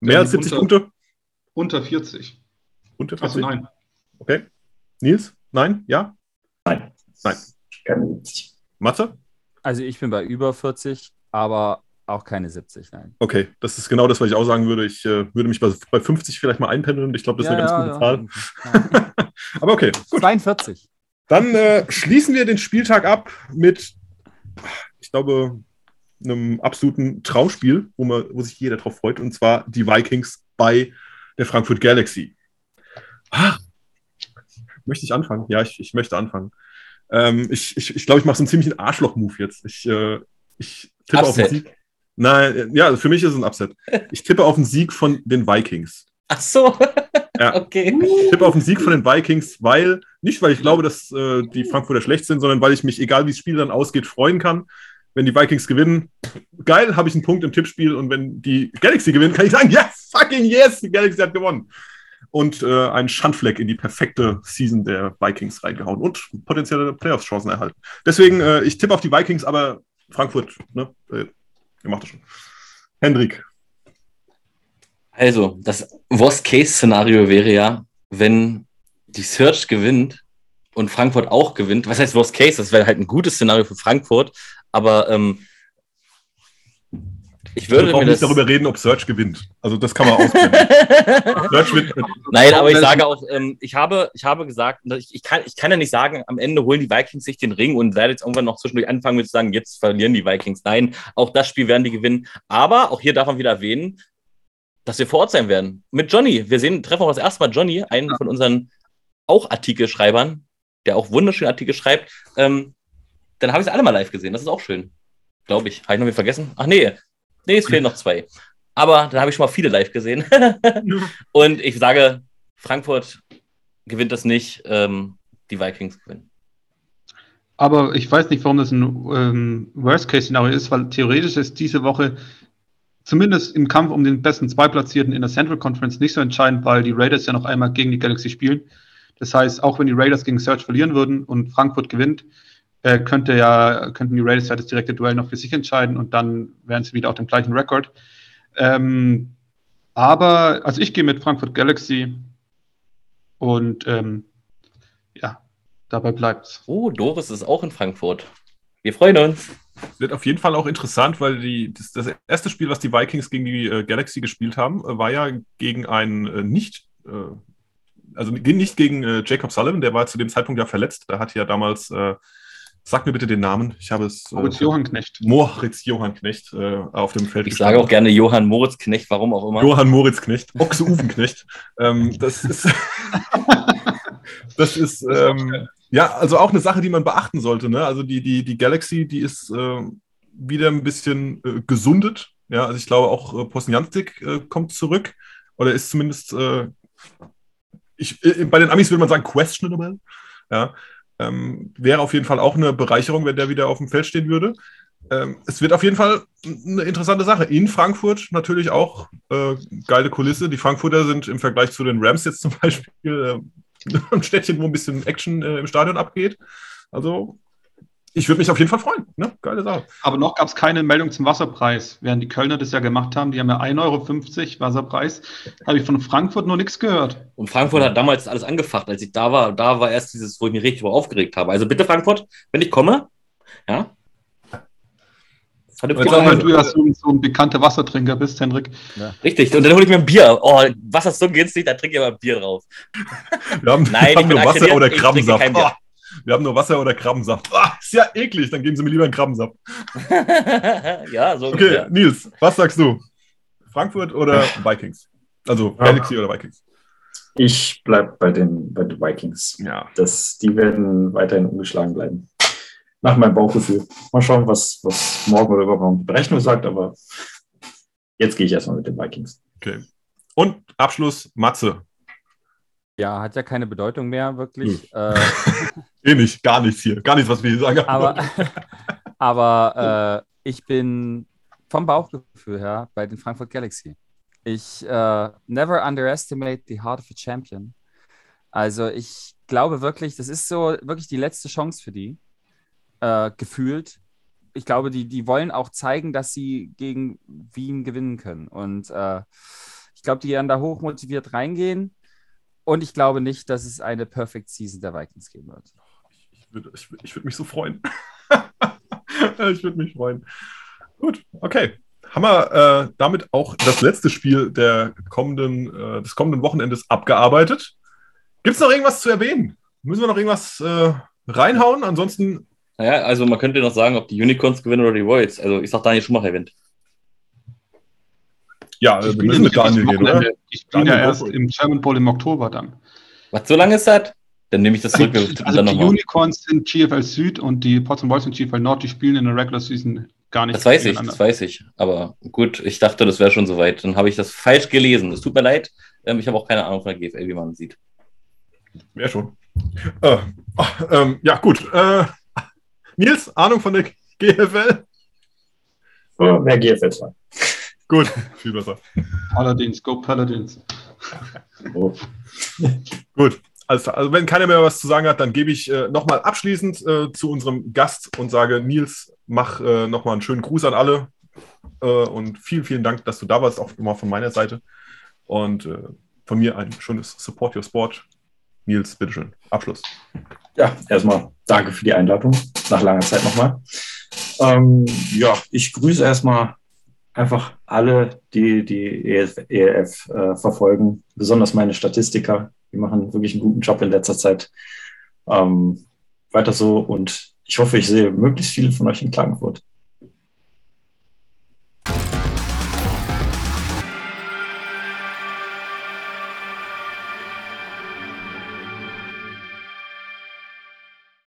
Mehr ja, als 70 unter, Punkte? Unter 40. Unter 40? Also nein. Okay. Nils? Nein? Ja? Nein. Nein. Mathe? Also ich bin bei über 40, aber auch keine 70, nein. Okay, das ist genau das, was ich auch sagen würde. Ich äh, würde mich bei, bei 50 vielleicht mal einpendeln. Ich glaube, das ist ja, eine ganz ja, gute ja. Zahl. Aber okay. Gut. 42. Dann äh, schließen wir den Spieltag ab mit, ich glaube, einem absoluten Traumspiel, wo, man, wo sich jeder drauf freut, und zwar die Vikings bei der Frankfurt Galaxy. Ah, möchte ich anfangen? Ja, ich, ich möchte anfangen. Ähm, ich glaube, ich, ich, glaub, ich mache so einen ziemlichen Arschloch-Move jetzt. Ich, äh, ich tippe Upset. auf den Sieg. Nein, ja, für mich ist es ein Upset. Ich tippe auf den Sieg von den Vikings. Ach so. Ja. Okay. Ich tippe auf den Sieg von den Vikings, weil, nicht weil ich glaube, dass äh, die Frankfurter schlecht sind, sondern weil ich mich, egal wie das Spiel dann ausgeht, freuen kann. Wenn die Vikings gewinnen, geil, habe ich einen Punkt im Tippspiel. Und wenn die Galaxy gewinnen, kann ich sagen, yes, fucking yes, die Galaxy hat gewonnen. Und äh, einen Schandfleck in die perfekte Season der Vikings reingehauen und potenzielle Playoffs-Chancen erhalten. Deswegen, äh, ich tippe auf die Vikings, aber Frankfurt, ne? Ihr macht das schon. Hendrik. Also, das Worst-Case-Szenario wäre ja, wenn die Search gewinnt und Frankfurt auch gewinnt. Was heißt Worst Case? Das wäre halt ein gutes Szenario für Frankfurt, aber ähm, ich würde wir nicht darüber reden, ob Search gewinnt. Also das kann man ausblenden. Search wird Nein, aber ich sage auch, ähm, ich, habe, ich habe gesagt, ich, ich, kann, ich kann ja nicht sagen, am Ende holen die Vikings sich den Ring und werde jetzt irgendwann noch zwischendurch anfangen mit zu sagen, jetzt verlieren die Vikings. Nein, auch das Spiel werden die gewinnen. Aber auch hier darf man wieder erwähnen, dass wir vor Ort sein werden. Mit Johnny. Wir sehen, treffen auch das erste Mal Johnny, einen von unseren auch Artikelschreibern, der auch wunderschöne Artikel schreibt. Ähm, dann habe ich es alle mal live gesehen. Das ist auch schön. glaube ich. Habe ich noch nicht vergessen? Ach nee, nee, es fehlen noch zwei. Aber da habe ich schon mal viele live gesehen. und ich sage, Frankfurt gewinnt das nicht, ähm, die Vikings gewinnen. Aber ich weiß nicht, warum das ein ähm, Worst-Case-Szenario ist, weil theoretisch ist diese Woche zumindest im Kampf um den besten Zweitplatzierten in der Central Conference nicht so entscheidend, weil die Raiders ja noch einmal gegen die Galaxy spielen. Das heißt, auch wenn die Raiders gegen Search verlieren würden und Frankfurt gewinnt, äh, könnte ja, könnten die Raiders ja das direkte Duell noch für sich entscheiden und dann wären sie wieder auf dem gleichen Rekord. Ähm, aber, also ich gehe mit Frankfurt Galaxy und ähm, ja, dabei bleibt's. Oh, Doris ist auch in Frankfurt. Wir freuen uns. Wird auf jeden Fall auch interessant, weil die, das, das erste Spiel, was die Vikings gegen die äh, Galaxy gespielt haben, äh, war ja gegen einen äh, nicht, äh, also nicht gegen äh, Jacob Sullivan, der war zu dem Zeitpunkt ja verletzt. Da hat ja damals, äh, sag mir bitte den Namen, ich habe es. Moritz Johann Knecht. Moritz Johann Knecht auf dem Feld. Ich gestanden. sage auch gerne Johann Moritz Knecht, warum auch immer. Johann Moritz Knecht, Ochse Uwen Knecht. ähm, das ist. das ist. Ähm, ja, also auch eine Sache, die man beachten sollte. Ne? Also die, die, die Galaxy, die ist äh, wieder ein bisschen äh, gesundet. Ja, also ich glaube auch äh, Posnjantik äh, kommt zurück oder ist zumindest, äh, ich, äh, bei den Amis würde man sagen, questionable. Ja, ähm, wäre auf jeden Fall auch eine Bereicherung, wenn der wieder auf dem Feld stehen würde. Ähm, es wird auf jeden Fall eine interessante Sache. In Frankfurt natürlich auch äh, geile Kulisse. Die Frankfurter sind im Vergleich zu den Rams jetzt zum Beispiel ein Städtchen, wo ein bisschen Action äh, im Stadion abgeht. Also, ich würde mich auf jeden Fall freuen. Ne? Geile Sache. Aber noch gab es keine Meldung zum Wasserpreis, während die Kölner das ja gemacht haben. Die haben ja 1,50 Euro Wasserpreis. Habe ich von Frankfurt noch nichts gehört. Und Frankfurt hat damals alles angefacht. Als ich da war, da war erst dieses, wo ich mich richtig aufgeregt habe. Also bitte, Frankfurt, wenn ich komme, ja, Vernünftig. Weil du ja so, so, ein bekannter Wassertrinker bist, Henrik. Ja. Richtig, und dann hole ich mir ein Bier. Oh, Wasser ist so günstig, da trinke ich aber ein Bier drauf. Wir haben, Nein, wir haben nur Wasser oder Krabbensaft. Wir haben nur Wasser oder Krabbensaft. Oh, ist ja eklig, dann geben Sie mir lieber einen Krabbensaft. ja, so. Okay, ungefähr. Nils, was sagst du? Frankfurt oder Vikings? Also Galaxy ja. oder Vikings? Ich bleibe bei den, bei den Vikings. Ja. Das, die werden weiterhin ungeschlagen bleiben nach meinem Bauchgefühl. Mal schauen, was, was morgen oder übermorgen die Berechnung sagt, aber jetzt gehe ich erstmal mit den Vikings. Okay. Und Abschluss, Matze. Ja, hat ja keine Bedeutung mehr, wirklich. Hm. Äh, eh nicht, gar nichts hier. Gar nichts, was wir hier sagen. Aber, aber äh, ich bin vom Bauchgefühl her bei den Frankfurt Galaxy. Ich uh, never underestimate the heart of a champion. Also ich glaube wirklich, das ist so wirklich die letzte Chance für die äh, gefühlt. Ich glaube, die, die wollen auch zeigen, dass sie gegen Wien gewinnen können. Und äh, ich glaube, die werden da hochmotiviert reingehen. Und ich glaube nicht, dass es eine Perfect Season der Vikings geben wird. Ich würde, ich, ich würde mich so freuen. ich würde mich freuen. Gut, okay. Haben wir äh, damit auch das letzte Spiel der kommenden, äh, des kommenden Wochenendes abgearbeitet? Gibt es noch irgendwas zu erwähnen? Müssen wir noch irgendwas äh, reinhauen? Ansonsten naja, also man könnte noch sagen, ob die Unicorns gewinnen oder die Voids. Also ich sag Daniel Schumacher gewinnt. Ja, wir müssen mit Daniel gehen, oder? Ich spiele ja erst im German Bowl im Oktober dann. Was, so lange ist das? Dann nehme ich das zurück. Also, also die Unicorns sind GFL Süd und die Potsdam Boys sind GFL Nord. Die spielen in der Regular Season gar nicht. Das weiß ich, das weiß ich. Aber gut, ich dachte, das wäre schon soweit. Dann habe ich das falsch gelesen. Es tut mir leid. Ähm, ich habe auch keine Ahnung von der GFL, wie man sieht. Wer schon. Äh, ähm, ja, gut. Äh, Nils, Ahnung von der GFL? Oh, mehr GFL 2. Gut, viel besser. Paladins, go Paladins. Oh. Gut, also, also, wenn keiner mehr was zu sagen hat, dann gebe ich äh, nochmal abschließend äh, zu unserem Gast und sage, Nils, mach äh, nochmal einen schönen Gruß an alle äh, und vielen, vielen Dank, dass du da warst, auch immer von meiner Seite. Und äh, von mir ein schönes Support Your Sport. Nils, bitteschön, Abschluss. Ja, erstmal danke für die Einladung, nach langer Zeit nochmal. Ähm, ja, ich grüße erstmal einfach alle, die die ELF, ELF äh, verfolgen, besonders meine Statistiker. Die machen wirklich einen guten Job in letzter Zeit. Ähm, weiter so und ich hoffe, ich sehe möglichst viele von euch in Klagenfurt.